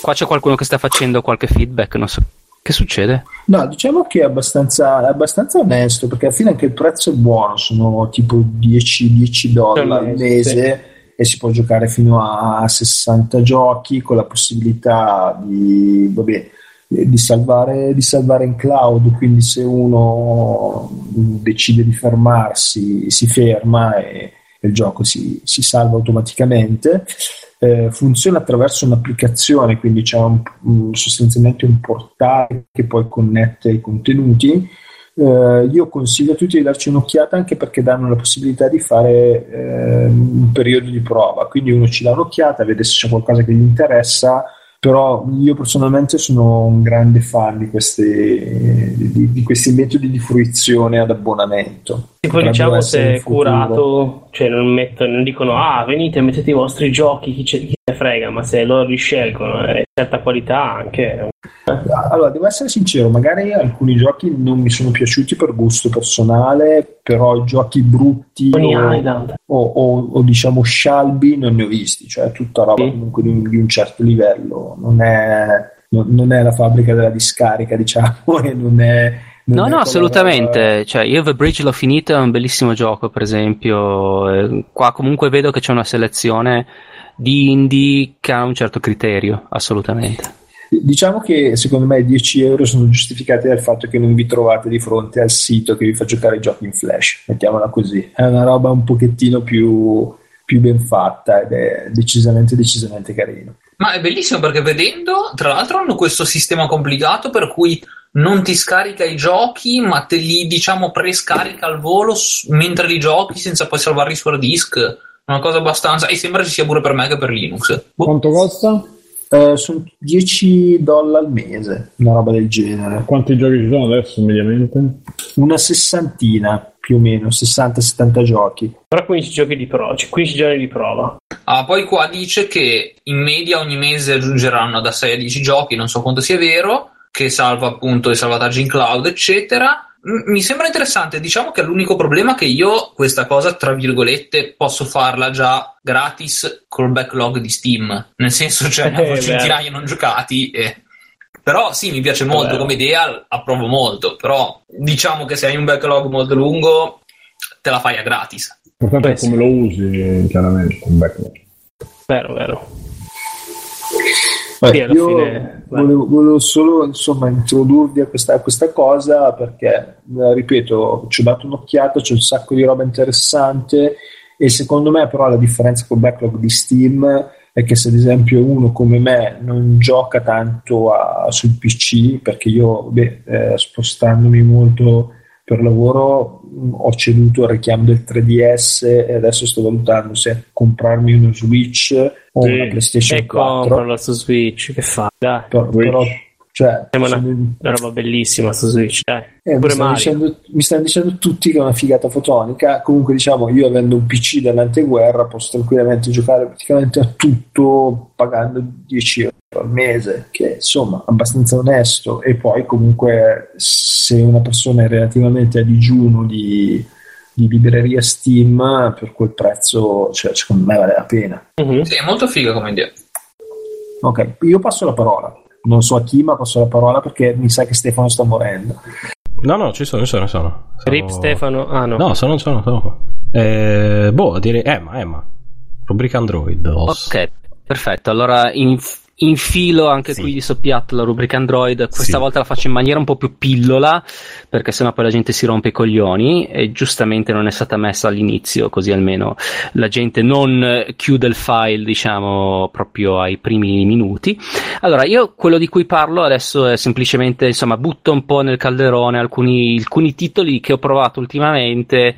[SPEAKER 2] Qua c'è qualcuno che sta facendo qualche feedback, non so. Che succede?
[SPEAKER 3] No, diciamo che è abbastanza, è abbastanza onesto perché alla fine anche il prezzo è buono, sono tipo 10, 10 dollari al mese e si può giocare fino a 60 giochi con la possibilità di, vabbè, di, salvare, di salvare in cloud, quindi se uno decide di fermarsi si ferma e il gioco si, si salva automaticamente. Eh, funziona attraverso un'applicazione, quindi c'è un- sostanzialmente un portale che poi connette i contenuti. Eh, io consiglio a tutti di darci un'occhiata anche perché danno la possibilità di fare eh, un periodo di prova, quindi uno ci dà un'occhiata, vede se c'è qualcosa che gli interessa, però io personalmente sono un grande fan di questi, di, di questi metodi di fruizione ad abbonamento.
[SPEAKER 5] Sì, poi diciamo se è curato, cioè non, mettono, non dicono ah venite mettete i vostri giochi, chi, chi se ne frega, ma se loro li scelgono e certa qualità anche.
[SPEAKER 3] Allora, devo essere sincero, magari alcuni giochi non mi sono piaciuti per gusto personale, però i giochi brutti o, o- o- o, diciamo scialbi non ne ho visti, cioè tutta roba
[SPEAKER 5] Sì.
[SPEAKER 3] comunque di un, di un certo livello, non è, non, non è la fabbrica della discarica, diciamo, e non è...
[SPEAKER 2] No, no, assolutamente. Cioè, io The Bridge l'ho finito, è un bellissimo gioco, per esempio. Eh, qua comunque vedo che c'è una selezione di indie che ha un certo criterio, assolutamente.
[SPEAKER 3] Diciamo che secondo me i 10 euro sono giustificati dal fatto che non vi trovate di fronte al sito che vi fa giocare i giochi in flash, mettiamola così. È una roba un pochettino più, più ben fatta ed è decisamente, decisamente carino.
[SPEAKER 6] Ma è bellissimo perché vedendo, tra l'altro hanno questo sistema complicato per cui non ti scarica i giochi, ma te li diciamo prescarica al volo s- mentre li giochi senza poi salvarli su hard disk. Una cosa abbastanza. E sembra ci sia pure per Mac e per Linux. Boh.
[SPEAKER 4] Quanto costa?
[SPEAKER 3] Eh, sono 10 dollari al mese, una roba del genere.
[SPEAKER 4] Quanti giochi ci sono adesso mediamente?
[SPEAKER 3] Una sessantina più o meno, 60-70 giochi.
[SPEAKER 5] Però 15 giochi di prova, cioè 15 giorni di prova.
[SPEAKER 6] Ah, poi qua dice che in media ogni mese aggiungeranno da 6 a 10 giochi, non so quanto sia vero, che salva appunto i salvataggi in cloud, eccetera. Mi sembra interessante, diciamo che l'unico problema è che io questa cosa, tra virgolette, posso farla già gratis col backlog di Steam, nel senso cioè ne
[SPEAKER 5] Eh,
[SPEAKER 6] centinaia non giocati e... Però sì, mi piace molto come idea, approvo molto, però diciamo che se hai un backlog molto lungo te la fai a gratis.
[SPEAKER 4] L'importante
[SPEAKER 5] Beh,
[SPEAKER 4] è come lo usi, chiaramente. un backlog.
[SPEAKER 5] Vero, vero.
[SPEAKER 3] Beh, io
[SPEAKER 5] fine-
[SPEAKER 3] volevo, volevo solo insomma introdurvi a questa, a questa cosa perché, eh, ripeto, ci ho dato un'occhiata, c'è un sacco di roba interessante e secondo me però la differenza col backlog di Steam è che se ad esempio uno come me non gioca tanto a- sul PC, perché io beh, eh, spostandomi molto per lavoro mh, ho ceduto al richiamo del 3DS e adesso sto valutando se comprarmi uno Switch o
[SPEAKER 4] Sì.
[SPEAKER 3] una PlayStation
[SPEAKER 5] E
[SPEAKER 3] 4
[SPEAKER 5] compralo su Switch, che fa? Dai,
[SPEAKER 4] Switch.
[SPEAKER 3] però, cioè,
[SPEAKER 5] Eh, ma no.
[SPEAKER 3] sono-
[SPEAKER 5] una roba bellissima su Switch, dai.
[SPEAKER 3] eh, mi, stanno dicendo, mi stanno dicendo tutti che è una figata fotonica. Comunque, diciamo, io avendo un PC dell'anteguerra posso tranquillamente giocare praticamente a tutto pagando 10 euro al mese, che insomma abbastanza onesto. E poi, comunque, se una persona è relativamente a digiuno di, di libreria Steam, per quel prezzo, cioè, secondo me vale la pena.
[SPEAKER 5] Mhm.
[SPEAKER 6] Sì, è molto figa come idea.
[SPEAKER 3] Ok, io passo la parola. Non so a chi, ma passo la parola perché mi sa che Stefano sta morendo.
[SPEAKER 1] No, no, ci sono, ci sono, ci sono. Sono-
[SPEAKER 5] Rip Stefano, ah no.
[SPEAKER 1] No, sono, sono, sono qua. Eh, boh, direi Emma, Emma. Rubrica Android. os.
[SPEAKER 2] Ok, perfetto. Allora, in- infilo anche
[SPEAKER 1] Sì.
[SPEAKER 2] qui di soppiatto la rubrica Android. Questa
[SPEAKER 1] Sì.
[SPEAKER 2] volta la faccio in maniera un po' più pillola, perché sennò poi la gente si rompe i coglioni. E giustamente non è stata messa all'inizio, così almeno la gente non chiude il file, diciamo, proprio ai primi minuti. Allora, io quello di cui parlo adesso è semplicemente, insomma, butto un po' nel calderone alcuni, alcuni titoli che ho provato ultimamente.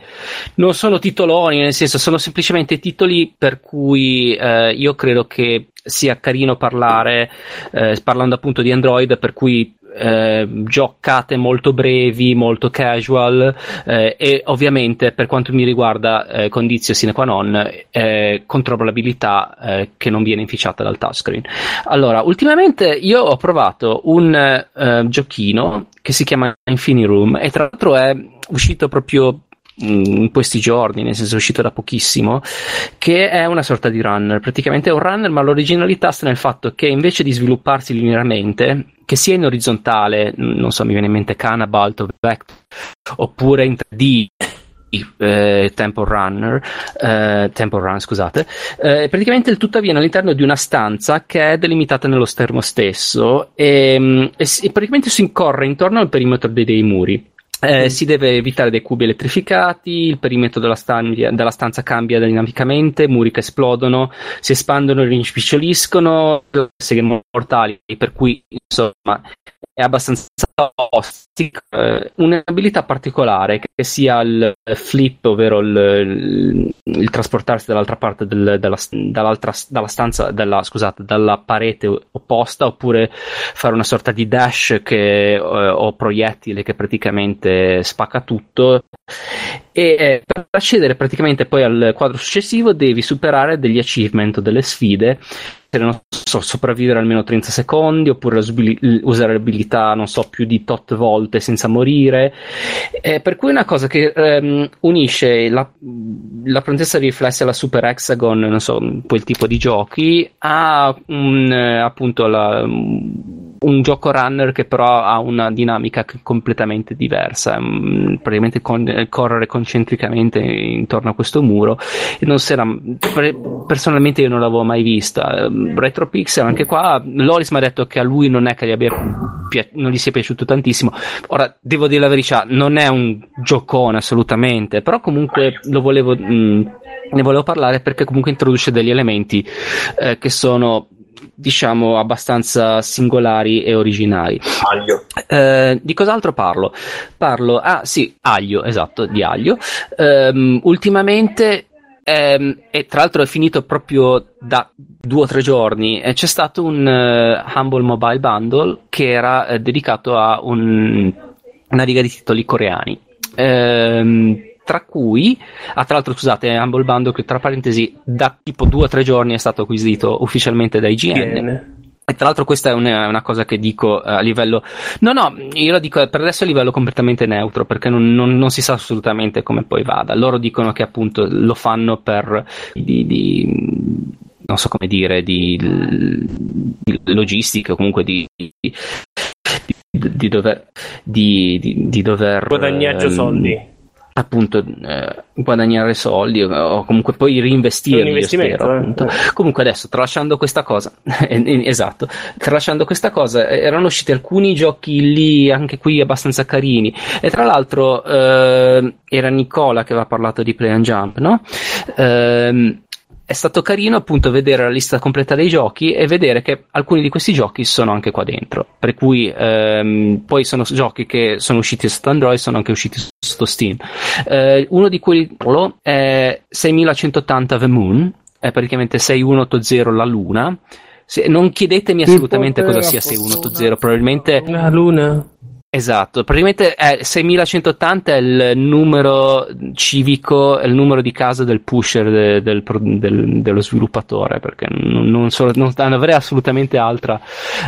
[SPEAKER 2] Non sono titoloni, nel senso, sono semplicemente titoli per cui eh, io credo che sia carino parlare, eh, parlando appunto di Android, per cui eh, giocate molto brevi, molto casual eh, e ovviamente per quanto mi riguarda eh, condizio sine qua non eh, controllabilità eh, che non viene inficiata dal touchscreen. Allora, ultimamente io ho provato un eh, giochino che si chiama Infinity Room e tra l'altro è uscito proprio in questi giorni, nel senso è uscito da pochissimo, che è una sorta di runner. Praticamente è un runner, ma l'originalità sta nel fatto che invece di svilupparsi linearmente, che sia in orizzontale, mm, non so, mi viene in mente Cannibal o Vector, oppure in 3D. Eh, Temple Runner, eh, Temple Run, scusate. Eh, praticamente il tutto avviene all'interno di una stanza che è delimitata nello schermo stesso e, mm, e e praticamente si incorre intorno al perimetro dei, dei muri. Eh, si deve evitare dei cubi elettrificati, il perimetro della, stan- della stanza cambia dinamicamente, muri che esplodono, si espandono e rinspiccioliscono, seghe mortali, per cui insomma è abbastanza ostica. Eh, un'abilità particolare che sia il flip, ovvero il, il- il trasportarsi dall'altra parte del- della, dall'altra, dalla stanza, della, scusate, dalla parete opposta, oppure fare una sorta di dash che, eh, o proiettile che praticamente spacca tutto. E eh, per accedere praticamente poi al quadro successivo devi superare degli achievement, delle sfide non so, sopravvivere almeno 30 secondi oppure usare l'abilità non so più di tot volte senza morire. Eh, per cui è una cosa che ehm, unisce la, la prontezza di riflessi alla Super Hexagon non so quel tipo di giochi a un, appunto la, un gioco runner che però ha una dinamica completamente diversa praticamente con- correre concentricamente intorno a questo muro era personalmente io non l'avevo mai vista. Ehm, Retropixel anche qua Loris mi ha detto che a lui non è che gli abbia non gli sia piaciuto tantissimo. Ora devo dire la verità non è un giocone assolutamente però comunque lo volevo mh, ne volevo parlare perché comunque introduce degli elementi eh, che sono diciamo abbastanza singolari e originali
[SPEAKER 6] Aglio.
[SPEAKER 2] eh, di cos'altro parlo? Parlo, ah sì, aglio, esatto, di aglio. Ehm, ultimamente, ehm, e tra l'altro è finito proprio da due o tre giorni, c'è stato un eh, Humble Mobile Bundle che era eh, dedicato a un- una riga di titoli coreani. Ehm, tra cui, ah, tra l'altro, scusate, Humble Bundle che tra parentesi da tipo due o tre giorni è stato acquisito ufficialmente da IGN.
[SPEAKER 5] Viene.
[SPEAKER 2] E tra l'altro questa è una, una cosa che dico eh, a livello... No, no, io lo dico per adesso a livello completamente neutro, perché non, non- non si sa assolutamente come poi vada. Loro dicono che appunto lo fanno per... Di, di- non so come dire, di, di logistica, o comunque di... di dover, di, dover
[SPEAKER 5] Guadagnaggio
[SPEAKER 2] ehm,
[SPEAKER 5] soldi.
[SPEAKER 2] Appunto eh, guadagnare soldi o, comunque poi reinvestirli spero,
[SPEAKER 5] eh.
[SPEAKER 2] comunque adesso tralasciando questa cosa eh, esatto tralasciando questa cosa eh, erano usciti alcuni giochi lì anche qui abbastanza carini e tra l'altro eh, era Nicola che aveva parlato di Play and Jump no? Ehm, è stato carino appunto vedere la lista completa dei giochi e vedere che alcuni di questi giochi sono anche qua dentro. Per cui ehm, poi sono giochi che sono usciti su Android, sono anche usciti su Steam. Eh, uno di quelli è 6180 The Moon, è praticamente 6180 la luna. Se- non chiedetemi assolutamente cosa sia 6180, probabilmente
[SPEAKER 5] La luna.
[SPEAKER 2] Esatto, praticamente è 6180 è il numero civico, è il numero di casa del pusher de- del del- dello sviluppatore, perché non, non, so- non avrei assolutamente altra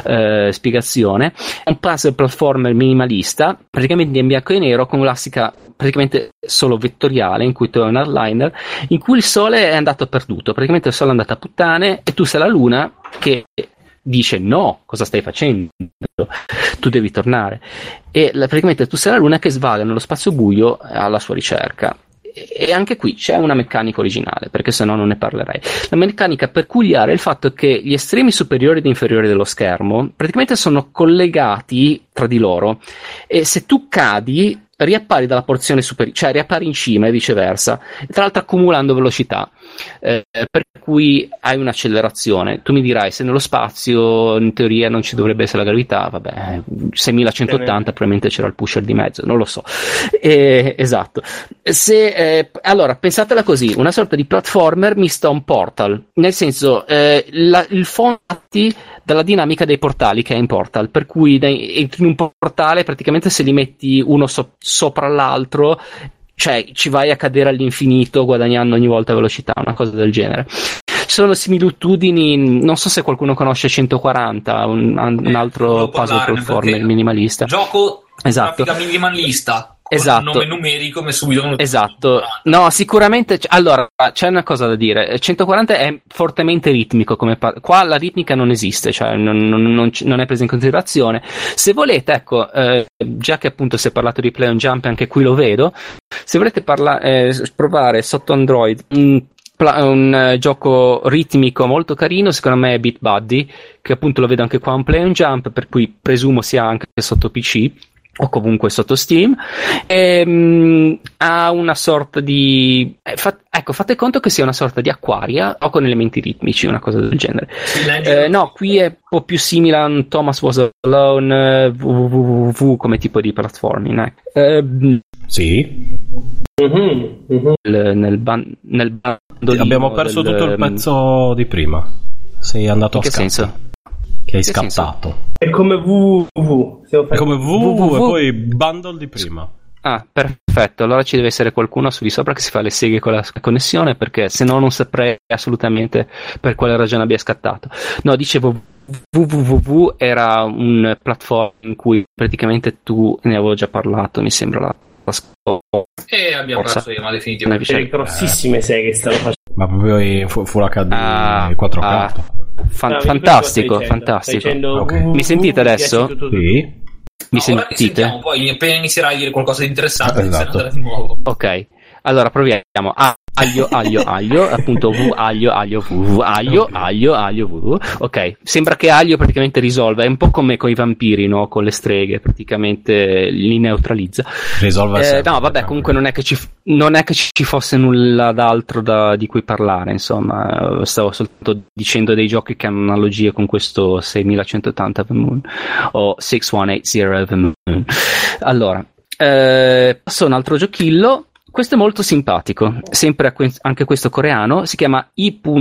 [SPEAKER 2] eh, spiegazione. È un puzzle platformer minimalista, praticamente in bianco e nero, con classica praticamente solo vettoriale, in cui tu hai un hardliner, in cui il sole è andato perduto, praticamente il sole è andato a puttane e tu sei la luna che dice no, cosa stai facendo? Tu devi tornare. E la- praticamente tu sei la luna che svaga nello spazio buio alla sua ricerca. e anche qui c'è una meccanica originale, perché se no non ne parlerei. La meccanica peculiare è il fatto che gli estremi superiori ed inferiori dello schermo praticamente sono collegati tra di loro e se tu cadi riappari dalla porzione superiore, cioè riappari in cima e viceversa, tra l'altro accumulando velocità, eh, per cui hai un'accelerazione. Tu mi dirai, se nello spazio in teoria non ci dovrebbe essere la gravità, vabbè, 6180 probabilmente c'era il pusher di mezzo, non lo so. Eh, esatto. Se, eh, allora, pensatela così, una sorta di platformer mista a un portal, nel senso, eh, la, il fondo dalla dinamica dei portali che è in Portal, per cui entri in un portale praticamente se li metti uno so- sopra l'altro cioè ci vai a cadere all'infinito guadagnando ogni volta velocità, una cosa del genere. Sono similitudini, non so se qualcuno conosce 140, un, un altro puzzle platformer minimalista.
[SPEAKER 6] Gioco
[SPEAKER 2] esatto.
[SPEAKER 6] minimalista
[SPEAKER 2] esatto.
[SPEAKER 6] nome numerico come subito
[SPEAKER 2] esatto. no sicuramente allora c'è una cosa da dire. 140 è fortemente ritmico come pa- qua la ritmica non esiste cioè non, non, non, non, è presa in considerazione. Se volete ecco eh, già che appunto si è parlato di play on jump anche qui lo vedo. Se volete parla- eh, provare sotto android un un uh, gioco ritmico molto carino, secondo me è Beat Buddy, che appunto lo vedo anche qua un play on jump, per cui presumo sia anche sotto PC o comunque sotto Steam, e, um, ha una sorta di... Eh, fa, ecco, fate conto che sia una sorta di acquaria o con elementi ritmici, una cosa del genere. Eh, no, qui è un po' più simile a un Thomas Was Alone www come tipo di platforming. Eh. Eh,
[SPEAKER 1] sì.
[SPEAKER 2] Mm-hmm, mm-hmm. Nel, ban- nel bando
[SPEAKER 1] abbiamo perso
[SPEAKER 2] del,
[SPEAKER 1] tutto il pezzo di prima. Sei andato
[SPEAKER 2] in
[SPEAKER 1] a
[SPEAKER 2] che
[SPEAKER 1] scatto.
[SPEAKER 2] senso?
[SPEAKER 1] Che hai
[SPEAKER 2] Che
[SPEAKER 1] scattato.
[SPEAKER 5] È come www.
[SPEAKER 1] È come www e poi bundle di prima.
[SPEAKER 2] Ah, perfetto. Allora ci deve essere qualcuno su di sopra che si fa le seghe con la connessione perché se no non saprei assolutamente per quale ragione abbia scattato. No, dicevo www era un platform in cui praticamente tu ne avevo già parlato, mi sembra la, la scorsa.
[SPEAKER 6] e abbiamo
[SPEAKER 2] Forza.
[SPEAKER 6] perso io ma definitivamente
[SPEAKER 5] C'è grossissime seghe stanno facendo.
[SPEAKER 1] Ma proprio in fu- Full HD
[SPEAKER 2] Ah,
[SPEAKER 1] 4K.
[SPEAKER 2] ah. Fan-
[SPEAKER 5] Ah,
[SPEAKER 2] fantastico, fantastico.
[SPEAKER 5] stai dicendo
[SPEAKER 1] Ok.
[SPEAKER 5] www,
[SPEAKER 2] Mi sentite adesso?
[SPEAKER 1] Sì.
[SPEAKER 2] Mi
[SPEAKER 6] No,
[SPEAKER 2] sentite?
[SPEAKER 6] appena inizierai a dire qualcosa di interessante
[SPEAKER 1] Esatto.
[SPEAKER 6] di nuovo
[SPEAKER 2] Ok, allora proviamo. A- aglio, aglio, aglio, appunto V, aglio, aglio, V, aglio, aglio, aglio, V. Ok, sembra che aglio praticamente risolva, è un po' come con i vampiri, no? Con le streghe, praticamente li neutralizza.
[SPEAKER 1] Risolve
[SPEAKER 2] Eh, no, vabbè,
[SPEAKER 1] tranquillo.
[SPEAKER 2] comunque non è che ci, non è che ci fosse nulla d'altro da- di cui parlare, insomma, stavo soltanto dicendo dei giochi che hanno analogie con questo 6180 The Moon o 6180 The Moon. Allora, eh, passo a un altro giochillo. Questo è molto simpatico, sempre que- anche questo coreano, si chiama i.f.o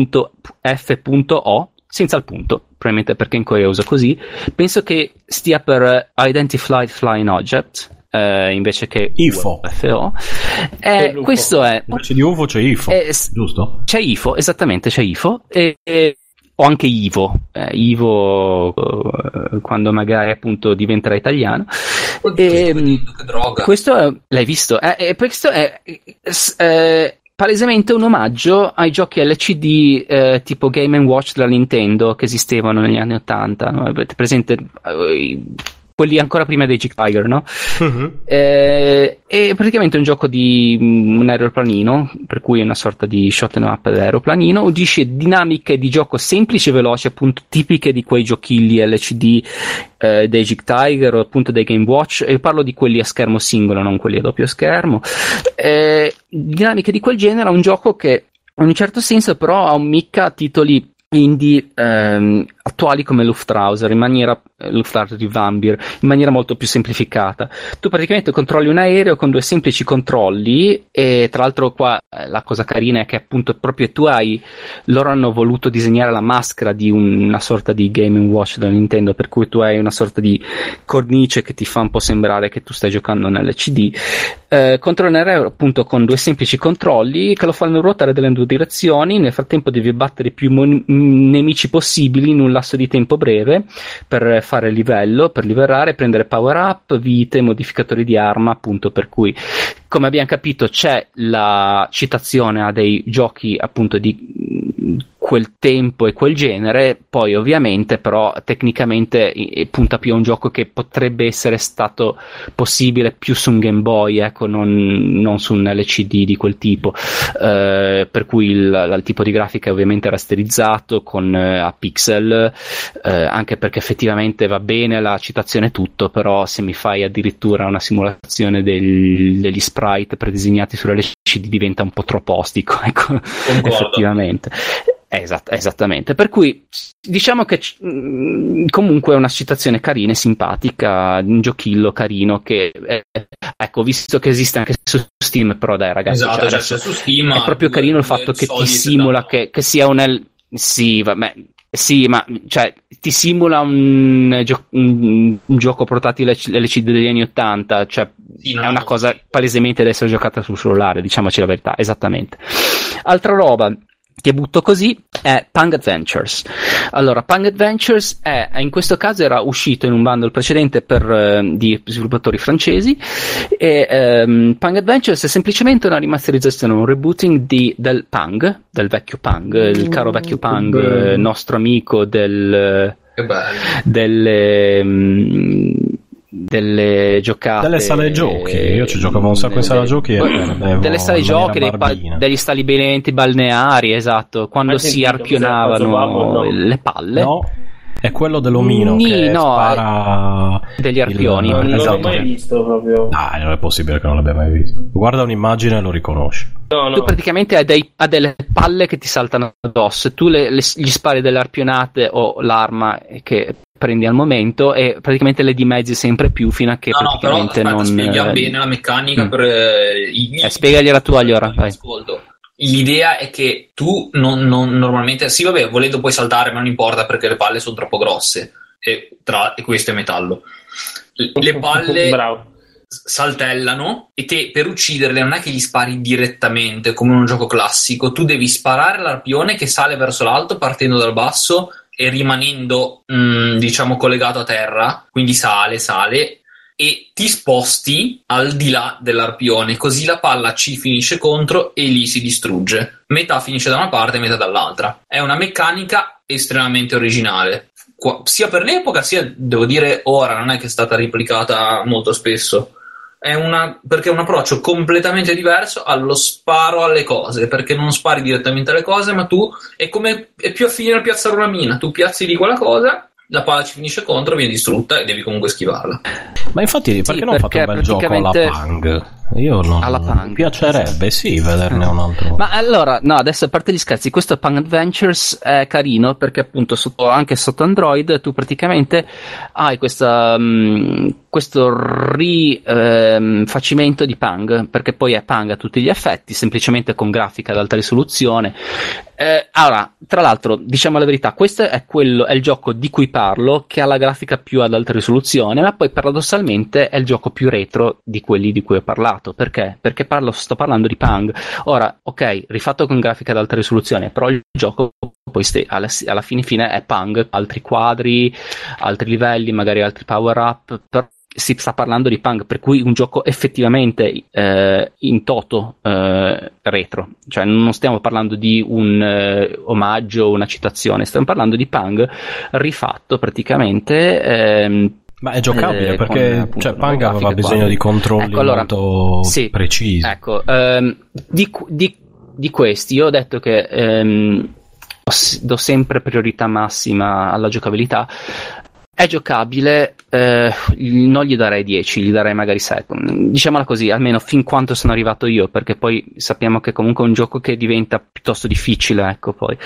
[SPEAKER 2] senza il punto, probabilmente perché in Corea usa così. Penso che stia per eh, Identified Flying Object, eh, invece che
[SPEAKER 1] IFO.
[SPEAKER 2] UFO. Eh, questo è
[SPEAKER 1] Invece di UFO c'è IFO,
[SPEAKER 2] Eh,
[SPEAKER 1] giusto?
[SPEAKER 2] c'è IFO, esattamente, c'è IFO. E, e- o anche Ivo, eh, Ivo eh, quando magari appunto diventerà italiano.
[SPEAKER 6] Oddio,
[SPEAKER 2] E,
[SPEAKER 6] che droga
[SPEAKER 2] questo l'hai visto? Eh, eh, questo è eh, palesemente un omaggio ai giochi LCD eh, tipo Game Watch della Nintendo che esistevano negli anni 80. No? Avete presente eh, quelli ancora prima dei Jig Tiger, no?
[SPEAKER 1] Mhm.
[SPEAKER 2] Eh, è praticamente un gioco di mm, un aeroplanino, per cui è una sorta di shot 'em up d'aeroplanino, unisce dinamiche di gioco semplici e veloci, appunto tipiche di quei giochilli LCD eh, dei Jig Tiger o appunto dei Game Watch, e parlo di quelli a schermo singolo, non quelli a doppio schermo. Eh, dinamiche di quel genere, è un gioco che in un certo senso però ha un micca titoli indie ehm, attuali come Luftrauser in maniera eh, Lufthansa di Vambir in maniera molto più semplificata. Tu praticamente controlli un aereo con due semplici controlli e tra l'altro qua eh, la cosa carina è che appunto proprio tu hai loro hanno voluto disegnare la maschera di un- una sorta di Game Watch della Nintendo per cui tu hai una sorta di cornice che ti fa un po' sembrare che tu stai giocando nell'CD eh, controlli un aereo appunto con due semplici controlli che lo fanno ruotare dalle due direzioni. Nel frattempo devi abbattere più mon- nemici possibili in un lasso di tempo breve per fare livello, per livelare, prendere power up, vite, modificatori di arma, appunto per cui come abbiamo capito c'è la citazione a dei giochi appunto di quel tempo e quel genere, poi ovviamente però tecnicamente punta più a un gioco che potrebbe essere stato possibile più su un Game Boy, ecco, non, non su un LCD di quel tipo, eh, per cui il, il, tipo di grafica è ovviamente rasterizzato con eh, a pixel, eh, anche perché effettivamente va bene la citazione tutto, però se mi fai addirittura una simulazione del, degli sprite predisegnati sull'LCD diventa un po' troppo ostico, ecco, effettivamente. Esat- esattamente, per cui diciamo che mh, mm, comunque è una citazione carina e simpatica, un giochillo carino che è, ecco, visto che esiste anche su Steam, però dai ragazzi,
[SPEAKER 6] esatto,
[SPEAKER 2] cioè,
[SPEAKER 6] cioè, su Steam,
[SPEAKER 2] è proprio carino il fatto che ti simula che, che, sia un L- sì, vabbè, sì, ma cioè, ti simula un, gio- un, un gioco portatile LCD degli anni 80, cioè sì, è una cosa palesemente da essere giocata sul cellulare, diciamoci la verità, esattamente. Altra roba, che butto così è Pang Adventures. Allora, Pang Adventures è, in questo caso era uscito in un bundle precedente per, eh, di sviluppatori francesi e ehm, Pang Adventures è semplicemente una rimasterizzazione, un rebooting di, del Pang, del vecchio Pang, il caro vecchio Pang, eh, nostro amico del, delle, mh, delle giocate
[SPEAKER 1] delle sale giochi? Io ci giocavo un sacco in sala giochi
[SPEAKER 2] delle sale giochi pa- degli stabilimenti balneari esatto quando si arpionavano le palle.
[SPEAKER 1] No è quello dell'omino Ni, che no, spara
[SPEAKER 2] degli arpioni
[SPEAKER 5] il... non esatto. l'ho mai visto proprio.
[SPEAKER 1] Dai non è possibile che non l'abbia mai visto. Guarda un'immagine e lo riconosci.
[SPEAKER 2] No, no. tu praticamente hai, dei, hai, delle palle che ti saltano addosso tu le, le, gli spari delle arpionate o l'arma che prendi al momento e praticamente le dimezzi sempre più fino a che no, praticamente no, però, aspetta,
[SPEAKER 6] non spieghiamo eh, bene la meccanica mm. per eh,
[SPEAKER 2] i, eh, spiegagliela tu allora
[SPEAKER 6] ascolto L'idea è che tu non, non, normalmente, sì, vabbè, volendo puoi saltare, ma non importa perché le palle sono troppo grosse. E, tra, e questo è metallo. Le palle Bravo. saltellano e te per ucciderle non è che gli spari direttamente come in un gioco classico, tu devi sparare l'arpione che sale verso l'alto partendo dal basso e rimanendo mh, mm, diciamo collegato a terra, quindi sale, sale e ti sposti al di là dell'arpione, così la palla ci finisce contro e lì si distrugge. Metà finisce da una parte metà dall'altra. È una meccanica estremamente originale. Qua, sia per l'epoca, sia devo dire ora, non è che è stata replicata molto spesso è una, perché è un approccio completamente diverso allo sparo alle cose, perché non spari direttamente alle cose, ma tu è come è più affine a piazzare una mina, tu piazzi lì quella cosa la palla ci finisce contro, viene distrutta e devi comunque schivarla.
[SPEAKER 1] Ma infatti, perché sì, non perché fate un bel gioco alla Pang? Io non, alla Pang. mi piacerebbe, sì, vederne un altro.
[SPEAKER 2] Ma allora, no, adesso a parte gli scherzi, questo Pang Adventures è carino perché appunto sotto, anche sotto Android tu praticamente hai questa, um, questo rifacimento ehm, di Pang, perché poi è Pang a tutti gli effetti, semplicemente con grafica ad alta risoluzione. Eh, allora, tra l'altro, diciamo la verità, questo è, quello, è il gioco di cui parlo, che ha la grafica più ad alta risoluzione, ma poi paradossalmente è il gioco più retro di quelli di cui ho parlato. Perché? Perché parlo, sto parlando di Pang. Ora, ok, rifatto con grafica ad alta risoluzione, però il gioco poi st- alla, alla fine fine è Pang, altri quadri, altri livelli, magari altri power up, però si sta parlando di punk, per cui un gioco effettivamente eh, in toto eh, retro, cioè non stiamo parlando di un eh, omaggio una citazione, stiamo parlando di punk rifatto praticamente.
[SPEAKER 1] Ma è giocabile eh, perché con, cioè, Pang aveva bisogno qua. di controlli ecco, allora, molto sì, precisi.
[SPEAKER 2] Ecco, ehm, di, di, di, questi io ho detto che ehm, do sempre priorità massima alla giocabilità. È giocabile, eh, non gli darei 10, gli darei magari 7. Diciamola così, almeno fin quanto sono arrivato io, perché poi sappiamo che comunque è un gioco che diventa piuttosto difficile, ecco poi.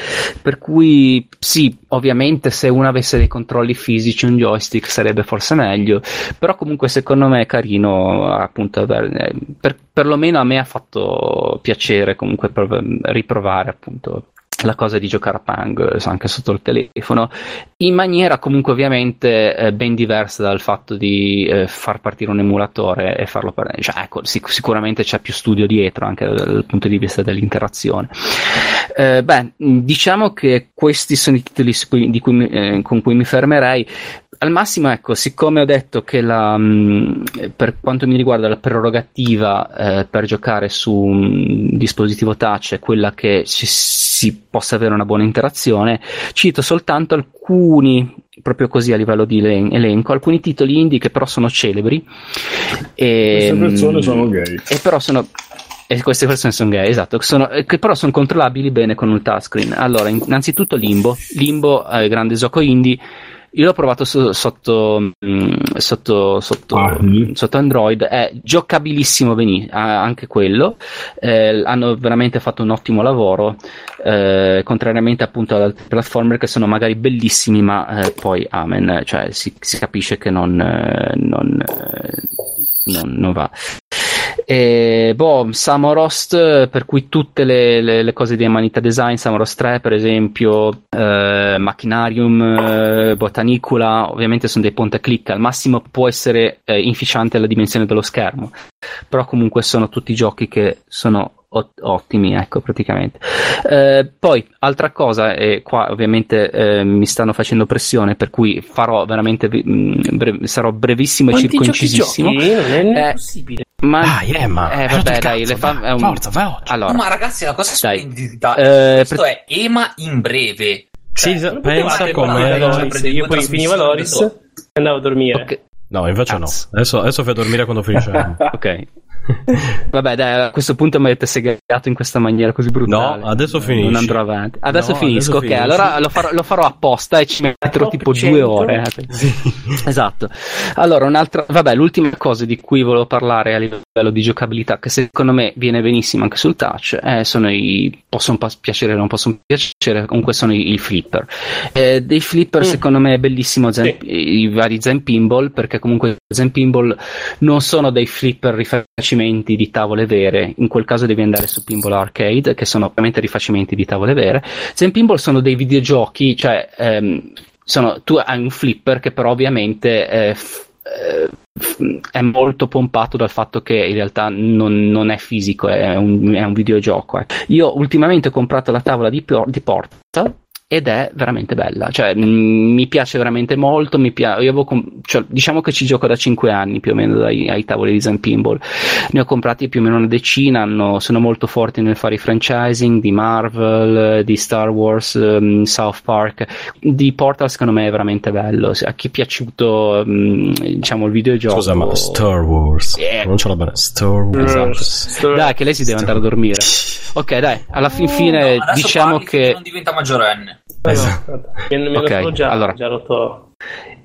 [SPEAKER 2] Per cui sì, ovviamente se uno avesse dei controlli fisici, un joystick sarebbe forse meglio, però comunque secondo me è carino, appunto, per, per, perlomeno a me ha fatto piacere comunque riprovare appunto la cosa di giocare a Pang eh, anche sotto il telefono in maniera comunque ovviamente eh, ben diversa dal fatto di eh, far partire un emulatore e farlo per cioè, ecco, sic- sicuramente c'è più studio dietro anche dal, dal punto di vista dell'interazione. Eh, beh diciamo che questi sono i titoli cui, eh, con cui mi fermerei. Al massimo, ecco, siccome ho detto che la, mh, per quanto mi riguarda la prerogativa eh, per giocare su un dispositivo touch è quella che ci si possa avere una buona interazione. Cito soltanto alcuni, proprio così a livello di elenco, alcuni titoli indie che però sono celebri.
[SPEAKER 4] E, Queste persone sono gay.
[SPEAKER 2] E però sono e queste persone sono gay, esatto, sono, che però sono controllabili bene con il touchscreen. Allora, innanzitutto Limbo. Limbo è il grande gioco indie io l'ho provato su, sotto, mm, sotto, sotto, ah, sotto, Android, è giocabilissimo benissimo, anche quello. Eh, hanno veramente fatto un ottimo lavoro, eh, contrariamente appunto ad altri platformer che sono magari bellissimi, ma eh, poi amen, cioè si, si capisce che non, eh, non, eh, non, non va. E, boh, Samorost, per cui tutte le, le, le, cose di Amanita Design, Samorost 3 per esempio, eh, Machinarium, eh, Botanicula, ovviamente sono dei ponte click, al massimo può essere eh, inficiante la dimensione dello schermo, però comunque sono tutti giochi che sono ottimi, ecco, praticamente. Eh, poi, altra cosa, e qua ovviamente eh, mi stanno facendo pressione, per cui farò veramente, mh, mm, bre- sarò brevissimo
[SPEAKER 5] Quanti
[SPEAKER 2] e circoncisissimo.
[SPEAKER 5] Giochi? Non è eh, possibile.
[SPEAKER 2] Ma
[SPEAKER 1] ah, Emma,
[SPEAKER 2] eh, vabbè, dai, le fa...
[SPEAKER 1] è un... forza, veloce.
[SPEAKER 6] Allora, ma ragazzi, la cosa splendida eh, questo pre... è Ema in breve.
[SPEAKER 1] Cioè, sì, pensa come
[SPEAKER 5] io poi finiva Loris e andavo a dormire. Okay.
[SPEAKER 1] No, invece Cazzo. no. Adesso, adesso fai a dormire quando finisce.
[SPEAKER 2] ok. Vabbè, dai, a questo punto mi avete segato in questa maniera così brutale.
[SPEAKER 1] No, adesso finisco.
[SPEAKER 2] Non andrò avanti. Adesso no, finisco, adesso ok. Finisci. Allora lo farò, lo farò, apposta e ci metterò tipo due ore. Sì. Esatto. Allora, un'altra. Vabbè, l'ultima cosa di cui volevo parlare a livello di giocabilità, che secondo me viene benissimo anche sul touch, eh, sono i. possono piacere o non possono piacere, comunque sono i, i flipper. Eh, dei flipper, mm. secondo me, è bellissimo zen, sì. i vari Zen Pinball, perché comunque Zen Pinball non sono dei flipper rifacimenti rifacimenti di tavole vere, in quel caso devi andare su Pinball Arcade, che sono ovviamente rifacimenti di tavole vere. Zen Pinball sono dei videogiochi, cioè ehm, sono, tu hai un flipper che però ovviamente eh, f- eh, è molto pompato dal fatto che in realtà non, non è fisico, è un, è un videogioco. Eh. Io ultimamente ho comprato la tavola di, di Porta ed è veramente bella, cioè mh, mm, mi piace veramente molto, mi pia- com- cioè, diciamo che ci gioco da 5 anni più o meno dai, ai tavoli di Zen Pinball, ne ho comprati più o meno una decina, hanno, sono molto forti nel fare i franchising di Marvel, di Star Wars, um, South Park, di Portal secondo me è veramente bello, a chi è piaciuto um, diciamo il videogioco...
[SPEAKER 1] Scusa ma Star Wars, yeah. non ce l'ho bene, Star Wars.
[SPEAKER 2] Esatto. Star- dai che lei si deve andare a dormire. Ok dai, alla fin fine no, diciamo che...
[SPEAKER 6] Non diventa maggiorenne.
[SPEAKER 2] Esatto.
[SPEAKER 5] Mi, mi okay. già, allora. già rotto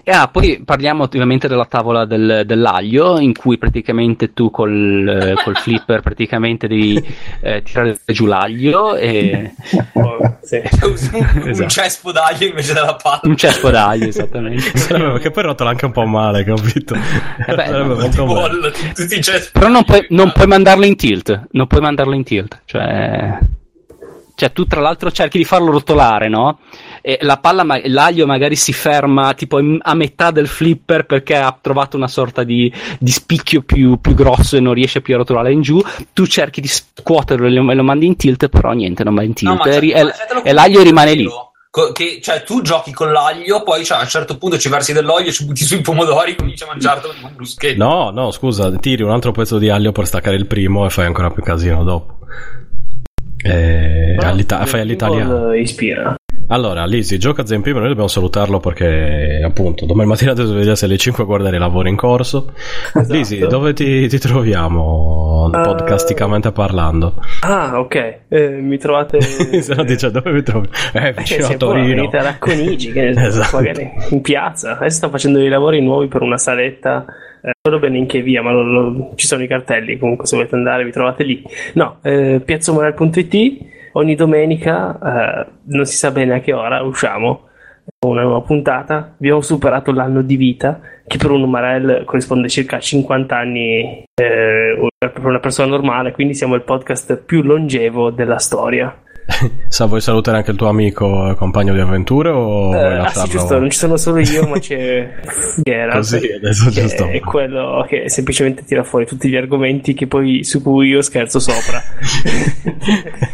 [SPEAKER 2] Ah, poi parliamo ovviamente della tavola del, dell'aglio, in cui praticamente tu col, col flipper praticamente devi eh, tirare giù l'aglio e...
[SPEAKER 6] Oh, sì. esatto. Un cespo d'aglio invece della palla.
[SPEAKER 2] Un cespo d'aglio, esattamente.
[SPEAKER 1] che poi rotola anche un po' male, capito?
[SPEAKER 2] Eh beh, no, bolla, tutti i cespi. Però non puoi, non puoi mandarlo in tilt, non puoi mandarlo in tilt, cioè... Cioè, tu tra l'altro cerchi di farlo rotolare, no? E la palla, ma- l'aglio magari si ferma tipo in- a metà del flipper perché ha trovato una sorta di, di spicchio più, più, grosso e non riesce più a rotolare in giù. Tu cerchi di scuoterlo e lo, mandi in tilt, però niente, non va in tilt. No, e, e, e l'aglio rimane lì.
[SPEAKER 6] Che, cioè, tu giochi con l'aglio, poi cioè, a un certo punto ci versi dell'olio, ci butti sui pomodori e cominci a mangiarlo come un bruschetto.
[SPEAKER 1] No, no, scusa, tiri un altro pezzo di aglio per staccare il primo e fai ancora più casino dopo. Eh, all'ita- fai all'italiano.
[SPEAKER 5] Ispira.
[SPEAKER 1] Allora, Lisi, gioca a Zen noi dobbiamo salutarlo perché appunto domani mattina ti svegliarsi alle 5 a guardare i lavori in corso. Esatto. Lisi, dove ti, ti troviamo uh, podcasticamente parlando?
[SPEAKER 5] Ah, ok, eh, mi trovate...
[SPEAKER 1] Se no dice dove mi trovi? Eh, vicino
[SPEAKER 5] eh,
[SPEAKER 1] a Torino.
[SPEAKER 5] Venite a Racconigi, che esatto. magari in piazza. Adesso sto facendo dei lavori nuovi per una saletta non eh, so bene in che via, ma lo, lo, ci sono i cartelli. Comunque, se volete andare, vi trovate lì. No, eh, piazzomonel.it. Ogni domenica, eh, non si sa bene a che ora, usciamo una nuova puntata. Abbiamo superato l'anno di vita, che per un Umarell corrisponde circa a 50 anni eh, per una persona normale. Quindi siamo il podcast più longevo della storia.
[SPEAKER 1] Sa, vuoi salutare anche il tuo amico e compagno di avventure o
[SPEAKER 5] eh, ah, sì, giusto, non ci sono solo io, ma c'è Gerard,
[SPEAKER 1] Così, adesso
[SPEAKER 5] che
[SPEAKER 1] giusto.
[SPEAKER 5] è quello che semplicemente tira fuori tutti gli argomenti che poi, su cui io scherzo sopra.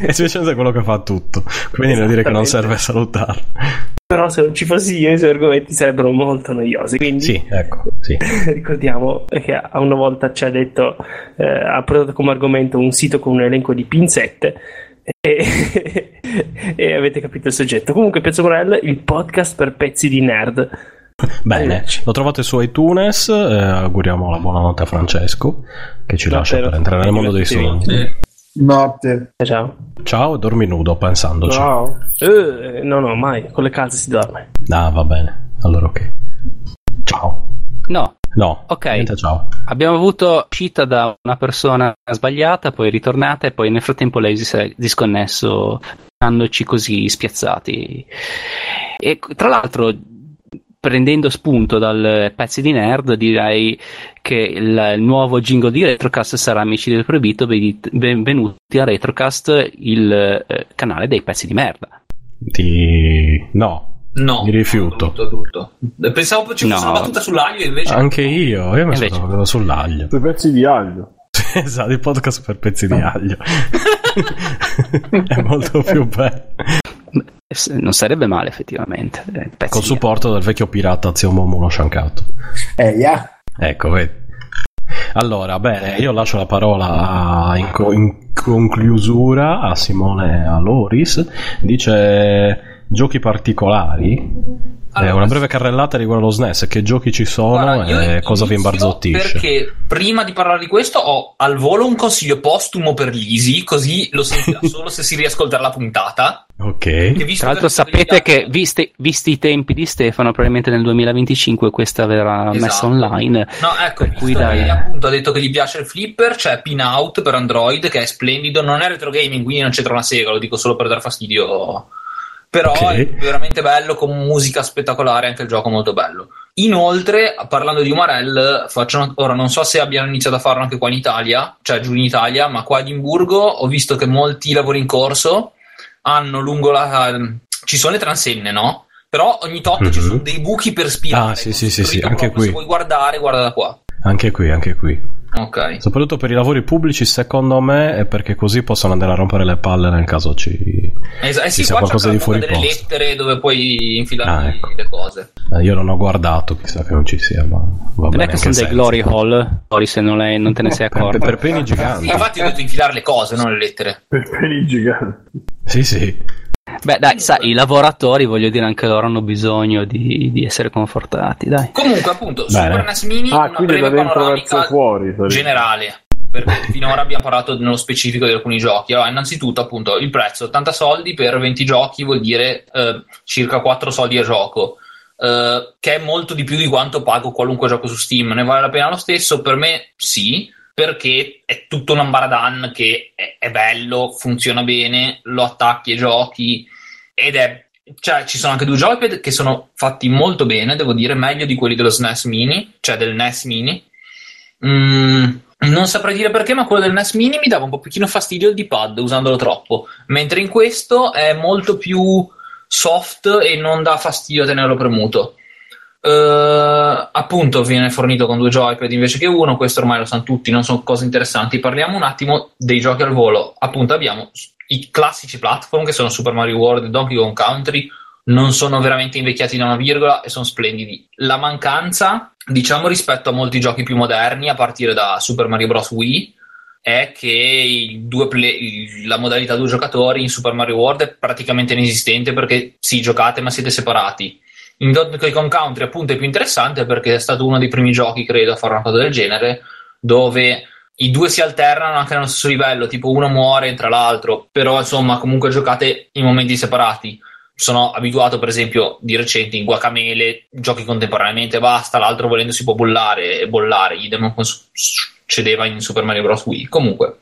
[SPEAKER 1] e semplicemente è quello che fa tutto, quindi devo dire che non serve salutarlo.
[SPEAKER 5] Però se non ci fossi io i suoi argomenti sarebbero molto noiosi. Quindi
[SPEAKER 1] sì, ecco, sì.
[SPEAKER 5] ricordiamo che a una volta ci ha detto, eh, ha portato come argomento un sito con un elenco di pinzette e, e avete capito il soggetto. Comunque, Piazza Morel, il podcast per pezzi di nerd.
[SPEAKER 1] Bene, lo trovate su iTunes. Eh, auguriamo la buonanotte a Francesco che ci lascia per entrare nel mondo dei sogni.
[SPEAKER 3] Notte.
[SPEAKER 5] Eh, Ciao.
[SPEAKER 1] Ciao, e dormi nudo pensandoci.
[SPEAKER 4] Ciao.
[SPEAKER 5] Eh, no, no, mai. Con le calze si dorme.
[SPEAKER 1] Ah, va bene. Allora, ok. Ciao.
[SPEAKER 2] No,
[SPEAKER 1] No,
[SPEAKER 2] Ok.
[SPEAKER 1] niente, ciao.
[SPEAKER 2] abbiamo avuto uscita da una persona sbagliata, poi ritornata e poi nel frattempo lei si è disconnesso, lasciandoci così spiazzati. E tra l'altro, prendendo spunto dal pezzi di nerd, direi che il, nuovo jingle di Retrocast sarà Amici del Proibito. Benvenuti a Retrocast, il eh, canale dei pezzi di merda.
[SPEAKER 1] Ti... No,
[SPEAKER 6] No,
[SPEAKER 1] Mi rifiuto.
[SPEAKER 6] Tutto, tutto. Pensavo ci fosse
[SPEAKER 2] No.
[SPEAKER 6] una battuta sull'aglio, invece.
[SPEAKER 1] anche io. Io mi
[SPEAKER 2] Invece-
[SPEAKER 1] sono trovato sull'aglio.
[SPEAKER 4] Due pezzi di aglio.
[SPEAKER 1] esatto, il podcast per pezzi di aglio. È molto più bello.
[SPEAKER 2] Eh, Non sarebbe male, effettivamente. eh, pezzi
[SPEAKER 1] Col supporto del vecchio pirata Zio Momo Shankato.
[SPEAKER 3] Eh, yeah.
[SPEAKER 1] Ecco, vedi. Allora, bene, io lascio la parola in, co- in conclusura a Simone Aloris. Dice giochi particolari. È
[SPEAKER 6] Allora,
[SPEAKER 1] una breve carrellata riguardo lo SNES. Che giochi ci sono
[SPEAKER 6] Guarda,
[SPEAKER 1] e cosa vi imbarzottisce?
[SPEAKER 6] Perché prima di parlare di questo ho al volo un consiglio postumo per Lisi, così lo sentirà solo se si riascolterà la puntata.
[SPEAKER 1] Ok.
[SPEAKER 2] Tra l'altro sapete che, visti, visti i tempi di Stefano, probabilmente nel 2025 questa verrà messa
[SPEAKER 6] Esatto.
[SPEAKER 2] online.
[SPEAKER 6] No, ecco,
[SPEAKER 2] Per cui dai.
[SPEAKER 6] che appunto ha detto che gli piace il flipper, c'è Pinout per Android che è splendido, non è retro gaming, quindi non c'entra una sega, lo dico solo per dar fastidio. Però
[SPEAKER 1] Ok.
[SPEAKER 6] è veramente bello, con musica spettacolare, anche il gioco molto bello. Inoltre, parlando di Umarell, faccio ora non so se abbiano iniziato a farlo anche qua in Italia, cioè giù in Italia, ma qua a Edimburgo ho visto che molti lavori in corso hanno lungo la... ci sono le transenne, no? Però ogni tot ci
[SPEAKER 1] Mhm.
[SPEAKER 6] sono dei buchi per spirale.
[SPEAKER 1] Ah, sì, sì, sì, sì, anche qui.
[SPEAKER 6] Se vuoi guardare, guarda da qua.
[SPEAKER 1] Anche qui, anche qui.
[SPEAKER 6] Ok.
[SPEAKER 1] Soprattutto per i lavori pubblici, secondo me, è perché così possono andare a rompere le palle nel caso ci.
[SPEAKER 6] Eh, eh
[SPEAKER 1] Ci
[SPEAKER 6] sì,
[SPEAKER 1] sia qualcosa di fuori
[SPEAKER 6] delle
[SPEAKER 1] posto.
[SPEAKER 6] lettere dove puoi infilare
[SPEAKER 1] Ah, ecco.
[SPEAKER 6] le cose.
[SPEAKER 1] Eh, io non ho guardato, chissà che non ci sia, ma va
[SPEAKER 2] Non
[SPEAKER 1] bene.
[SPEAKER 2] è che sono dei glory hall, Glory, se non, lei- non te ne sei
[SPEAKER 1] Per,
[SPEAKER 2] accorto.
[SPEAKER 1] per peni giganti.
[SPEAKER 6] Sì, infatti ho detto infilare le cose, non le lettere.
[SPEAKER 4] Per peni giganti.
[SPEAKER 1] Sì, sì.
[SPEAKER 2] Beh, dai, sai, i lavoratori, voglio dire, anche loro hanno bisogno di, di essere confortati, dai.
[SPEAKER 6] Comunque, appunto,
[SPEAKER 1] Bene.
[SPEAKER 6] Super NES Mini,
[SPEAKER 4] Ah,
[SPEAKER 6] una breve panoramica
[SPEAKER 4] fuori.
[SPEAKER 6] generale. Perché finora abbiamo parlato nello specifico di alcuni giochi. Allora, innanzitutto, appunto, il prezzo: 80 soldi per 20 giochi vuol dire eh, circa 4 soldi a gioco. eh, che è molto di più di quanto pago qualunque gioco su Steam. Ne vale la pena lo stesso? Per me, sì, perché è tutto un ambaradan che è, è bello, funziona bene, lo attacchi e giochi ed è. Cioè, ci sono anche due joypad che sono fatti molto bene, devo dire, meglio di quelli dello SNES Mini, cioè del NES Mini. Mm, non saprei dire perché, ma quello del NES Mini mi dava un pochino fastidio il D-pad usandolo troppo, mentre in questo è molto più soft e non dà fastidio tenerlo premuto. Eh, appunto, viene fornito con due joypad invece che uno, questo ormai lo sanno tutti, non sono cose interessanti. Parliamo un attimo dei giochi al volo. Appunto, abbiamo i classici platform che sono Super Mario World e Donkey Kong Country, non sono veramente invecchiati da una virgola e sono splendidi. La mancanza, diciamo rispetto a molti giochi più moderni, a partire da Super Mario Bros. Wii, è che play- la modalità due giocatori in Super Mario World è praticamente inesistente perché sì, giocate ma siete separati. In Donkey Country appunto è più interessante perché è stato uno dei primi giochi, credo, a fare una cosa del genere, dove i due si alternano anche nello stesso livello, tipo uno muore, entra l'altro, però insomma comunque giocate in momenti separati. Sono abituato, per esempio, di recente in Guacamele, giochi contemporaneamente basta, l'altro volendo si può bollare e bollare, idem succedeva in Super Mario Bros. Wii. Comunque,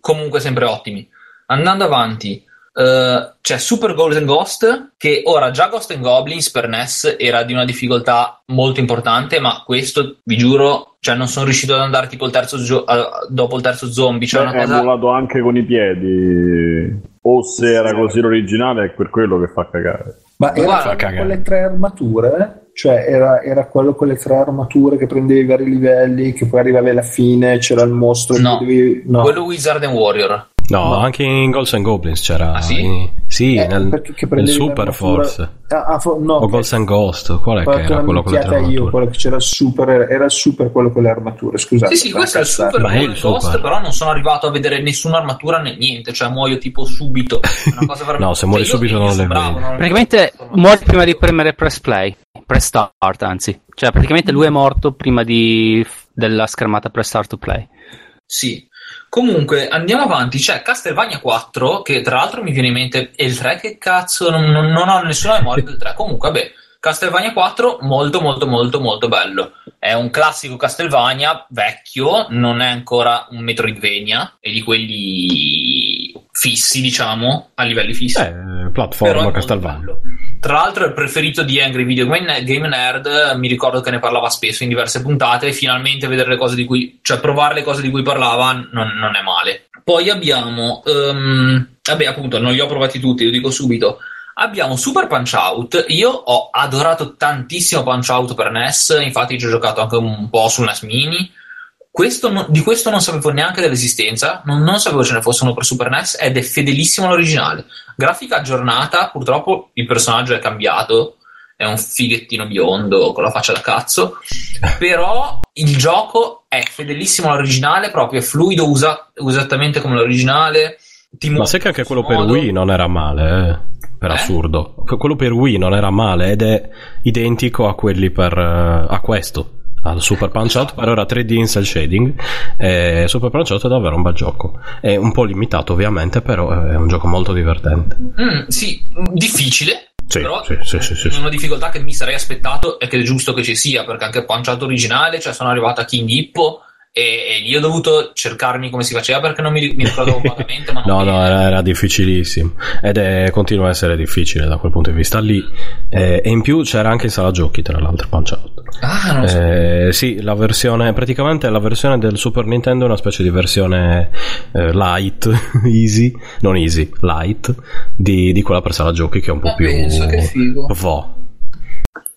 [SPEAKER 6] comunque sempre ottimi. Andando avanti, eh, c'è Super Golden Ghost, che ora già Ghost and Goblins per NES era di una difficoltà molto importante, ma questo, vi giuro, cioè non sono riuscito ad andare tipo il terzo gio- eh, dopo il terzo zombie. Cioè
[SPEAKER 4] Beh,
[SPEAKER 6] una
[SPEAKER 4] è
[SPEAKER 6] cosa...
[SPEAKER 4] volato anche con i piedi. O se era così l'originale, è per quello che fa cagare.
[SPEAKER 3] Ma era
[SPEAKER 6] Guarda,
[SPEAKER 1] cagare.
[SPEAKER 3] con le tre armature? Cioè era, era quello con le tre armature che prendevi i vari livelli, che poi arrivavi alla fine, c'era il mostro
[SPEAKER 6] No.
[SPEAKER 3] potevi... No.
[SPEAKER 6] Quello Wizard and Warrior.
[SPEAKER 1] No, Ma... anche in Ghosts and Goblins c'era.
[SPEAKER 6] Ah, sì?
[SPEAKER 1] In... Sì, eh, nel, nel Super forse. Ah, ah, for... no, o Ghosts and Ghost, qual è che era quello con le tre
[SPEAKER 3] io, quello che c'era super, era super quello con le armature, scusate.
[SPEAKER 6] Sì, sì, questo è il super Ma è il Ghost, super. però non sono arrivato a vedere nessuna armatura né niente, cioè muoio tipo subito.
[SPEAKER 1] no, se muori cioè, subito non le vedi.
[SPEAKER 2] Praticamente muori prima di premere press play, press start anzi. Cioè praticamente lui è morto prima di... della schermata press start to play.
[SPEAKER 6] Sì, Comunque, andiamo avanti. C'è Castlevania 4, che tra l'altro mi viene in mente. E il 3 che cazzo? Non, non, ho nessuna memoria del 3. Comunque, vabbè. Castlevania 4 molto molto molto molto bello. È un classico Castlevania vecchio, non è ancora un Metroidvania, è di quelli fissi, diciamo, a livelli fissi.
[SPEAKER 1] Eh, platform Castlevania.
[SPEAKER 6] Tra l'altro è il preferito di Angry Video Game Nerd, mi ricordo che ne parlava spesso in diverse puntate e finalmente vedere le cose di cui, cioè provare le cose di cui parlava non, non è male. Poi abbiamo, um, vabbè appunto non li ho provati tutti, lo dico subito, abbiamo Super Punch Out, io ho adorato tantissimo Punch Out per NES, infatti ci ho giocato anche un po' sul NES Mini, questo, di questo non sapevo neanche dell'esistenza, non, non, sapevo ce ne fosse uno per Super NES ed è fedelissimo all'originale. Grafica aggiornata, purtroppo il personaggio è cambiato, è un fighettino biondo con la faccia da cazzo, però il gioco è fedelissimo all'originale, proprio è fluido, usa, esattamente come l'originale.
[SPEAKER 1] Ma sai che anche quello modo. per Wii non era male, eh? per eh? assurdo. Quello per Wii non era male ed è identico a quelli per... Uh, a questo al Super Punch Out per ora 3D in cell shading. E Super Punch Out è davvero un bel gioco. È un po' limitato ovviamente però è un gioco molto divertente.
[SPEAKER 6] Mm, sì, difficile
[SPEAKER 1] sì,
[SPEAKER 6] però
[SPEAKER 1] sì, sì, sì, sì,
[SPEAKER 6] una difficoltà che mi sarei aspettato e che è giusto che ci sia perché anche Punch Out originale cioè sono arrivato a King Hippo e, e ho dovuto cercarmi come si faceva perché non mi, mi ricordavo vagamente. Ma
[SPEAKER 1] no, no, era, era, difficilissimo ed è, continua a essere difficile da quel punto di vista lì. Eh, e in più c'era anche in sala giochi, tra l'altro, Punch Out.
[SPEAKER 6] Ah, non so.
[SPEAKER 1] Eh, sì, la versione, praticamente la versione del Super Nintendo è una specie di versione eh, light, easy, non easy, light, di, di, quella per sala giochi che è un po'
[SPEAKER 6] ma
[SPEAKER 1] più...
[SPEAKER 6] Penso che figo.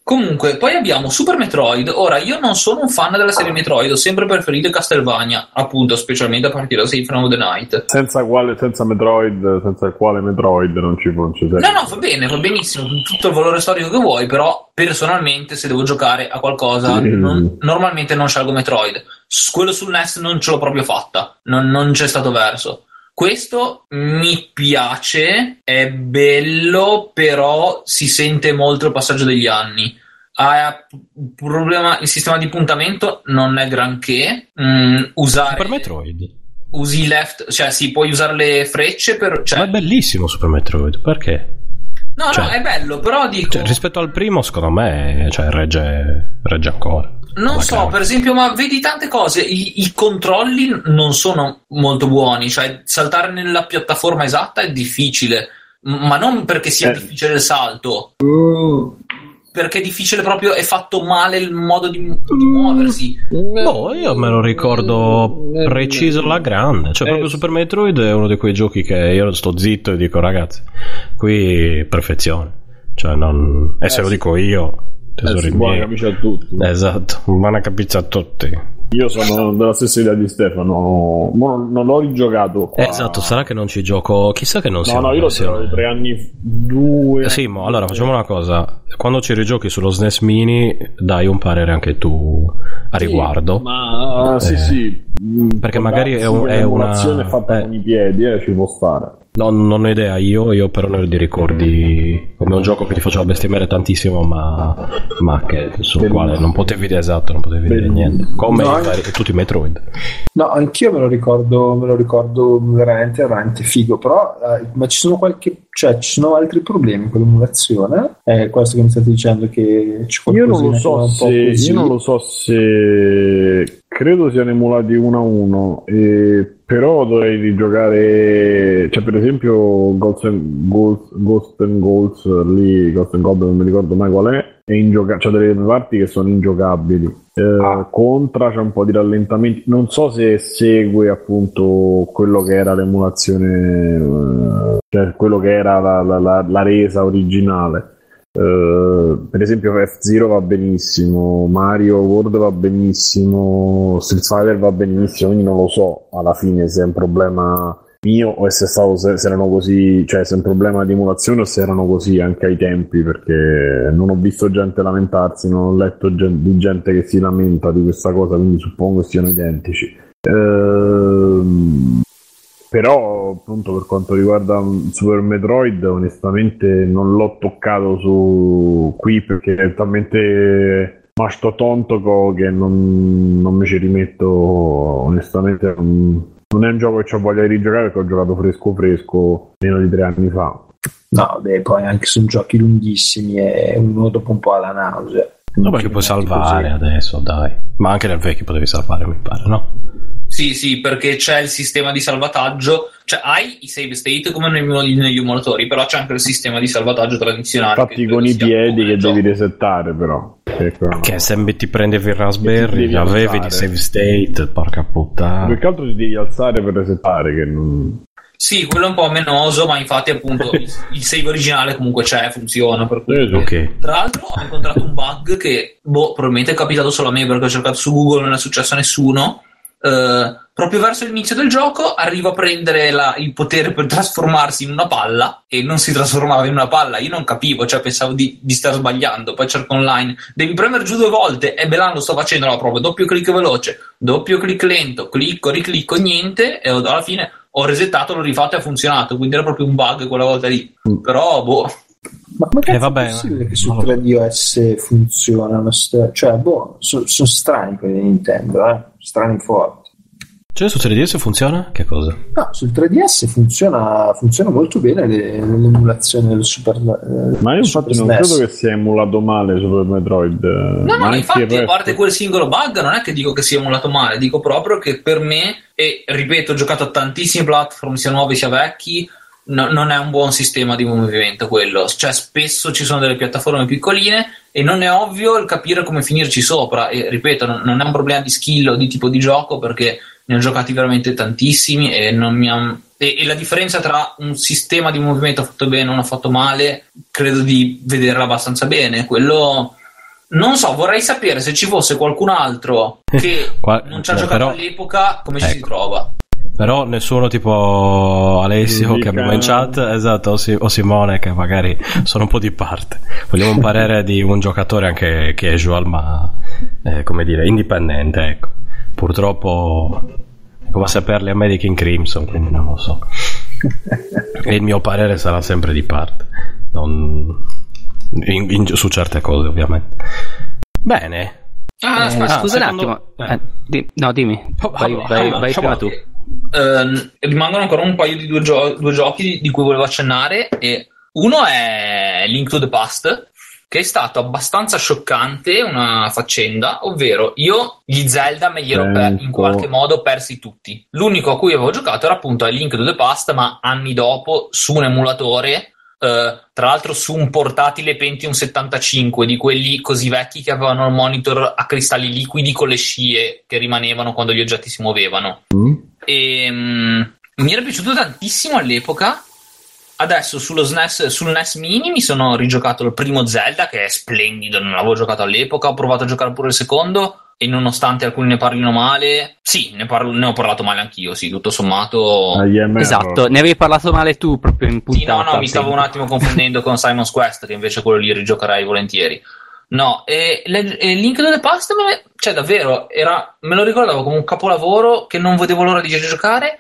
[SPEAKER 6] Comunque, poi abbiamo Super Metroid. Ora, io non sono un fan della serie Metroid, ho sempre preferito Castlevania, appunto, specialmente a partire da Symphony of the Night.
[SPEAKER 4] Senza, quale, senza Metroid, senza il quale Metroid non ci può
[SPEAKER 6] No, no, va bene, va benissimo, tutto il valore storico che vuoi, però personalmente se devo giocare a qualcosa, sì. non, normalmente non scelgo Metroid. Quello sul NES non ce l'ho proprio fatta, non, non c'è stato verso. Questo mi piace, è bello, però si sente molto il passaggio degli anni. Ah, problema, il sistema di puntamento non è granché. Mm, usare,
[SPEAKER 1] Super Metroid.
[SPEAKER 6] Usi left, cioè sì, puoi usare le frecce per. Cioè...
[SPEAKER 1] Ma è bellissimo Super Metroid, perché?
[SPEAKER 6] No, cioè, no, è bello, però dico.
[SPEAKER 1] Cioè, rispetto al primo, secondo me, cioè, regge, regge ancora.
[SPEAKER 6] Non so, per esempio, ma vedi tante cose, I, I, controlli non sono molto buoni, cioè saltare nella piattaforma esatta è difficile, ma non perché sia eh. difficile il salto. Uh. Perché è difficile proprio, è fatto male il modo di, di muoversi.
[SPEAKER 1] No, io me lo ricordo preciso alla grande. Cioè, proprio Super Metroid è uno di quei giochi che io sto zitto e dico, ragazzi, qui perfezione. Cioè, non... e se lo dico io,
[SPEAKER 4] tesori eh, miei. a tutti.
[SPEAKER 1] Esatto, buona capizia a tutti.
[SPEAKER 4] Io sono della stessa idea di Stefano, non l'ho rigiocato.
[SPEAKER 1] Qua. Esatto, sarà che non ci gioco. Chissà che non sia.
[SPEAKER 4] No, no, io l'ho giocato tre anni, due.
[SPEAKER 1] Eh sì, ma allora facciamo una cosa. Quando ci rigiochi sullo SNES Mini, dai un parere anche tu a
[SPEAKER 4] sì,
[SPEAKER 1] riguardo.
[SPEAKER 4] Ma eh, sì, sì.
[SPEAKER 1] Perché magari è, un, è una.
[SPEAKER 4] fatta eh. con i piedi, eh, ci può stare.
[SPEAKER 1] No, non ho idea io, io però ne ho di ricordi come un gioco che ti faceva bestemmiare tantissimo, ma, ma che, sul quale non potevi dire esatto, non potevi dire niente. Come no, anche... tutti i Metroid.
[SPEAKER 3] No, anch'io me lo ricordo, me lo ricordo veramente, veramente figo, però eh, ma ci sono qualche cioè ci sono altri problemi con l'emulazione è questo che mi state dicendo che
[SPEAKER 4] c'è io non lo so se io non lo so se credo siano emulati uno a uno e però dovrei rigiocare cioè per esempio Ghost and, Ghost, Ghost and Ghosts lì Ghost and Goblin non mi ricordo mai qual è è ingioca- cioè delle parti che sono ingiocabili eh, ah. Contra c'è un po' di rallentamenti non so se segue appunto quello che era l'emulazione eh, cioè quello che era la, la, la, la resa originale Uh, per esempio F-Zero va benissimo, Mario World va benissimo, Street Fighter va benissimo, quindi non lo so alla fine se è un problema mio o se, stavo, se, se erano così, cioè se è un problema di emulazione o se erano così anche ai tempi, perché non ho visto gente lamentarsi, non ho letto gen- di gente che si lamenta di questa cosa, quindi suppongo siano identici. Ehm, però appunto per quanto riguarda Super Metroid onestamente non l'ho toccato su qui perché è talmente masto tonto che non, non mi ci rimetto onestamente. Non, non, è un gioco che ho voglia di rigiocare perché ho giocato fresco fresco meno di tre anni fa.
[SPEAKER 3] No beh poi anche sono giochi lunghissimi e uno dopo un po' alla nausea
[SPEAKER 1] no perché puoi salvare così. adesso dai ma anche nel vecchio potevi salvare mi pare no?
[SPEAKER 6] Sì, sì, perché c'è il sistema di salvataggio, cioè hai i save state come negli emulatori, però c'è anche il sistema di salvataggio tradizionale.
[SPEAKER 4] Infatti con i piedi che devi resettare però.
[SPEAKER 1] Che se ti prendevi il Raspberry, avevi di save state, porca puttana.
[SPEAKER 4] Più che altro ti devi alzare per resettare, che non...
[SPEAKER 6] Sì, quello è un po' menoso, ma infatti appunto il save originale comunque c'è, funziona. Cui...
[SPEAKER 1] okay.
[SPEAKER 6] Tra l'altro ho incontrato un bug che boh, probabilmente è capitato solo a me perché ho cercato su Google, non è successo a nessuno Uh, proprio verso l'inizio del gioco arriva a prendere la, il potere per trasformarsi in una palla e non si trasformava in una palla. Io non capivo, cioè pensavo di, di star sbagliando. Poi cerco online, devi premere giù due volte e Belano sto facendo la prova. Doppio clic veloce, doppio clic lento, clicco, riclicco, niente. E alla fine ho resettato, l'ho rifatto e ha funzionato. Quindi era proprio un bug quella volta lì. Mm. Però, boh.
[SPEAKER 3] Ma, ma che eh, vabbè, è possibile che su 3DS funzionano? Cioè, boh, sono so strani quelli di Nintendo, eh? Strani forti.
[SPEAKER 1] Cioè su 3DS funziona? Che cosa?
[SPEAKER 3] No, sul 3DS funziona, funziona molto bene l'emulazione del Super
[SPEAKER 4] eh, Ma io infatti non credo che sia emulato male Super Metroid.
[SPEAKER 6] No, no, infatti a parte quel singolo bug non è che dico che sia emulato male, dico proprio che per me, e ripeto, ho giocato a tantissimi platform, sia nuovi sia vecchi, no, non è un buon sistema di movimento quello. Cioè spesso ci sono delle piattaforme piccoline e non è ovvio il capire come finirci sopra. E ripeto, non, non è un problema di skill o di tipo di gioco perché ne ho giocati veramente tantissimi e, ha, e, e, la differenza tra un sistema di movimento fatto bene e uno fatto male credo di vederla abbastanza bene. Quello non so, vorrei sapere se ci fosse qualcun altro che Qua, non ci ha giocato però, all'epoca come ecco. ci si ecco. trova.
[SPEAKER 1] Però nessuno tipo Alessio che abbiamo in chat, esatto, o, Simone che magari sono un po' di parte. Vogliamo un parere di un giocatore anche casual, ma eh, come dire, indipendente, ecco. Purtroppo è come saperli a me di King Crimson, quindi non lo so. e il mio parere sarà sempre di parte, non... in, in, su certe cose ovviamente. Bene.
[SPEAKER 2] Ah, aspetta, ah, scusa secondo... un attimo. Eh. Eh, di... no, dimmi. Oh, vai, vai, vai, vai prima tu.
[SPEAKER 6] Uh, rimangono ancora un paio di due, gio- due giochi di cui volevo accennare. E uno è Link to the Past, che è stato abbastanza scioccante una faccenda, ovvero io gli Zelda me li ero per, in qualche modo persi tutti. L'unico a cui avevo giocato era appunto a Link to the Past, ma anni dopo su un emulatore Uh, tra l'altro su un portatile Pentium 75 di quelli così vecchi che avevano il monitor a cristalli liquidi con le scie che rimanevano quando gli oggetti si muovevano. Mm. E, um, mi era piaciuto tantissimo all'epoca Adesso sullo SNES, sul NES Mini mi sono rigiocato il primo Zelda, che è splendido, non l'avevo giocato all'epoca, ho provato a giocare pure il secondo, e nonostante alcuni ne parlino male, sì, ne, parlo, ne ho parlato male anch'io, sì, tutto sommato.
[SPEAKER 2] Esatto, ne avevi parlato male tu proprio in puntata.
[SPEAKER 6] Sì, no, no, mi stavo un attimo confondendo con Simon's Quest, che invece quello lì rigiocherei volentieri. No, e, le, e Link to the Past, me, cioè davvero, era, me lo ricordavo come un capolavoro che non vedevo l'ora di giocare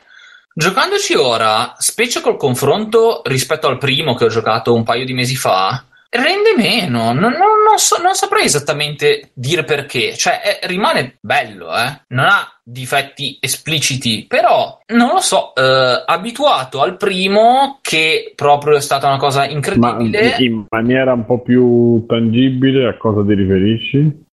[SPEAKER 6] Giocandoci ora, specie col confronto rispetto al primo che ho giocato un paio di mesi fa, rende meno. Non, non, non, so, non saprei esattamente dire perché. Cioè, è, rimane bello, eh. Non ha difetti espliciti, però non lo so. Eh, abituato al primo, che proprio è stata una cosa incredibile.
[SPEAKER 4] Ma in maniera un po' più tangibile, a cosa ti riferisci?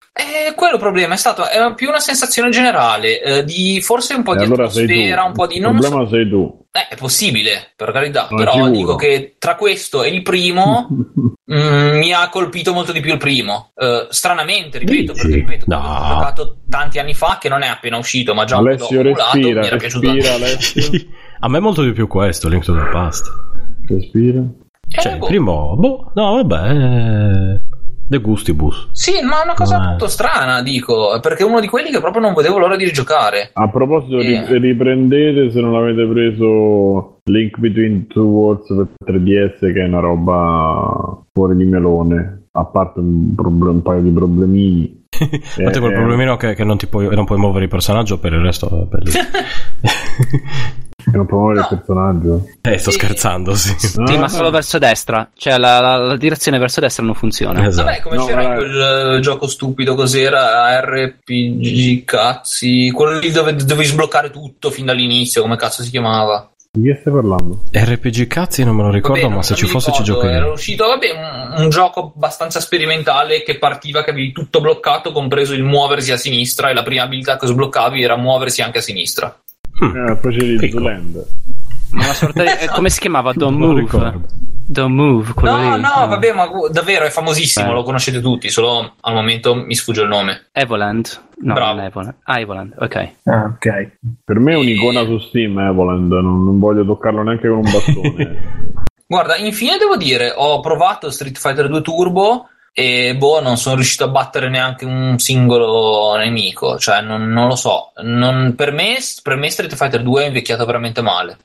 [SPEAKER 6] Eh, quello il problema è stato è più una sensazione generale eh, di forse un po' e di allora atmosfera, un po' di
[SPEAKER 4] non
[SPEAKER 6] il
[SPEAKER 4] problema so. sei tu.
[SPEAKER 6] Eh, è possibile, per carità, non però dico che tra questo e il primo mh, mm, mi ha colpito molto di più il primo. Uh, stranamente, ripeto, Dici? perché ripeto, no. ho giocato tanti anni fa che non è appena uscito, ma già
[SPEAKER 4] Alessio
[SPEAKER 6] un
[SPEAKER 4] po' respira, mi
[SPEAKER 6] era
[SPEAKER 4] respira,
[SPEAKER 6] piaciuto.
[SPEAKER 4] Alessio.
[SPEAKER 1] A me molto di più questo, Link to the Past.
[SPEAKER 4] Respira.
[SPEAKER 1] Cioè, eh, il boh. primo, boh, no, vabbè. De gustibus.
[SPEAKER 6] Sì, ma è una cosa molto strana, dico, perché è uno di quelli che proprio non vedevo l'ora di rigiocare.
[SPEAKER 4] A proposito, ri-
[SPEAKER 6] Eh.
[SPEAKER 4] riprendete se non avete preso Link Between Two Worlds per 3DS, che è una roba fuori di melone. A parte un, proble- un paio di problemini.
[SPEAKER 1] Ma te quel
[SPEAKER 4] Eh,
[SPEAKER 1] problemino che, che non, ti puoi, non puoi muovere il personaggio, per il resto è bellissimo.
[SPEAKER 4] Che non può muovere il personaggio.
[SPEAKER 1] eh, sto scherzando, sì.
[SPEAKER 4] No,
[SPEAKER 2] Sì, ma
[SPEAKER 4] no.
[SPEAKER 2] solo verso destra. Cioè, la, la- la direzione verso destra non funziona.
[SPEAKER 1] Esatto.
[SPEAKER 6] Vabbè, come
[SPEAKER 4] No,
[SPEAKER 6] c'era
[SPEAKER 4] vabbè.
[SPEAKER 6] quel eh, gioco stupido, cos'era? RPG cazzi, quello lì dove dovevi sbloccare tutto fin dall'inizio, come cazzo si chiamava?
[SPEAKER 4] Di che stai parlando?
[SPEAKER 1] RPG cazzi non me lo ricordo,
[SPEAKER 6] Vabbè,
[SPEAKER 1] ma se ci fosse ci
[SPEAKER 6] ricordo,
[SPEAKER 1] giocherei.
[SPEAKER 6] Era uscito, vabbè, un, un gioco abbastanza sperimentale che partiva che avevi tutto bloccato, compreso il muoversi a sinistra, e la prima abilità che sbloccavi era muoversi anche a sinistra.
[SPEAKER 4] Eh, poi c'è. Zoland.
[SPEAKER 2] Ma una sorta di. eh, come si chiamava? Don't Move.
[SPEAKER 1] ricordo.
[SPEAKER 2] Don't Move. quello
[SPEAKER 6] No,
[SPEAKER 2] lì.
[SPEAKER 6] no, vabbè, ma davvero è famosissimo,
[SPEAKER 2] Eh.
[SPEAKER 6] lo conoscete tutti, solo al momento mi sfugge il nome.
[SPEAKER 2] Evoland. No,
[SPEAKER 6] Bravo.
[SPEAKER 2] Evoland. Ah, Evoland, ok.
[SPEAKER 3] Ah, ok.
[SPEAKER 4] Per me è un'icona su Steam, Evoland. Non, non voglio toccarlo neanche con un bastone.
[SPEAKER 6] Guarda, infine devo dire, ho provato Street Fighter 2 Turbo e boh, non sono riuscito a battere neanche un singolo nemico, cioè non, non lo so. Non- per, me, per me Street Fighter 2 è invecchiato veramente male.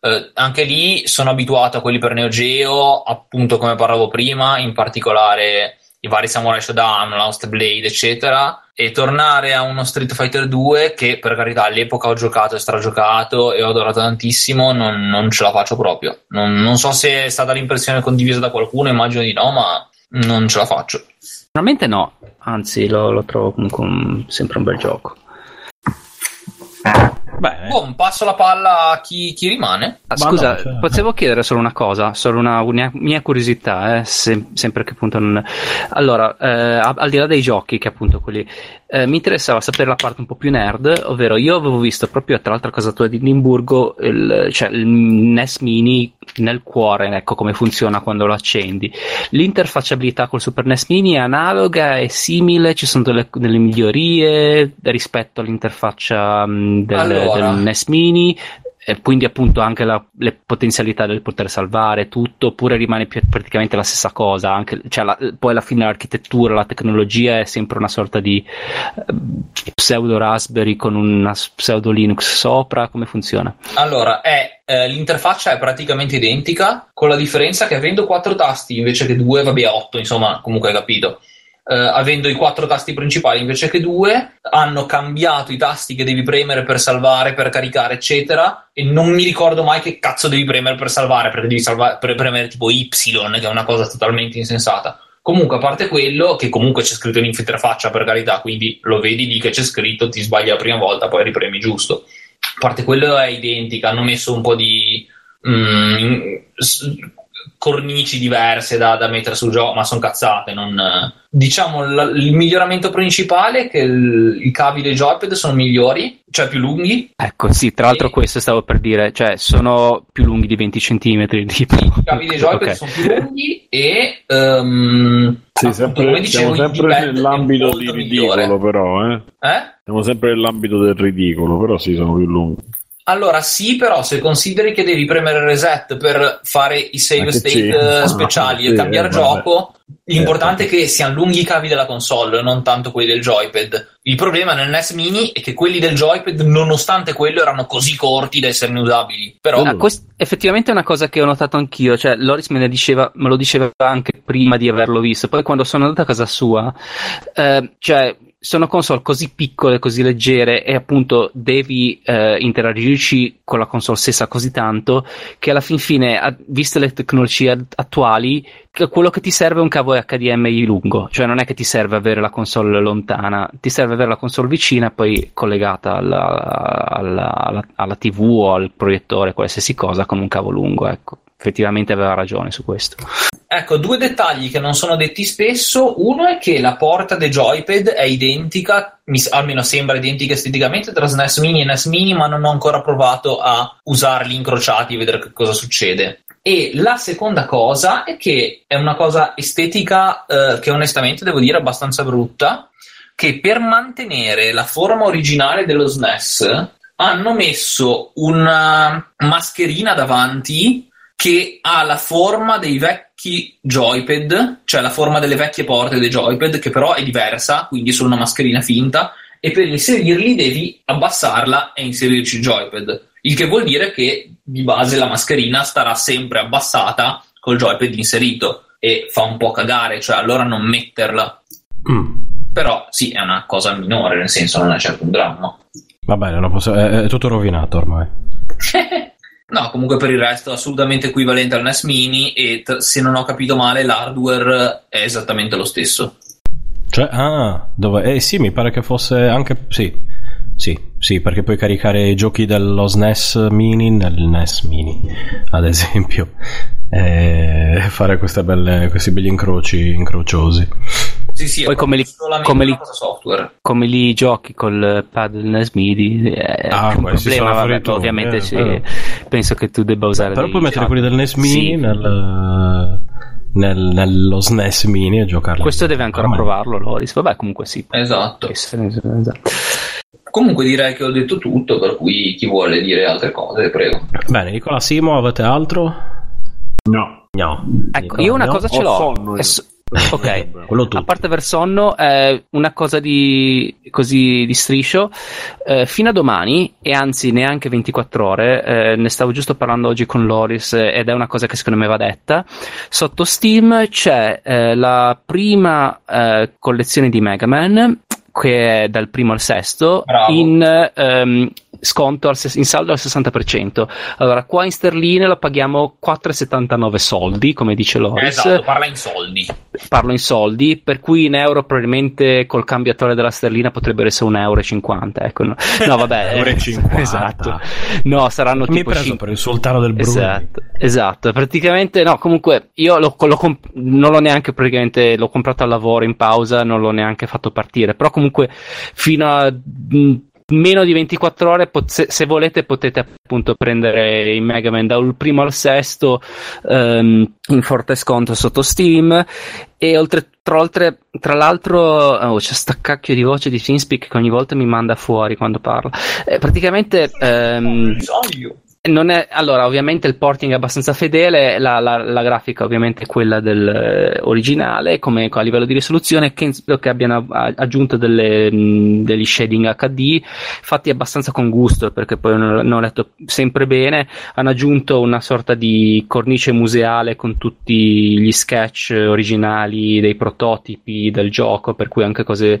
[SPEAKER 6] Eh, anche lì sono abituato a quelli per Neo Geo, appunto come parlavo prima, in particolare i vari Samurai Shodown, Lost Blade, eccetera, e tornare a uno Street Fighter 2 che per carità all'epoca ho giocato e stragiocato e ho adorato tantissimo, non, non ce la faccio proprio. Non, non so se è stata l'impressione condivisa da qualcuno, immagino di no, ma non ce la faccio.
[SPEAKER 2] Normalmente no, anzi lo, lo trovo comunque un- sempre un bel gioco.
[SPEAKER 1] Beh,
[SPEAKER 6] Boh, passo la palla a chi, chi rimane.
[SPEAKER 2] Ah, scusa,
[SPEAKER 1] no, cioè-
[SPEAKER 2] potevo chiedere solo una cosa, solo una, una mia curiosità, eh, se- sempre che appunto non... Allora, eh, al di là dei giochi, che appunto quelli... eh, mi interessava sapere la parte un po' più nerd, ovvero io avevo visto proprio tra l'altro a casa tua di Edimburgo il, cioè, il NES Mini nel cuore, ecco come funziona quando lo accendi. L'interfacciabilità col Super NES Mini è analoga, è simile, ci sono delle, delle migliorie rispetto all'interfaccia mh, del,
[SPEAKER 6] Allora.
[SPEAKER 2] del NES Mini, e quindi appunto anche la- le potenzialità del poter salvare tutto, oppure rimane più- praticamente la stessa cosa, anche, cioè la- poi alla fine l'architettura, la tecnologia è sempre una sorta di eh, pseudo Raspberry con una pseudo Linux sopra, come funziona?
[SPEAKER 6] Allora, è, eh, l'interfaccia è praticamente identica, con la differenza che avendo quattro tasti invece che due, vabbè, otto, insomma, comunque hai capito. Eh, avendo i quattro tasti principali invece che due, hanno cambiato i tasti che devi premere per salvare, per caricare, eccetera. E non mi ricordo mai che cazzo devi premere per salvare, perché devi salvare, pre- premere tipo Y, che è una cosa totalmente insensata. Comunque, a parte quello, che comunque c'è scritto in interfaccia per carità, quindi lo vedi lì che c'è scritto, ti sbagli la prima volta, poi ripremi giusto. A parte quello è identica, hanno messo un po' di mm, cornici diverse da, da mettere sul gioco, ma sono cazzate. Non, diciamo la- il miglioramento principale è che il- i cavi dei joypad sono migliori, cioè più lunghi.
[SPEAKER 2] Ecco, sì, tra l'altro
[SPEAKER 6] Sì.
[SPEAKER 2] questo stavo per dire, cioè sono più lunghi di 20 cm, tipo.
[SPEAKER 6] I cavi dei joypad
[SPEAKER 2] Ok.
[SPEAKER 6] sono più lunghi e ehm,
[SPEAKER 4] Sì, sempre,
[SPEAKER 6] come dicevo,
[SPEAKER 4] siamo sempre nell'ambito
[SPEAKER 6] molto
[SPEAKER 4] di
[SPEAKER 6] migliore.
[SPEAKER 4] ridicolo, però, eh.
[SPEAKER 6] Eh?
[SPEAKER 4] Siamo sempre nell'ambito del ridicolo, però sì, sono più lunghi.
[SPEAKER 6] Allora, sì, però se consideri che devi premere reset per fare i save state
[SPEAKER 4] sì.
[SPEAKER 6] eh, speciali
[SPEAKER 4] Sì,
[SPEAKER 6] e cambiare
[SPEAKER 4] eh, vabbè.
[SPEAKER 6] gioco, l'importante
[SPEAKER 4] Eh,
[SPEAKER 6] è che siano lunghi i cavi della console, non tanto quelli del joypad. Il problema nel NES Mini è che quelli del joypad, nonostante quello, erano così corti da essere inusabili. Però,
[SPEAKER 2] Ah, quest- effettivamente è una cosa che ho notato anch'io, cioè Loris me, ne diceva, me lo diceva anche prima di averlo visto, poi quando sono andato a casa sua, eh, cioè sono console così piccole, così leggere e appunto devi eh, interagirci con la console stessa così tanto che alla fin fine, a- viste le tecnologie at- attuali, quello che ti serve è un cavo HDMI lungo, cioè non è che ti serve avere la console lontana, ti serve avere la console vicina e poi collegata alla, alla- alla- alla TV o al proiettore, qualsiasi cosa con un cavo lungo, ecco. Effettivamente aveva ragione su questo.
[SPEAKER 6] ecco, due dettagli che non sono detti spesso. Uno è che la porta dei joypad è identica, almeno sembra identica esteticamente, tra SNES Mini e NES Mini, ma non ho ancora provato a usarli incrociati e vedere cosa succede. E la seconda cosa è che è una cosa estetica eh, che onestamente devo dire abbastanza brutta, che per mantenere la forma originale dello SNES hanno messo una mascherina davanti che ha la forma dei vec- vecchi joypad, cioè la forma delle vecchie porte dei joypad, che però è diversa, quindi è solo una mascherina finta, e per inserirli devi abbassarla e inserirci il joypad. Il che vuol dire che di base la mascherina starà sempre abbassata col joypad inserito e fa un po' cagare, cioè allora non metterla.
[SPEAKER 1] Mm.
[SPEAKER 6] Però sì, è una cosa minore, nel senso non è certo un dramma.
[SPEAKER 1] Va bene, posso- è, è tutto rovinato ormai.
[SPEAKER 6] No, comunque per il resto assolutamente equivalente al NES Mini e t- se non ho capito male l'hardware è esattamente lo stesso.
[SPEAKER 1] Cioè, ah, dove? Eh sì, mi pare che fosse anche... Sì, sì, sì, perché puoi caricare i giochi dello SNES Mini nel NES Mini, ad esempio, e fare belle, questi belli incroci incrociosi.
[SPEAKER 6] Sì, sì,
[SPEAKER 2] Poi come li- come li- come li giochi col pad del NES MIDI è
[SPEAKER 1] Ah,
[SPEAKER 2] un
[SPEAKER 1] questi
[SPEAKER 2] problema, vabbè,
[SPEAKER 1] tu,
[SPEAKER 2] ovviamente
[SPEAKER 1] eh,
[SPEAKER 2] sì, penso che tu debba usare
[SPEAKER 1] Però puoi mettere quelli del NES Mini
[SPEAKER 2] Sì,
[SPEAKER 1] nel, nel- nello SNES Mini e giocarli.
[SPEAKER 2] questo deve ancora
[SPEAKER 1] Ormai.
[SPEAKER 2] provarlo Loris vabbè comunque sì
[SPEAKER 6] Esatto.
[SPEAKER 2] Esatto.
[SPEAKER 6] Comunque direi che ho detto tutto, per cui chi vuole dire altre cose, prego.
[SPEAKER 1] Bene, Nicola Simo, avete altro?
[SPEAKER 4] No.
[SPEAKER 1] No.
[SPEAKER 2] ecco
[SPEAKER 1] Nicola,
[SPEAKER 2] io una
[SPEAKER 1] no?
[SPEAKER 2] cosa ce
[SPEAKER 4] Ho
[SPEAKER 2] l'ho
[SPEAKER 4] sonno io.
[SPEAKER 2] È so- ok. A parte aver sonno, eh, una cosa di così di striscio. eh, fino a domani, e anzi neanche 24 ore, eh, ne stavo giusto parlando oggi con Loris eh, ed è una cosa che secondo me va detta. Sotto Steam c'è eh, la prima eh, collezione di Mega Man, che è dal primo al sesto,
[SPEAKER 6] Bravo.
[SPEAKER 2] in ehm, sconto al in saldo al 60%. Allora, qua in sterline lo paghiamo 4,79 soldi, come dice Loris
[SPEAKER 6] Esatto, parla in soldi.
[SPEAKER 2] parlo in soldi, per cui in euro probabilmente col cambiatore della sterlina potrebbero essere 1,50 euro. Ecco. No, no, vabbè,
[SPEAKER 1] Euro e
[SPEAKER 2] eh,
[SPEAKER 1] 50.
[SPEAKER 2] esatto. No, saranno
[SPEAKER 1] Mi hai
[SPEAKER 2] tipo
[SPEAKER 1] preso
[SPEAKER 2] cin-
[SPEAKER 1] per il sultano del Brunei.
[SPEAKER 2] Esatto, esatto, praticamente no, comunque io l'ho, l'ho comp- non l'ho neanche praticamente, l'ho comprato al lavoro in pausa, non l'ho neanche fatto partire, però comunque fino a mh, meno di 24 ore, pot- se, volete potete appunto prendere i Mega Man dal primo al sesto ehm, in forte sconto sotto Steam e oltre, tra, oltre- tra l'altro oh, c'è sta cacchio di voce di TeamSpeak che ogni volta mi manda fuori quando parla. Eh, praticamente ehm, è, allora, ovviamente il porting è abbastanza fedele, la, la- la grafica ovviamente è quella del eh, originale, come a livello di risoluzione, penso che abbiano aggiunto delle, mh, degli shading HD, fatti abbastanza con gusto, perché poi non, non ho letto sempre bene, hanno aggiunto una sorta di cornice museale con tutti gli sketch originali dei prototipi del gioco, per cui anche cose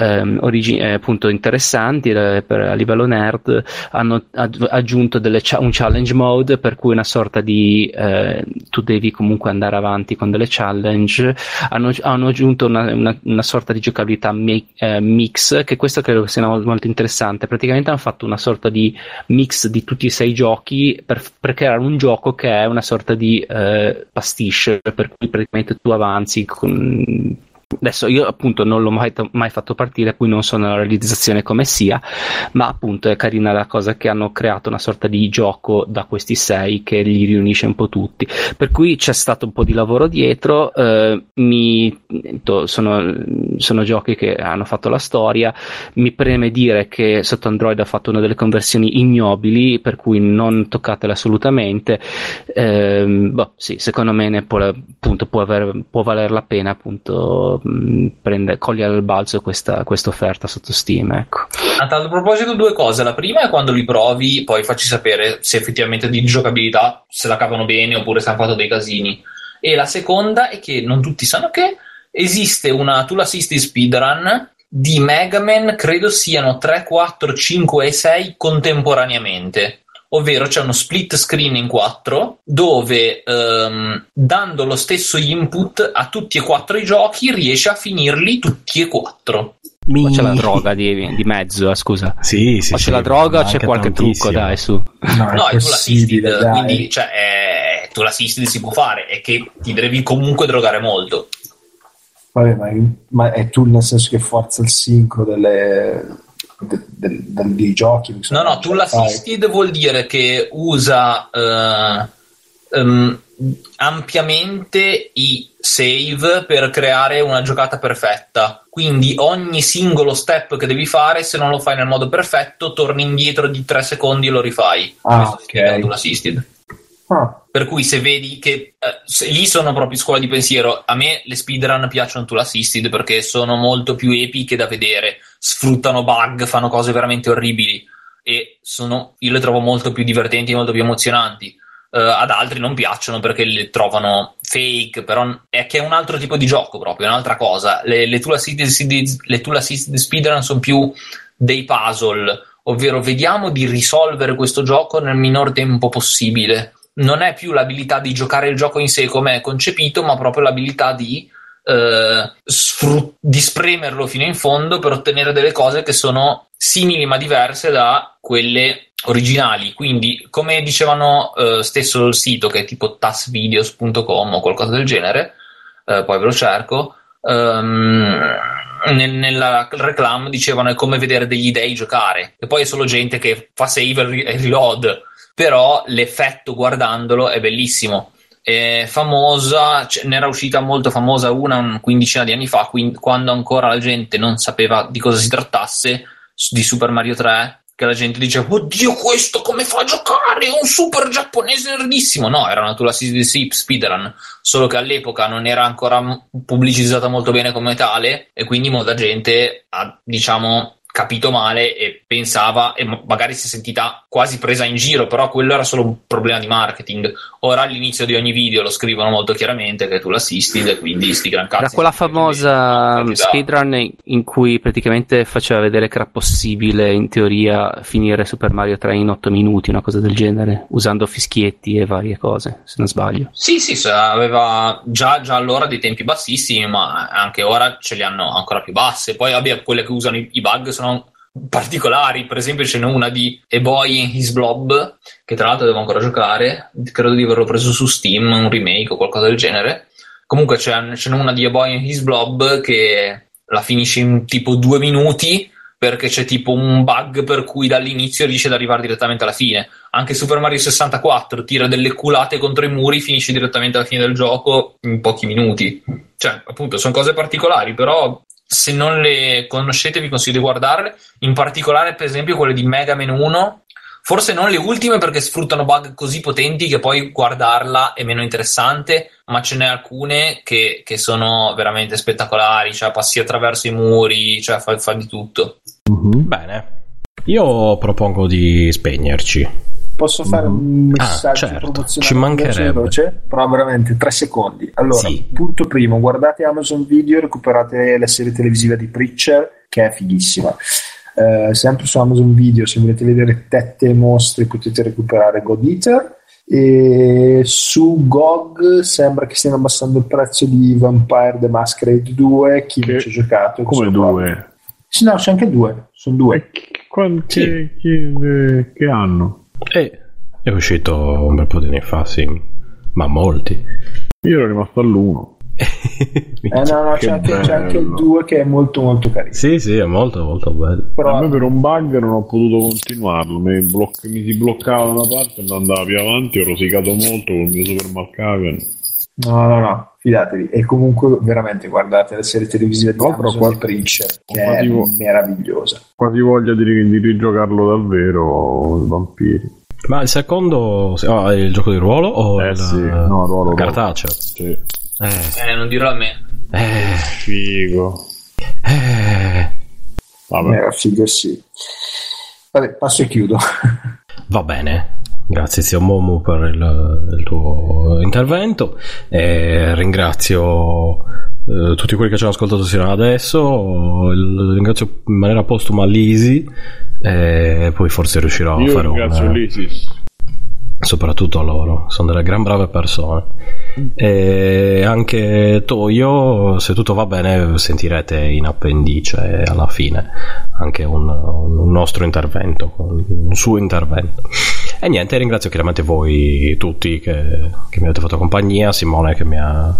[SPEAKER 2] ehm, origi- eh, appunto interessanti eh, per- a livello nerd. Hanno ad- aggiunto delle cha- un challenge mode per cui una sorta di eh, tu devi comunque andare avanti con delle challenge. Hanno, hanno aggiunto una, una- una sorta di giocabilità mi- eh, mix che questo credo sia molto interessante. Praticamente hanno fatto una sorta di mix di tutti i sei giochi per, per creare un gioco che è una sorta di eh, pastiche per cui praticamente tu avanzi con Adesso io appunto non l'ho mai, mai fatto partire, qui non so nella realizzazione come sia, ma appunto è carina la cosa che hanno creato una sorta di gioco da questi sei che li riunisce un po' tutti. Per cui c'è stato un po' di lavoro dietro, eh, mi, sono, sono giochi che hanno fatto la storia, mi preme dire che sotto Android ha fatto una delle conversioni ignobili, per cui non toccatele assolutamente. Ehm, boh, sì, secondo me ne può, appunto, può, aver- può valer la pena appunto mh, prendere, cogliere al balzo questa offerta sotto Steam. Ecco.
[SPEAKER 6] A tal proposito, due cose. La prima è quando li provi, poi facci sapere se effettivamente di giocabilità se la cavano bene oppure se hanno fatto dei casini. E la seconda è che non tutti sanno che esiste una Tool Assisted Speedrun di Mega Man, credo siano 3, 4, 5 e 6 contemporaneamente. Ovvero c'è uno split screen in 4 dove ehm, dando lo stesso input a tutti e quattro i giochi riesce a finirli tutti e quattro.
[SPEAKER 2] Ma c'è la droga di, di mezzo, eh, scusa.
[SPEAKER 1] Sì, sì,
[SPEAKER 2] o c'è
[SPEAKER 1] sì,
[SPEAKER 2] la droga o c'è qualche
[SPEAKER 1] tantissimo.
[SPEAKER 2] trucco, dai, su.
[SPEAKER 3] No, è
[SPEAKER 6] No, è Tool
[SPEAKER 3] possibile,
[SPEAKER 6] Assisted,
[SPEAKER 3] dai.
[SPEAKER 6] quindi cioè, è, Tool Assisted si può fare, è che ti devi comunque drogare molto.
[SPEAKER 3] Vabbè, ma, ma è tool nel senso che forza il sincro delle, de- del- del- dei giochi.
[SPEAKER 6] No, no, Tool. Assisted vuol dire che usa eh, ehm, ampiamente i save per creare una giocata perfetta. Quindi ogni singolo step che devi fare, se non lo fai nel modo perfetto, torni indietro di 3 secondi e lo rifai.
[SPEAKER 3] Ah,
[SPEAKER 6] Questo
[SPEAKER 3] ok.
[SPEAKER 6] Tool Assisted.
[SPEAKER 3] Ah,
[SPEAKER 6] Per cui se vedi che eh, se- lì sono proprio scuola di pensiero, a me le speedrun piacciono tool assisted perché sono molto più epiche da vedere, sfruttano bug, fanno cose veramente orribili e sono, io le trovo molto più divertenti molto più emozionanti. Eh, ad altri non piacciono perché le trovano fake, però è che è un altro tipo di gioco proprio, è un'altra cosa. Le tool assisted speedrun sono più dei puzzle, ovvero vediamo di risolvere questo gioco nel minor tempo possibile. Non è più l'abilità di giocare il gioco in sé come è concepito, ma proprio l'abilità di, eh, sfru- di spremerlo fino in fondo per ottenere delle cose che sono simili ma diverse da quelle originali. Quindi, come dicevano eh, stesso il sito, che è tipo tasvideos.com o qualcosa del genere, eh, poi ve lo cerco. nel, nella reclam dicevano è come vedere degli dei giocare e poi è solo gente che fa save e reload però l'effetto guardandolo è bellissimo è famosa, ce- ne era uscita molto famosa una un quindicina di anni fa quin- quando ancora la gente non sapeva di cosa si trattasse di Super Mario 3 che la gente diceva oddio questo come fa a giocare? È un super giapponese nerdissimo. No era una assisted speedrun solo che all'epoca non era ancora pubblicizzata molto bene come tale e quindi molta gente ha diciamo capito male e pensava e ma- magari si è sentita quasi presa in giro però quello era solo un problema di marketing ora all'inizio di ogni video lo scrivono molto chiaramente che tu l'assisti e quindi sti gran cazzi
[SPEAKER 2] Era quella famosa
[SPEAKER 6] Quindi,
[SPEAKER 2] speedrun in cui praticamente faceva vedere che era possibile in teoria finire Super Mario 3 in 8 minuti, una cosa del genere, usando fischietti e varie cose, se non sbaglio.
[SPEAKER 6] Sì, sì, aveva già, già allora dei tempi bassissimi, ma anche ora ce li hanno ancora più basse. Poi, vabbè, quelle che usano i, i bug sono particolari. Per esempio, ce n'è una di A Boy in His Blob, che tra l'altro devo ancora giocare. Credo di averlo preso su Steam, un remake o qualcosa del genere. Comunque, ce n'è una di A Boy in His Blob che la finisce in tipo due minuti. Perché c'è tipo un bug per cui dall'inizio riesce ad arrivare direttamente alla fine. Anche Super Mario 64 tira delle culate contro i muri, finisce direttamente alla fine del gioco in pochi minuti. Cioè, appunto, sono cose particolari, però se non le conoscete vi consiglio di guardarle, in particolare per esempio quelle di Mega Man 1, forse non le ultime perché sfruttano bug così potenti che poi guardarla è meno interessante, ma ce n'è alcune che, che sono veramente spettacolari, cioè passi attraverso i muri, cioè fa, fa di tutto.
[SPEAKER 1] Bene. Io propongo di spegnerci.
[SPEAKER 3] Posso fare un
[SPEAKER 1] Ah,
[SPEAKER 3] messaggio
[SPEAKER 1] certo,
[SPEAKER 3] promozionale
[SPEAKER 1] ci mancherebbe.
[SPEAKER 3] veloce? Però veramente tre secondi. Allora,
[SPEAKER 1] Sì.
[SPEAKER 3] punto primo, guardate Amazon Video, recuperate la serie televisiva di Preacher, che è fighissima. Eh, sempre su Amazon Video, se volete vedere tette e mostri, potete recuperare God Eater. E su GOG sembra che stiano abbassando il prezzo di Vampire the Masquerade 2. Chi
[SPEAKER 4] Che-
[SPEAKER 3] non ci ha giocato?
[SPEAKER 4] Come due?
[SPEAKER 3] Sì, no, c'è anche due. Sono due.
[SPEAKER 4] Che, che- che- che hanno?
[SPEAKER 1] E è uscito un bel po' di anni fa, sì. Ma molti.
[SPEAKER 4] Io ero rimasto all'uno.
[SPEAKER 3] Eh, no, no, c'è anche, c'è anche il
[SPEAKER 4] bello.
[SPEAKER 3] 2 che è molto molto carino.
[SPEAKER 1] sì, sì, è molto, molto bello.
[SPEAKER 3] Però
[SPEAKER 4] A me per un bug non ho potuto continuarlo, mi, bloc- mi si bloccava da una parte e non andava più avanti, ho rosicato molto con il mio Super Malkavian.
[SPEAKER 3] No, no, no, fidatevi. E comunque veramente guardate la serie televisiva di Amazon
[SPEAKER 4] qua-
[SPEAKER 3] di Preacher, che è
[SPEAKER 4] tipo-
[SPEAKER 3] meravigliosa.
[SPEAKER 4] Quasi voglia di, di rigiocarlo davvero, i vampiri.
[SPEAKER 1] Ma il secondo ah, è il gioco di ruolo o
[SPEAKER 4] Eh
[SPEAKER 1] il
[SPEAKER 4] sì, no, ruolo,
[SPEAKER 1] cartaceo?
[SPEAKER 4] Sì.
[SPEAKER 1] Eh,
[SPEAKER 6] Eh, non dirò a me.
[SPEAKER 1] eh,
[SPEAKER 4] Figo.
[SPEAKER 1] eh.
[SPEAKER 4] Vabbè.
[SPEAKER 3] Era figo, sì. Vabbè, passo e chiudo.
[SPEAKER 1] Va bene. Grazie zio Momu per il, il tuo intervento e ringrazio eh, tutti quelli che ci hanno ascoltato sino ad adesso, il- ringrazio in maniera postuma Lisi e poi forse riuscirò a
[SPEAKER 4] Io
[SPEAKER 1] fare
[SPEAKER 4] ringrazio
[SPEAKER 1] un...
[SPEAKER 4] l'Isis.
[SPEAKER 1] soprattutto a loro, sono delle gran brave persone. E anche Toyo, se tutto va bene, sentirete in appendice alla fine anche un, un nostro intervento, un suo intervento. E niente, ringrazio chiaramente voi tutti che, che mi avete fatto compagnia, Simone che mi ha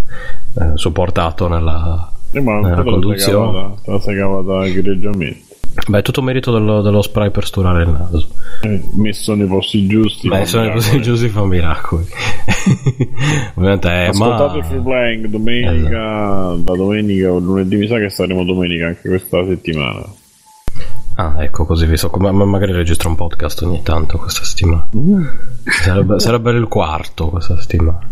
[SPEAKER 1] eh, supportato nella,
[SPEAKER 4] Eh, ma
[SPEAKER 1] nella conduzione.
[SPEAKER 4] te la sei cavata egregiamente.
[SPEAKER 1] Beh, è tutto merito dello, dello spray per sturare il naso.
[SPEAKER 4] Eh, messo nei posti giusti.
[SPEAKER 1] Sono
[SPEAKER 4] miracoli.
[SPEAKER 1] così giusti fa miracoli. Ovviamente è
[SPEAKER 4] Ascoltate
[SPEAKER 1] ma...
[SPEAKER 4] Free Playing domenica, da domenica o lunedì, mi sa che staremo domenica anche questa settimana.
[SPEAKER 1] Ah, ecco, così vi so. Ma magari registro un podcast ogni tanto questa settimana. Sarebbe, sarebbe il quarto questa settimana.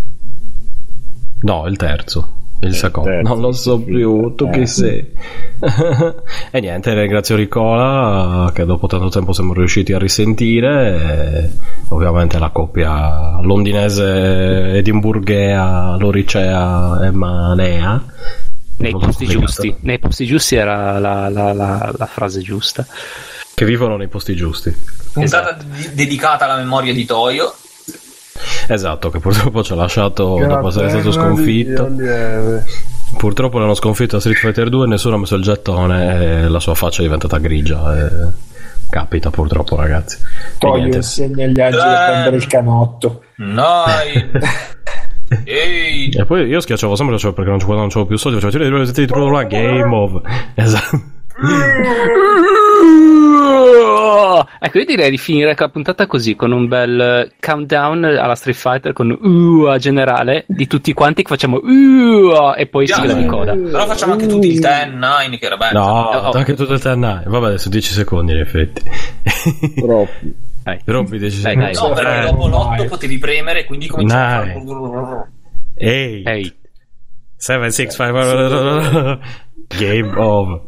[SPEAKER 1] No, il terzo. Il secondo, terzo, non lo so più, tu chi sei? e niente, ringrazio Ricola che dopo tanto tempo siamo riusciti a risentire. Ovviamente la coppia londinese edimburghea, loricea e manea.
[SPEAKER 7] Nei posti giusti, nei posti giusti era la, la, la, la, frase giusta.
[SPEAKER 1] Che vivono nei posti giusti.
[SPEAKER 6] Puntata esatto. dedicata alla memoria di Toyo.
[SPEAKER 1] Esatto, che purtroppo ci ha lasciato dopo essere stato sconfitto. Purtroppo l'hanno sconfitto a Street Fighter 2 e nessuno ha messo il gettone e la sua faccia è diventata grigia. E... Capita purtroppo, ragazzi.
[SPEAKER 3] Poi insegna agli angeli a eh. prendere il canotto.
[SPEAKER 6] No.
[SPEAKER 1] Ehi. E poi io schiacciavo sempre perché non c'avevo più soldi, facevo tiro di tiro la game of. Esatto.
[SPEAKER 7] Ecco, io direi di finire la puntata così, con un bel countdown alla Street Fighter, con uh a generale, di tutti quanti che facciamo uh e poi sigla di coda.
[SPEAKER 6] Però facciamo anche tutti il 10-9 che era bello.
[SPEAKER 1] No, oh. anche tutto il 10-9. Vabbè, adesso 10 secondi in effetti.
[SPEAKER 4] Troppi.
[SPEAKER 1] Dai. Troppi 10 secondi.
[SPEAKER 6] No, perché dopo l'8 potevi premere, quindi cominciare a fare...
[SPEAKER 1] 8 7, 6, 5 Game of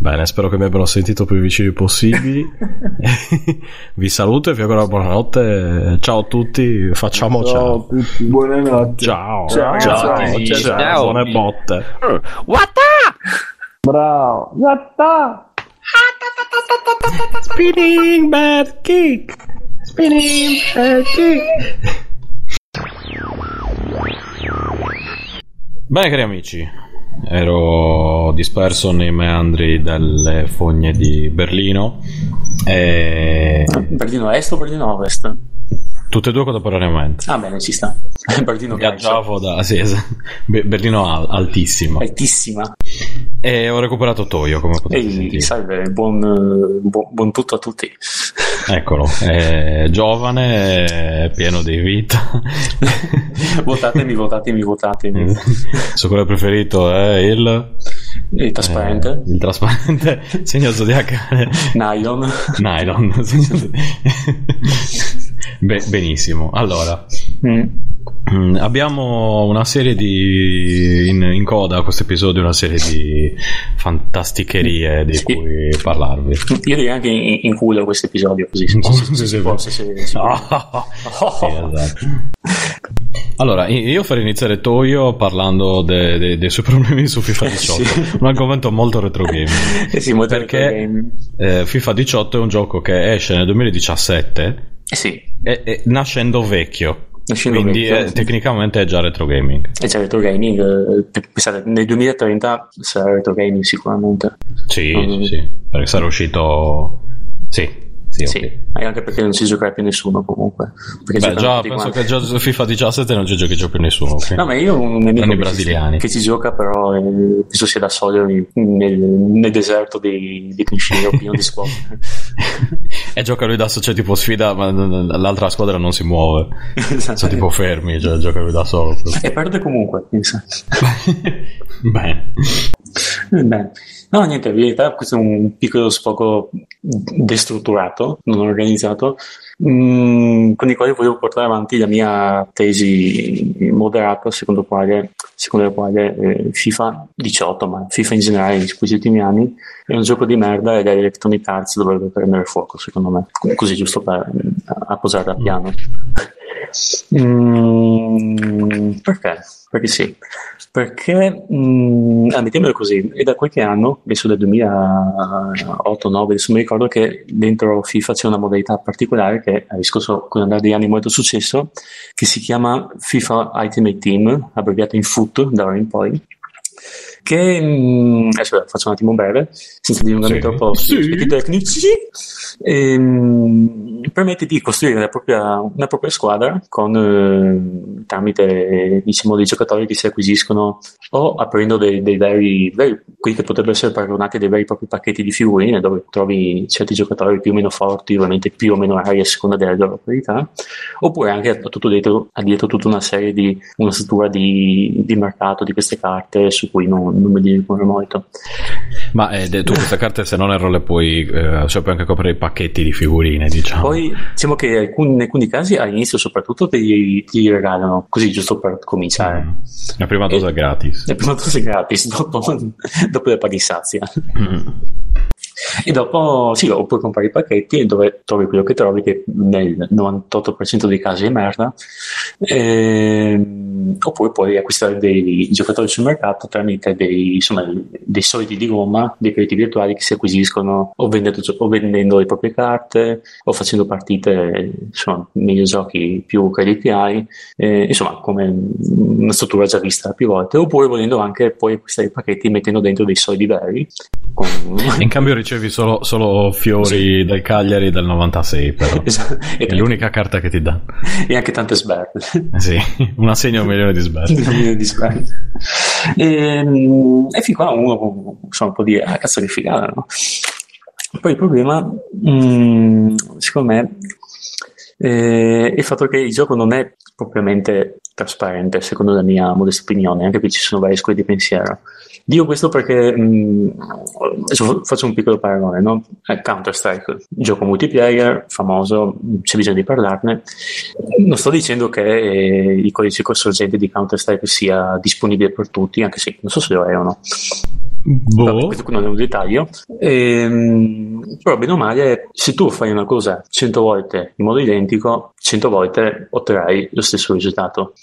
[SPEAKER 1] Bene, spero che mi abbiano sentito più vicini possibili. vi saluto e vi auguro buonanotte. Ciao a tutti, facciamo ciao. ciao.
[SPEAKER 3] Tutti. Buonanotte.
[SPEAKER 1] Ciao.
[SPEAKER 3] Ciao.
[SPEAKER 1] Ciao. ciao. ciao. ciao. Buone botte.
[SPEAKER 7] Wata!
[SPEAKER 3] Bravo. Yatta!
[SPEAKER 1] Spinning bad kick. Spinning bad kick. Bene cari amici, ero disperso nei meandri delle fogne di Berlino. E...
[SPEAKER 7] Berlino Est o Berlino Ovest?
[SPEAKER 1] Tutte e due contemporaneamente.
[SPEAKER 7] Ah, bene, ci sta. Berlino
[SPEAKER 1] Viaggiavo da sì, esatto. Berlino al, altissima.
[SPEAKER 7] Altissima.
[SPEAKER 1] E ho recuperato Toyo, come potete Ehi, sentire.
[SPEAKER 7] salve, buon, buon, buon, tutto a tutti.
[SPEAKER 1] Eccolo, è giovane, pieno di vita.
[SPEAKER 7] votatemi, votatemi, votatemi. Il
[SPEAKER 1] suo colore preferito è il...
[SPEAKER 7] Il trasparente.
[SPEAKER 1] Eh, il trasparente, segno zodiacale.
[SPEAKER 7] Nylon.
[SPEAKER 1] Nylon. Be- benissimo, allora... Mm. Mm, abbiamo una serie di in, in coda a questo episodio una serie di fantasticherie di sì. cui parlarvi
[SPEAKER 7] io direi anche in, in culo questo episodio così se, se, se, si può se, se, se, oh,
[SPEAKER 1] sì, esatto. allora io farei iniziare Toyo parlando de, de, dei suoi problemi su FIFA 18 sì. un argomento molto retro gaming
[SPEAKER 7] sì,
[SPEAKER 1] perché eh, FIFA 18 è un gioco che esce nel 2017
[SPEAKER 7] sì.
[SPEAKER 1] E, e, nascendo vecchio
[SPEAKER 7] Nascendo
[SPEAKER 1] Quindi vecchio, è, tecnicamente è già retro gaming.
[SPEAKER 7] È già retro gaming. Eh, pensate, nel 2030 sarà retro gaming sicuramente.
[SPEAKER 1] Sì, um, sì, perché sarà uscito... Sì,
[SPEAKER 7] sì, sì okay. anche perché non si giocherà più nessuno comunque.
[SPEAKER 1] Beh, già, penso quanti. che già FIFA 17 non ci giochi già più nessuno. Okay?
[SPEAKER 7] No, ma io ho un nemico
[SPEAKER 1] che brasiliani.
[SPEAKER 7] Ci, che ci gioca, però eh, penso sia da solo nel, nel deserto dei, dei cliché pieno di squadre.
[SPEAKER 1] e gioca lui da solo, cioè tipo sfida, ma l'altra squadra non si muove. esatto. Sono tipo fermi, cioè gioca lui da solo.
[SPEAKER 7] E perde comunque, pensa.
[SPEAKER 1] Bene.
[SPEAKER 7] Bene. No, niente, in verità questo è un piccolo sfogo destrutturato, non organizzato, mm, con il quale volevo portare avanti la mia tesi moderata, secondo, quale, secondo la quale eh, FIFA 18, ma FIFA in generale in questi ultimi anni, è un gioco di merda e le Electronic Arts dovrebbe prendere fuoco, secondo me, così giusto per, a, a posare a piano. Mm, perché? Perché sì. Perché, mm, ah, mettiamolo così, è da qualche anno, adesso del 2008-2009, adesso mi ricordo che dentro FIFA c'è una modalità particolare che ha riscosso con l'andare degli anni molto successo, che si chiama FIFA Ultimate Team, abbreviato in FUT da ora in poi, che, mm, adesso faccio un attimo breve, senza dilungarmi
[SPEAKER 1] Sì.
[SPEAKER 7] troppo sugli
[SPEAKER 1] Sì.
[SPEAKER 7] aspetti tecnici, ehm, permette di costruire la propria- una propria squadra con, eh, tramite diciamo, dei giocatori che si acquisiscono o aprendo dei, dei veri, veri- quelli che potrebbero essere paragonati a dei veri e propri pacchetti di figurine dove trovi certi giocatori più o meno forti, ovviamente più o meno rari a seconda delle loro qualità, oppure anche a tutto dietro, a dietro tutta una serie di una struttura di, di mercato di queste carte su cui non, non mi dilungo molto.
[SPEAKER 1] Ma eh, tu queste carte, se non erro, le puoi, eh, cioè puoi anche coprire i pacchetti di figurine, diciamo.
[SPEAKER 7] Poi diciamo che alcuni- in alcuni casi all'inizio soprattutto te li regalano così giusto per cominciare.
[SPEAKER 1] Mm. La prima dose è gratis.
[SPEAKER 7] La prima dose è gratis, dopo, dopo le paghi sazia.
[SPEAKER 1] Mm.
[SPEAKER 7] E dopo sì, o puoi comprare i pacchetti dove trovi quello che trovi, che nel 98% dei casi è merda. Ehm, oppure puoi acquistare dei giocatori sul mercato tramite dei, insomma, dei soliti di gomma, dei crediti virtuali che si acquisiscono o vendendo, o vendendo le proprie carte o facendo partite insomma, negli giochi più crediti hai, eh, insomma, come una struttura già vista più volte. Oppure volendo anche poi acquistare i pacchetti mettendo dentro dei soldi veri. Con...
[SPEAKER 1] In cambio ricevi solo, solo fiori del Cagliari del 96, però.
[SPEAKER 7] Esatto. E,
[SPEAKER 1] È l'unica carta che ti dà.
[SPEAKER 7] e anche tante sberde.
[SPEAKER 1] Eh Sì, un assegno milione di sberle.
[SPEAKER 7] Un milione di sberde. E, e fin qua uno insomma, può dire, ah cazzo che figata, no? Poi il problema, mm, secondo me, eh, è il fatto che il gioco non è propriamente trasparente, secondo la mia modesta opinione, anche qui ci sono varie scuole di pensiero. Dico questo perché mh, adesso faccio un piccolo paragone, no? Eh, Counter-Strike, gioco multiplayer, famoso, c'è bisogno di parlarne. Non sto dicendo che eh, il codice sorgente di Counter-Strike sia disponibile per tutti, anche se non so se lo è o no. Vabbè,
[SPEAKER 1] Boh.
[SPEAKER 7] questo non è un dettaglio. Ehm, però, bene o male, se tu fai una cosa 100 volte in modo identico, 100 volte otterrai lo stesso risultato.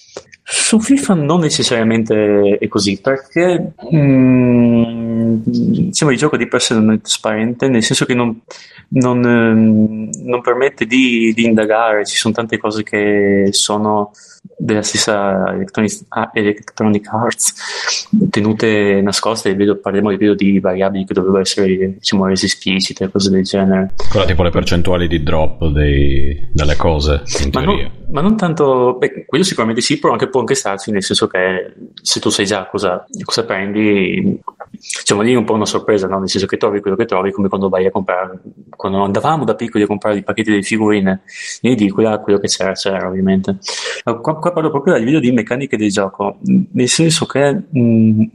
[SPEAKER 7] Su FIFA non necessariamente è così, perché mm, diciamo, il gioco di per sé non è trasparente, nel senso che non, non, ehm, non permette di, di indagare, ci sono tante cose che sono della stessa Electronic, ah, Electronic Arts tenute nascoste, vedo, parliamo ripeto, di variabili che dovrebbero essere diciamo, rese esplicite, cose del genere.
[SPEAKER 1] Quella tipo le percentuali di drop dei- delle cose, in
[SPEAKER 7] Ma
[SPEAKER 1] teoria.
[SPEAKER 7] non, ma non tanto, beh, quello sicuramente sì, però anche, può anche starci, nel senso che se tu sai già cosa, cosa prendi, diciamo lì è un po' una sorpresa, no? nel senso che trovi quello che trovi, come quando vai a comprare, quando andavamo da piccoli a comprare i pacchetti delle figurine in edicola, quello che c'era, c'era ovviamente. Ma Qua, qua parlo proprio a livello di meccaniche del gioco, nel senso che mh,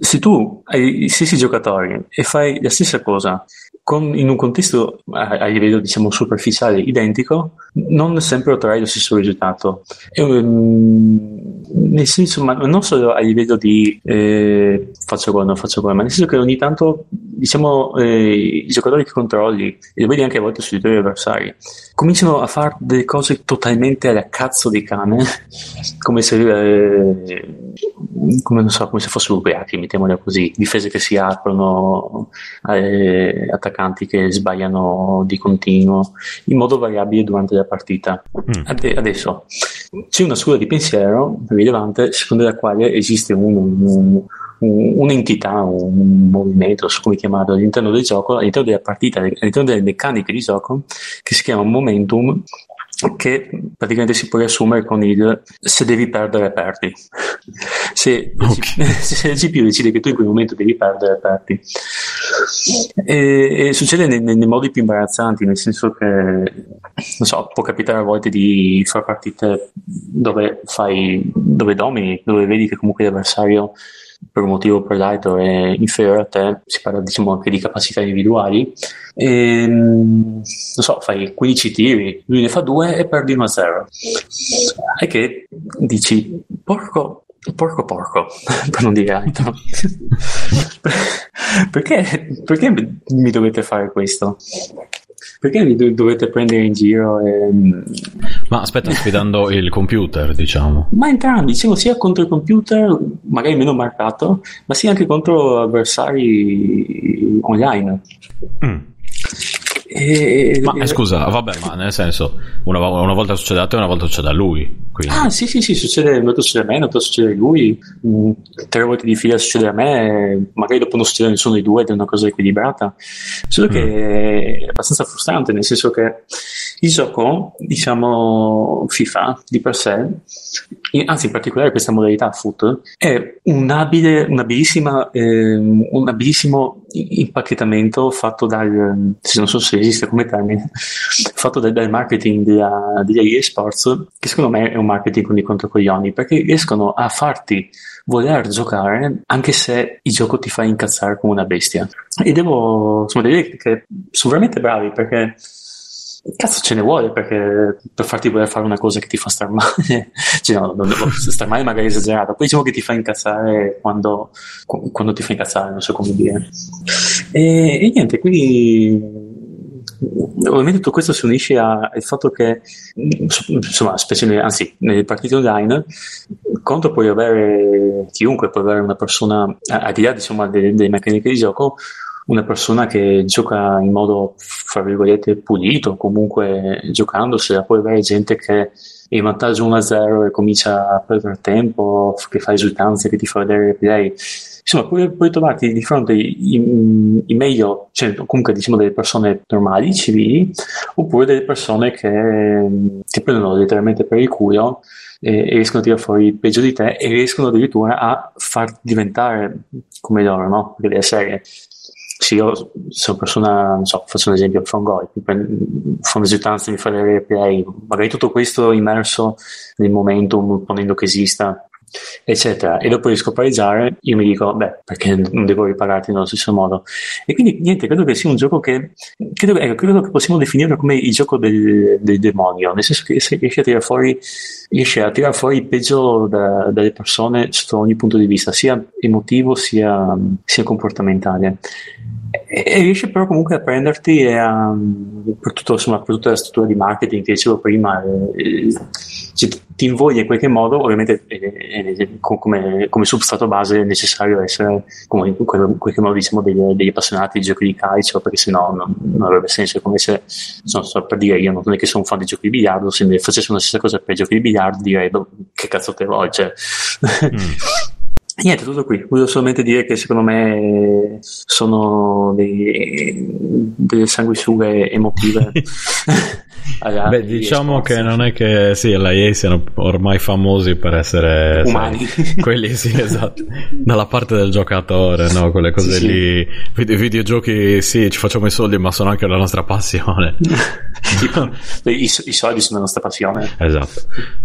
[SPEAKER 7] se tu hai gli stessi giocatori e fai la stessa cosa con- in un contesto a, a livello diciamo superficiale identico, non sempre otterrai lo stesso risultato. E, ehm, nel senso, ma non solo a livello di eh, faccio gol, non faccio gol, ma nel senso che ogni tanto diciamo eh, i giocatori che controlli, e lo vedi anche a volte sui tuoi avversari, cominciano a fare delle cose totalmente alla cazzo di cane, come se eh, come so, come se fossero ubriachi, mettiamola così, difese che si aprono, eh, attaccanti che sbagliano di continuo, in modo variabile durante la partita.
[SPEAKER 1] Mm.
[SPEAKER 7] Ade- adesso c'è una scuola di pensiero rilevante secondo la quale esiste un- un- un- un'entità, un movimento, so come chiamarlo, all'interno del gioco, all'interno della partita, all'interno delle meccaniche di gioco, che si chiama momentum, che praticamente si può riassumere con il se devi perdere perdi se,
[SPEAKER 1] Ok.
[SPEAKER 7] se il GPU decide che tu in quel momento devi perdere perdi e, e succede nei, nei- nei modi più imbarazzanti nel senso che non so, può capitare a volte di fare partite dove fai dove domini, dove vedi che comunque l'avversario per un motivo o per l'altro è inferiore a te, si parla diciamo anche di capacità individuali, e, mm, non so, fai 15 tiri, lui ne fa 2 e perdi 1-0. E che dici, porco, porco porco, per non dire altro. perché, perché mi dovete fare questo? Perché mi do- dovete prendere in giro? E, mm,
[SPEAKER 1] Ma aspetta, sfidando il computer, diciamo.
[SPEAKER 7] ma entrambi, dicevo, sia contro il computer, magari meno marcato, ma sia anche contro avversari online.
[SPEAKER 1] Mm.
[SPEAKER 7] E,
[SPEAKER 1] Ma eh, scusa, vabbè, ma nel senso, una, una volta succede a te una volta succede a lui. Quindi.
[SPEAKER 7] Ah, sì, sì, sì, succede, una volta succede a me, una volta succede a lui, mh, tre volte di fila succede a me, magari dopo non succede a nessuno dei due ed è una cosa equilibrata. Solo che è abbastanza frustrante, nel senso che gioco, diciamo, FIFA di per sé, in- anzi in particolare questa modalità foot, è un abile, un'abilissima, ehm, un abilissimo impacchettamento fatto dal, se non so se esiste come termine, fatto dal, dal marketing della, degli eSports, che secondo me è un marketing con i controcoglioni, perché riescono a farti voler giocare anche se il gioco ti fa incazzare come una bestia. E devo insomma, dire che sono veramente bravi perché cazzo ce ne vuole perché per farti voler fare una cosa che ti fa star male, cioè no, non devo star male magari esagerato, poi diciamo che ti fa incazzare quando, quando ti fa incazzare, non so come dire. E, e niente, quindi ovviamente tutto questo si unisce al fatto che insomma specie anzi nelle partite online contro puoi avere chiunque può avere una persona al di là diciamo delle, delle meccaniche di gioco una persona che gioca in modo fra virgolette pulito comunque giocandosela puoi avere gente che è in vantaggio 1-0 e comincia a perdere tempo che fa esultanze che ti fa vedere replay insomma puoi, puoi trovarti di fronte i, meglio cioè comunque diciamo delle persone normali civili oppure delle persone che ti prendono letteralmente per il culo e riescono a tirare fuori il peggio di te e riescono addirittura a far diventare come loro, no? Perché delle serie. Se io sono persona, non so, faccio un esempio, fa un'esultanza, mi fa le replay, magari tutto questo immerso nel momentum, ponendo che esista, eccetera, e dopo riesco a pareggiare, io mi dico, beh, perché non devo ripararti nello stesso modo? E quindi niente, credo che sia un gioco che credo, ecco, credo che possiamo definirlo come il gioco del, del demonio, nel senso che riesce a tirare fuori, riesce a tirare fuori il peggio da- dalle persone sotto ogni punto di vista, sia emotivo sia, sia comportamentale. E, riesce però comunque a prenderti e a, per, tutto, insomma, per tutta la struttura di marketing che dicevo prima, eh, cioè, ti invoglia in qualche modo, ovviamente eh, eh, co- come, come substrato base è necessario essere come in qualche modo diciamo degli, degli appassionati di giochi di calcio, perché sennò non, non avrebbe senso, è come se, non so, per dire io non è che sono un fan di giochi di biliardo, se mi facessi una stessa cosa per i giochi di biliardo direi "Boh, che cazzo te vuoi, cioè... Niente, tutto qui. Volevo solamente dire che secondo me sono dei, delle sanguisughe emotive. alla-
[SPEAKER 1] Beh, diciamo che non è che sì, la EA siano ormai famosi per essere
[SPEAKER 7] Umani.
[SPEAKER 1] sai, quelli sì, esatto, dalla parte del giocatore, no? Quelle cose
[SPEAKER 7] Sì, sì.
[SPEAKER 1] lì. Vide- videogiochi, sì, ci facciamo i soldi, ma sono anche la nostra passione.
[SPEAKER 7] I, I soldi sono la nostra passione.
[SPEAKER 1] Esatto,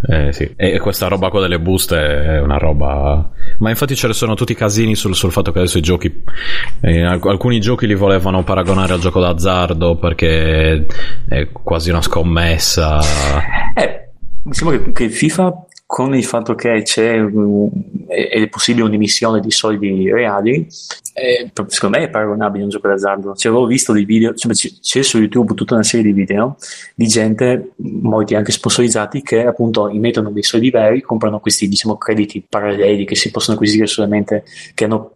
[SPEAKER 1] eh, sì. E questa roba qua delle buste è una roba. Ma infatti ce ne sono tutti i casini sul, sul fatto che adesso i giochi. eh, alc- alcuni giochi li volevano paragonare al gioco d'azzardo perché è quasi una scommessa.
[SPEAKER 7] Eh, diciamo che, che FIFA con il fatto che c'è è, è possibile un'emissione di soldi reali pro- secondo me è paragonabile a un gioco d'azzardo. Cioè, avevo visto dei video cioè, c'è su YouTube tutta una serie di video di gente molti anche sponsorizzati che appunto immettono dei soldi veri comprano questi diciamo crediti paralleli che si possono acquisire solamente che hanno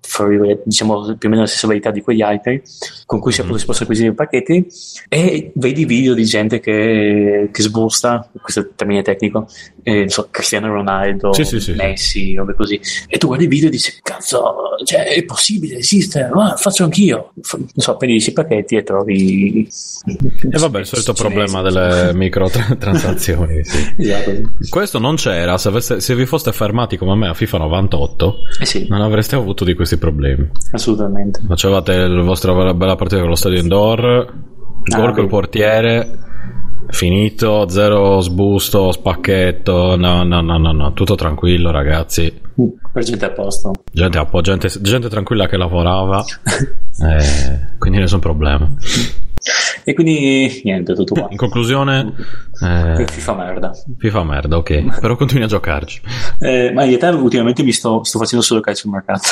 [SPEAKER 7] diciamo più o meno la stessa validità di quegli altri con cui si, appunto, si possono acquisire i pacchetti. E vedi video di gente che, che sbusta questo è termine tecnico eh, non so, Cristiano Ronaldo
[SPEAKER 1] Sì, sì, sì.
[SPEAKER 7] Messi robe così e tu guardi il video e dici cazzo cioè, è possibile esiste ma faccio anch'io non so prendi i pacchetti e trovi
[SPEAKER 1] E vabbè, il solito problema delle microtransazioni. Sì.
[SPEAKER 7] esatto.
[SPEAKER 1] Questo non c'era. Se, aveste- se vi foste fermati come me a FIFA 98,
[SPEAKER 7] eh
[SPEAKER 1] non avreste avuto di questi problemi.
[SPEAKER 7] assolutamente
[SPEAKER 1] Facevate il vostro bella, partita con lo stadio indoor, gol
[SPEAKER 7] Ah,
[SPEAKER 1] col portiere, finito, zero sbusto, spacchetto, no, no, no, no, no, tutto tranquillo ragazzi.
[SPEAKER 7] per gente a posto
[SPEAKER 1] Gente, a po', gente, gente tranquilla che lavorava, eh, quindi nessun problema.
[SPEAKER 7] e quindi niente tutto qua
[SPEAKER 1] In conclusione, eh,
[SPEAKER 7] FIFA merda
[SPEAKER 1] FIFA merda, ok, però continui a giocarci.
[SPEAKER 7] eh, ma in realtà ultimamente mi sto, sto facendo solo calcio al mercato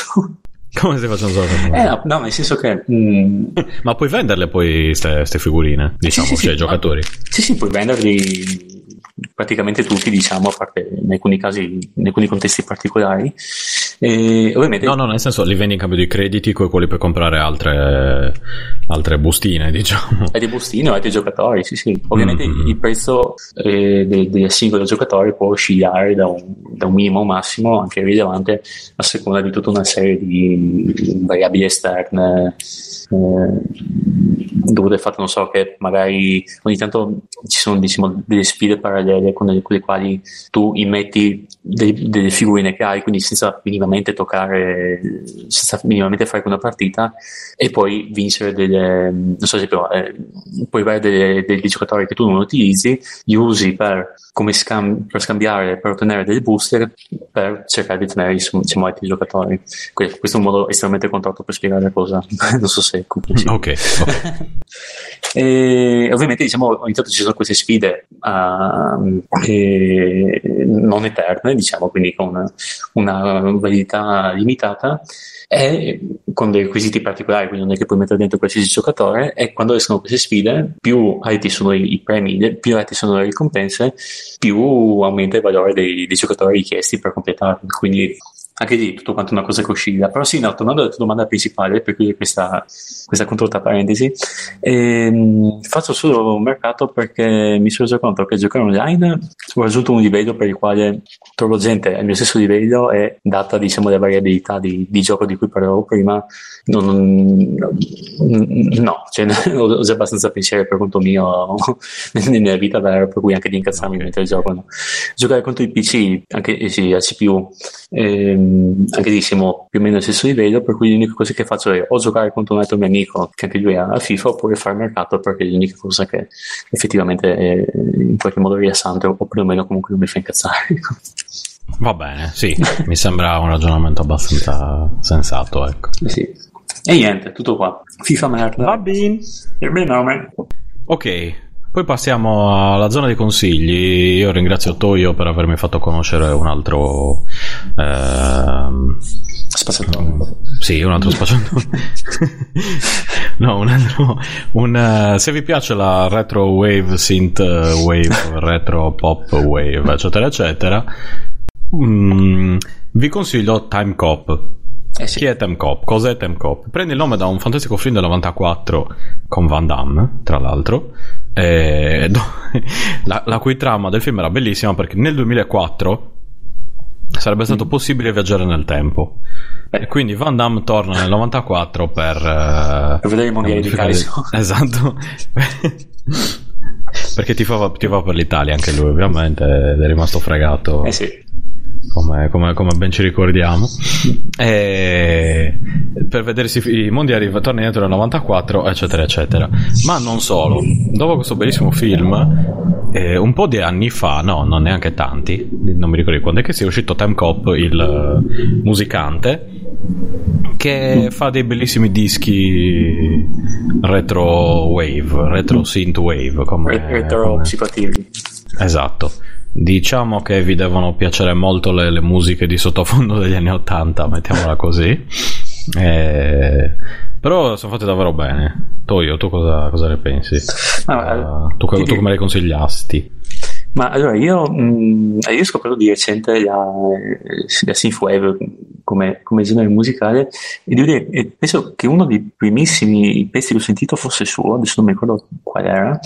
[SPEAKER 1] Come stai facendo solo
[SPEAKER 7] eh no, no nel senso che mm,
[SPEAKER 1] Ma puoi venderle poi ste figurine, diciamo,
[SPEAKER 7] sì, sì,
[SPEAKER 1] cioè
[SPEAKER 7] sì,
[SPEAKER 1] giocatori.
[SPEAKER 7] Sì, sì, puoi venderli praticamente tutti, diciamo, a parte in alcuni casi, in alcuni contesti particolari. E ovviamente...
[SPEAKER 1] No, no, nel senso li vendi in cambio di crediti con i quali puoi comprare altre, altre bustine, diciamo.
[SPEAKER 7] È di bustine o altri giocatori, sì, sì. Ovviamente
[SPEAKER 1] Mm.
[SPEAKER 7] il prezzo eh, del, del singolo giocatore può oscillare da un, da un minimo a un massimo, anche rilevante, a seconda di tutta una serie di variabili esterne. Eh, dovute al fatto, non so, che magari ogni tanto ci sono diciamo, delle sfide parallele con le, con le quali tu immetti dei- delle figurine che hai, quindi senza minimamente toccare, senza minimamente fare una partita, e poi vincere delle, non so se però, eh, puoi avere delle- dei giocatori che tu non utilizzi, li usi per, come scam- per scambiare, per ottenere delle booster, per cercare di ottenere diciamo, altri giocatori. Que- Questo è un modo estremamente contratto per spiegare la cosa, non so se è comprensibile.
[SPEAKER 1] Ok, ok.
[SPEAKER 7] E ovviamente diciamo ogni tanto ci sono queste sfide che non eterne, diciamo, quindi con una, validità limitata e con dei requisiti particolari, quindi non è che puoi mettere dentro qualsiasi giocatore e quando escono queste sfide, più alti sono i, premi, più alti sono le ricompense, più aumenta il valore dei, dei giocatori richiesti per completarli. Quindi anche lì tutto quanto una cosa che oscilla. Però sì, no, tornando alla tua domanda principale, per cui questa, questa controtta parentesi, ehm, faccio solo un mercato perché mi sono reso conto che giocare online ho raggiunto un livello per il quale trovo gente al mio stesso livello e data diciamo le variabilità di, di gioco di cui parlavo prima, non, no, cioè, ho, già abbastanza pensiero per conto mio nella mia vita per cui anche di incazzarmi mentre gioco. no. Giocare contro i PC, anche eh sì, al CPU, ehm, anche lì siamo più o meno allo stesso livello, per cui l'unica cosa che faccio è o giocare contro un altro mio amico, che anche lui ha a FIFA, oppure fare mercato, perché è l'unica cosa che effettivamente è in qualche modo rilassante, o perlomeno comunque non mi fa incazzare.
[SPEAKER 1] Va bene, sì, mi sembra un ragionamento abbastanza sensato, ecco.
[SPEAKER 7] sì. E niente, tutto qua. FIFA merda.
[SPEAKER 1] bene.
[SPEAKER 7] Il mio nome.
[SPEAKER 1] Ok, poi passiamo alla zona dei consigli. Io ringrazio Toyo per avermi fatto conoscere un altro... ehm,
[SPEAKER 7] Spazzato.
[SPEAKER 1] Sì, un altro spacciatore. no, un altro. Un, eh, se vi piace la retro wave, synth wave, retro pop wave, eccetera, eccetera, mm, vi consiglio Time Cop.
[SPEAKER 7] Eh sì.
[SPEAKER 1] Chi è Time Cop? Cos'è Time Cop? Prende il nome da un fantastico film del 94 con Van Damme, tra l'altro. Eh, do- la, la cui trama del film era bellissima perché nel 2004 sarebbe stato possibile viaggiare nel tempo.
[SPEAKER 7] Beh.
[SPEAKER 1] E quindi Van Damme torna nel 94 per, eh,
[SPEAKER 7] Per vedere i mondiali di calcio.
[SPEAKER 1] Esatto. Perché ti fa, ti fa per l'Italia anche lui, ovviamente, ed è rimasto fregato
[SPEAKER 7] Eh sì.
[SPEAKER 1] Come, come- come ben ci ricordiamo. E per vedersi i mondiali torna indietro nel 94, eccetera, eccetera. Ma non solo. Dopo questo bellissimo film, eh, un po' di anni fa, no, non neanche tanti, non mi ricordo quando è che sia uscito Time Cop, il eh, musicante, che fa dei bellissimi dischi retro wave, retro synth wave, come,
[SPEAKER 7] Re- Retro
[SPEAKER 1] come-
[SPEAKER 7] psicoattivi.
[SPEAKER 1] Esatto. Diciamo che vi devono piacere molto le, le musiche di sottofondo degli anni 80, mettiamola così. Eh, però sono fatte davvero bene. Toyo, tu cosa, cosa ne pensi?
[SPEAKER 7] Ah,
[SPEAKER 1] Eh, tu, tu come le consigliasti?
[SPEAKER 7] Ma allora io, mh, io ho scoperto di recente la, la synthwave come, come genere musicale e devo dire, e penso che uno dei primissimi pezzi che ho sentito fosse suo, adesso non mi ricordo qual era.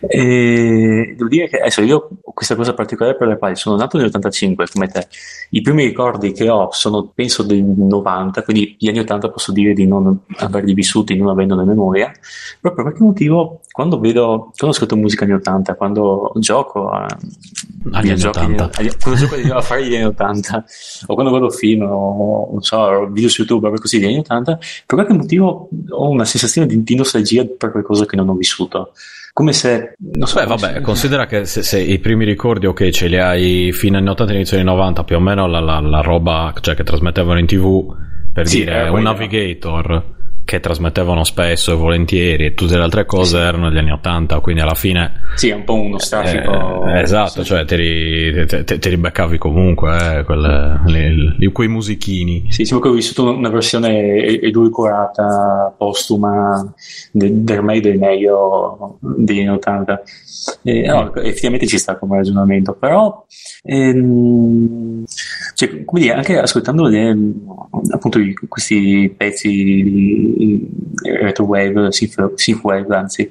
[SPEAKER 7] E devo dire che adesso io ho questa cosa particolare per la quale sono nato nell'85 come te. I primi ricordi che ho sono penso del 90, quindi gli anni 80 posso dire di non averli vissuti, non avendone memoria. Però per qualche motivo, quando vedo, quando ascolto musica anni 80, quando gioco a
[SPEAKER 1] Agli anni
[SPEAKER 7] videogiochi,
[SPEAKER 1] 80.
[SPEAKER 7] agli- quando gioco agli affari degli anni 80, o quando guardo film, o non so, video su YouTube, o così degli anni 80, per qualche motivo ho una sensazione di, di nostalgia per qualcosa che non ho vissuto. Come se, non so,
[SPEAKER 1] Beh, vabbè, considera che se, se i primi ricordi, ok, ce li hai fino agli anni 80 inizio anni 90, più o meno la, la- la roba cioè, che trasmettevano in tv, per
[SPEAKER 7] Sì,
[SPEAKER 1] dire
[SPEAKER 7] eh,
[SPEAKER 1] un navigator, che trasmettevano spesso e volentieri e tutte le altre cose erano negli anni 80, quindi alla fine...
[SPEAKER 7] Sì, è un po' uno strafico.
[SPEAKER 1] Eh, esatto, sì. cioè te li, te, te, te li beccavi comunque, eh, quelle, li, li, quei musichini.
[SPEAKER 7] Sì, sembra che ho vissuto una versione edulcorata, postuma, del, del meglio del meglio degli anni 80. Eh, no, effettivamente ci sta come ragionamento, però ehm, cioè, come dire, anche ascoltando le, appunto questi pezzi di retrowave, synthwave, anzi,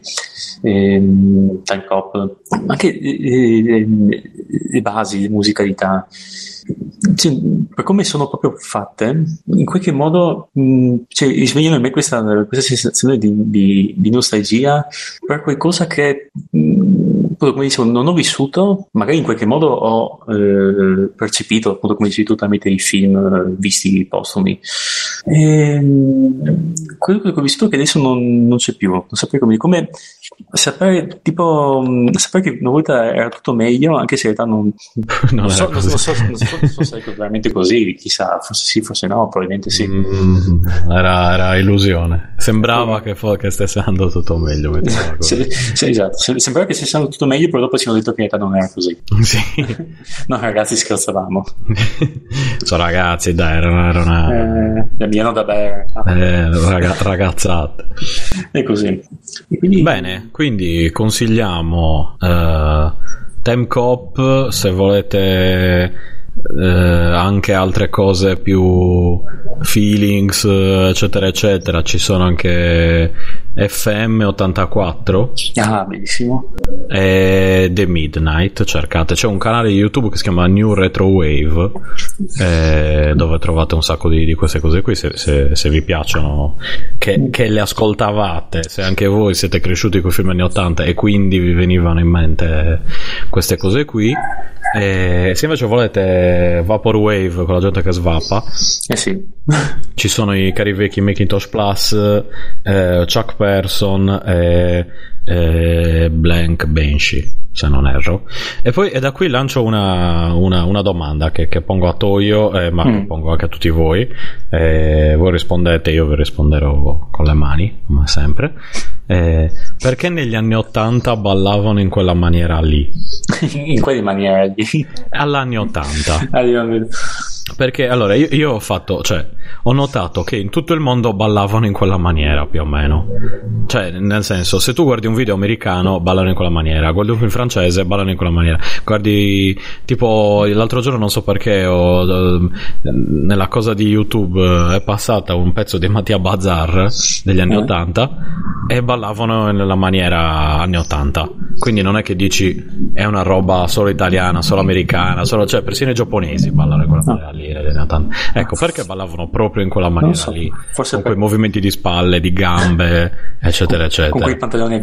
[SPEAKER 7] ehm, time pop, anche eh, le, le basi di musicalità cioè, per come sono proprio fatte, in qualche modo cioè, risvegliano in me questa, questa sensazione di, di, di, nostalgia per qualcosa che, mh, come dicevo, non ho vissuto, magari in qualche modo ho eh, percepito, appunto come dicevi tu, tramite i film eh, visti postumi. E, quello che ho vissuto che adesso non, non c'è più, non saprei come, come sapere, tipo, sapere che una volta era tutto meglio, anche se in realtà non, non, so, non, so, non so, so, se è veramente così, chissà, forse sì, forse no, probabilmente sì.
[SPEAKER 1] Mm, era, era, illusione, sembrava che, fo- che, stesse andando tutto meglio.
[SPEAKER 7] sì, sì, esatto, sembrava che stesse andando tutto meglio, però dopo ci hanno detto che in realtà non era così.
[SPEAKER 1] Sì.
[SPEAKER 7] no, ragazzi, scherzavamo.
[SPEAKER 1] Sono ragazzi, dai, era una... Era una...
[SPEAKER 7] Eh, pieno da bere.
[SPEAKER 1] Eh, raga- ragazzate.
[SPEAKER 7] E così.
[SPEAKER 1] E quindi... Bene, quindi consigliamo uh, Time Cop se volete uh, anche altre cose più feelings eccetera eccetera. Ci sono anche FM84
[SPEAKER 7] ah bellissimo
[SPEAKER 1] e The Midnight cercate. C'è un canale YouTube che si chiama New Retro Wave eh, dove trovate un sacco di, di queste cose qui se, se, se vi piacciono che, che, le ascoltavate. Se anche voi siete cresciuti con i film anni 80 e quindi vi venivano in mente queste cose qui e se invece volete Vaporwave con la gente che svappa
[SPEAKER 7] eh sì.
[SPEAKER 1] ci sono i cari vecchi Macintosh Plus eh, Chuck Person e, e Blank Banshee se non erro. E poi e da qui lancio una, una, una domanda che, che, pongo a Toyo eh, ma mm. che pongo anche a tutti voi. Eh, voi rispondete io vi risponderò con le mani come sempre. Eh, perché negli anni 80 ballavano in quella maniera lì?
[SPEAKER 7] In quale maniera lì?
[SPEAKER 1] all'anni 80 perché allora io, io, ho fatto, cioè, ho notato che in tutto il mondo ballavano in quella maniera più o meno. Cioè, nel senso, se tu guardi un video americano, ballano in quella maniera, guardi un film francese, ballano in quella maniera. Guardi, tipo, l'altro giorno non so perché, ho, nella cosa di YouTube eh, è passata un pezzo di Mattia Bazar degli anni eh? 80 e ballavano nella maniera anni 80. Quindi non è che dici è una roba solo italiana, solo americana, solo, cioè, persino i giapponesi ballano in quella maniera lì ecco perché ballavano proprio in quella maniera so, lì? Forse con per... quei movimenti di spalle di gambe eccetera
[SPEAKER 7] con,
[SPEAKER 1] eccetera.
[SPEAKER 7] con quei pantaloni a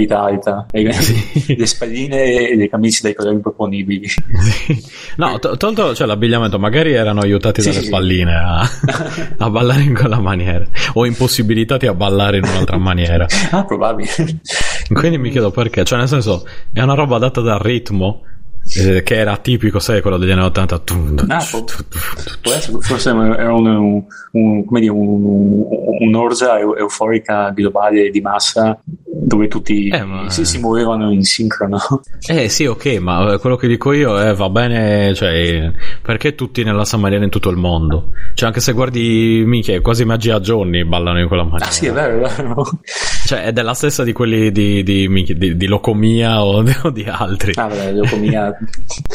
[SPEAKER 7] sì. le spalline e le camicie dai colori improponibili. Sì.
[SPEAKER 1] no to- tolto cioè, l'abbigliamento magari erano aiutati sì, dalle spalline a, a, ballare in quella maniera. O impossibilitati a ballare in un'altra maniera.
[SPEAKER 7] Ah probabile.
[SPEAKER 1] Quindi mi chiedo perché. Cioè nel senso è una roba data dal ritmo eh, che era tipico, sai, quello degli anni 80.
[SPEAKER 7] Ah, forse era un, un, un'orgia euforica globale di massa dove tutti eh, ma... si, si, muovevano in sincrono.
[SPEAKER 1] Eh sì, ok, ma quello che dico io è va bene, cioè, perché tutti nella Samariana in tutto il mondo? Cioè, anche se guardi, mica, quasi magia Johnny ballano in quella maniera.
[SPEAKER 7] Ah sì, è vero, è vero.
[SPEAKER 1] Cioè, è della stessa di quelli di, di, di, di, di Locomia o, o di altri.
[SPEAKER 7] Ah, beh, Locomia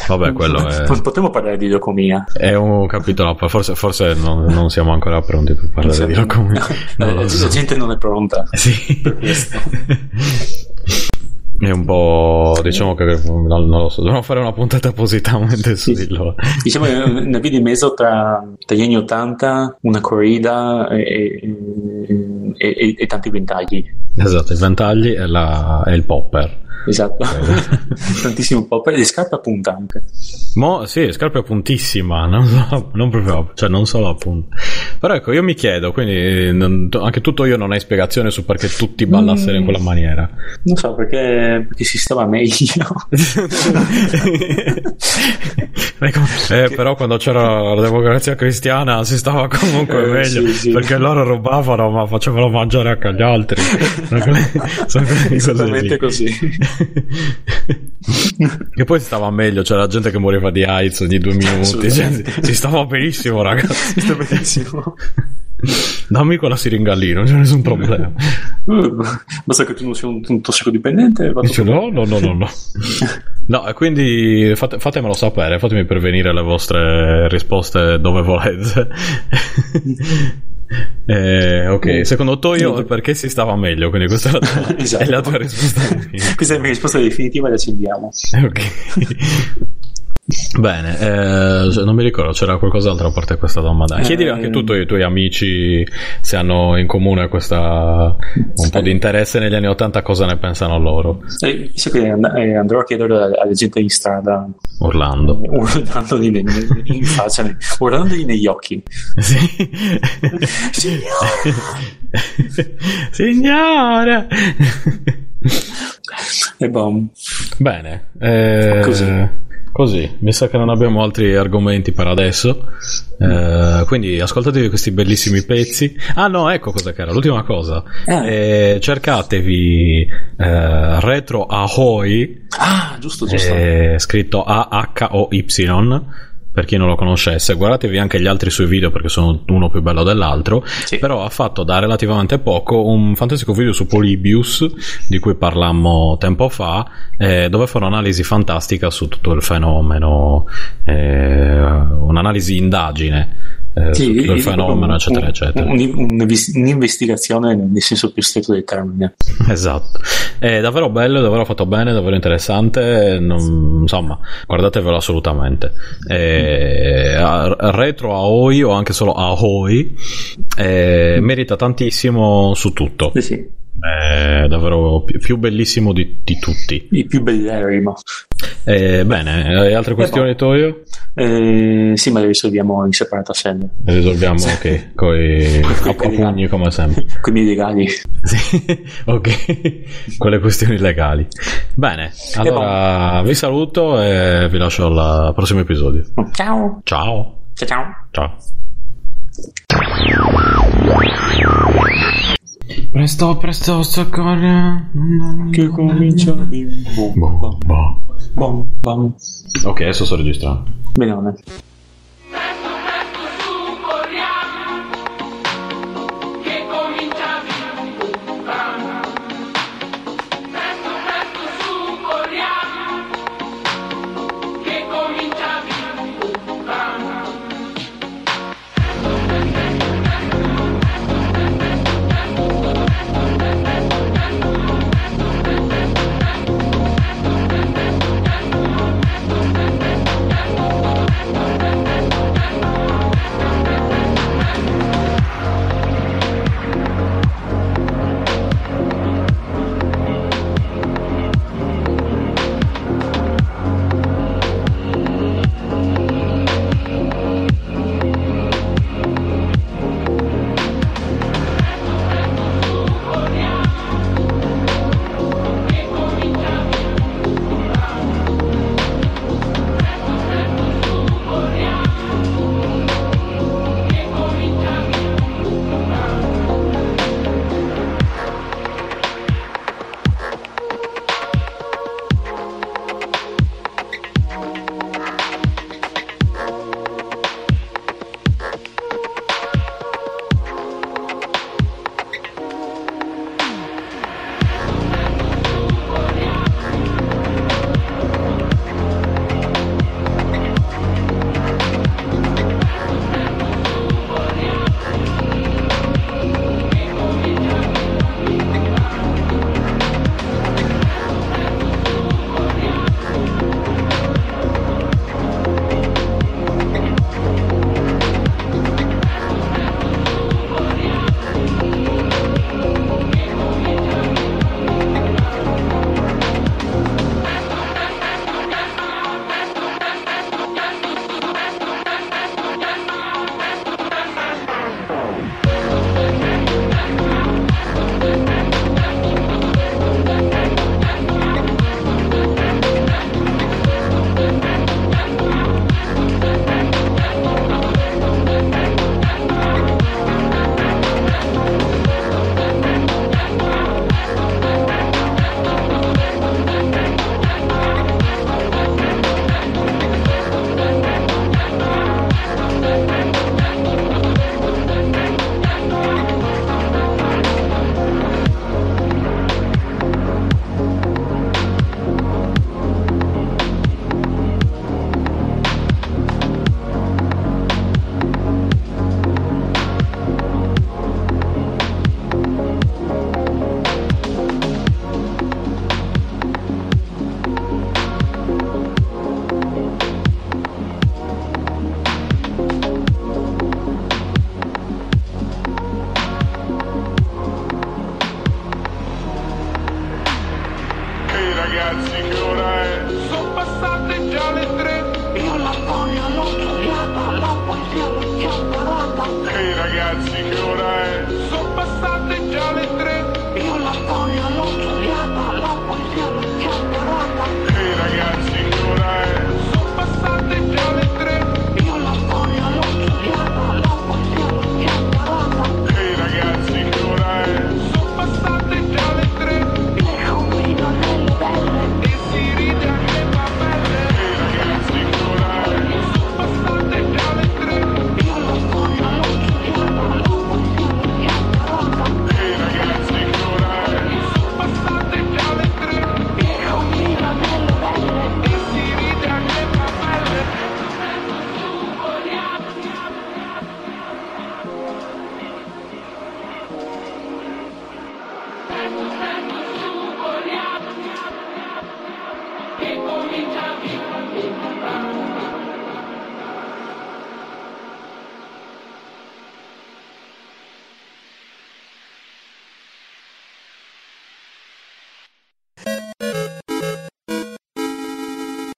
[SPEAKER 1] Vabbè, quello è.
[SPEAKER 7] Potremmo parlare di Locomia.
[SPEAKER 1] È un capitolo, forse, forse non, non, siamo ancora pronti per parlare sì. di Locomia.
[SPEAKER 7] No, la so. gente non è pronta.
[SPEAKER 1] Sì. È un po'. diciamo che non, lo so, dovremmo fare una puntata appositamente su di loro.
[SPEAKER 7] Diciamo che una via di mezzo tra, tra, gli anni 80, una corrida e, e, e, e tanti ventagli.
[SPEAKER 1] Esatto, i ventagli e, la, e il popper
[SPEAKER 7] Esatto, tantissimo pop. E le scarpe a punta anche.
[SPEAKER 1] Mo, sì, scarpe a puntissima, non, so, non proprio, cioè non solo a punta. Però ecco, io mi chiedo, quindi non- anche tutto io non hai spiegazione su perché tutti ballassero in quella maniera.
[SPEAKER 7] Non so perché, perché si stava meglio.
[SPEAKER 1] Ecco, eh, però quando c'era la democrazia cristiana si stava comunque
[SPEAKER 7] Eh,
[SPEAKER 1] meglio
[SPEAKER 7] sì, sì.
[SPEAKER 1] perché loro rubavano ma facevano mangiare anche agli altri sono sono
[SPEAKER 7] Esattamente così.
[SPEAKER 1] Che poi stava meglio c'era gente che moriva di AIDS ogni due minuti cioè, si stava benissimo ragazzi
[SPEAKER 7] Sta benissimo.
[SPEAKER 1] dammi quella siringallina non c'è nessun problema
[SPEAKER 7] Basta che tu non sia un, un tossicodipendente.
[SPEAKER 1] Dice no, no, no, no, no. No, e quindi fate- fatemelo sapere, fatemi pervenire le vostre risposte dove volete. Eh, ok, secondo Toyo perché si stava meglio, quindi questa è la tua,
[SPEAKER 7] Esatto.
[SPEAKER 1] è la tua risposta.
[SPEAKER 7] Questa è la mia risposta definitiva, la accendiamo.
[SPEAKER 1] Ok. Bene, eh, non mi ricordo, c'era qualcos'altro a parte questa domanda. Chiedi anche tu ai tuoi amici se hanno in comune questa un po' di interesse negli anni 80 cosa ne pensano loro.
[SPEAKER 7] Eh, che eh, andrò a chiedere alla, gente in strada,
[SPEAKER 1] Orlando.
[SPEAKER 7] eh, urlandogli ne- in faccia, urlandogli negli occhi.
[SPEAKER 1] Sì. Signore!
[SPEAKER 7] E bom.
[SPEAKER 1] Bene, eh,
[SPEAKER 7] Così.
[SPEAKER 1] Così. Mi sa che non abbiamo altri argomenti per adesso. Eh, quindi ascoltatevi questi bellissimi pezzi. Ah, no, ecco cosa che era. L'ultima cosa.
[SPEAKER 7] Ah.
[SPEAKER 1] Eh, cercatevi eh, Retro Ahoy,
[SPEAKER 7] Ah, giusto, giusto.
[SPEAKER 1] eh, scritto A-H-O-Y. Per chi non lo conoscesse, guardatevi anche gli altri suoi video perché sono uno più bello dell'altro.
[SPEAKER 7] Sì.
[SPEAKER 1] Però ha fatto da relativamente poco un fantastico video su Polybius, di cui parlammo tempo fa, eh, dove fa un'analisi fantastica su tutto il fenomeno, eh, un'analisi indagine eh, su tutto il fenomeno, eccetera,
[SPEAKER 7] un-
[SPEAKER 1] eccetera.
[SPEAKER 7] un- un'investigazione nel senso più stretto del termine.
[SPEAKER 1] Esatto, è davvero bello, davvero fatto bene, davvero interessante. non- insomma, guardatevelo assolutamente. Eh, a- retro Aoi o anche solo Aoi eh, merita tantissimo su tutto.
[SPEAKER 7] Sì, sì.
[SPEAKER 1] È davvero più, più bellissimo di, di tutti.
[SPEAKER 7] I più belleri, ma.
[SPEAKER 1] Eh, bene, hai altre questioni, Toyo?
[SPEAKER 7] Eh, sì, ma le risolviamo in separata sede.
[SPEAKER 1] Le risolviamo ok, coi a, a pugni come sempre.
[SPEAKER 7] Con i legali.
[SPEAKER 1] Sì, ok, con le questioni legali. Bene, allora vi saluto e vi lascio al prossimo episodio.
[SPEAKER 7] Ciao.
[SPEAKER 1] Ciao.
[SPEAKER 7] Ciao, ciao.
[SPEAKER 1] Ciao. Presto, presto, soccorre.
[SPEAKER 7] Che comincia
[SPEAKER 1] boh.
[SPEAKER 7] bom, bom.
[SPEAKER 1] Ok, adesso sto registrando.
[SPEAKER 7] Benone.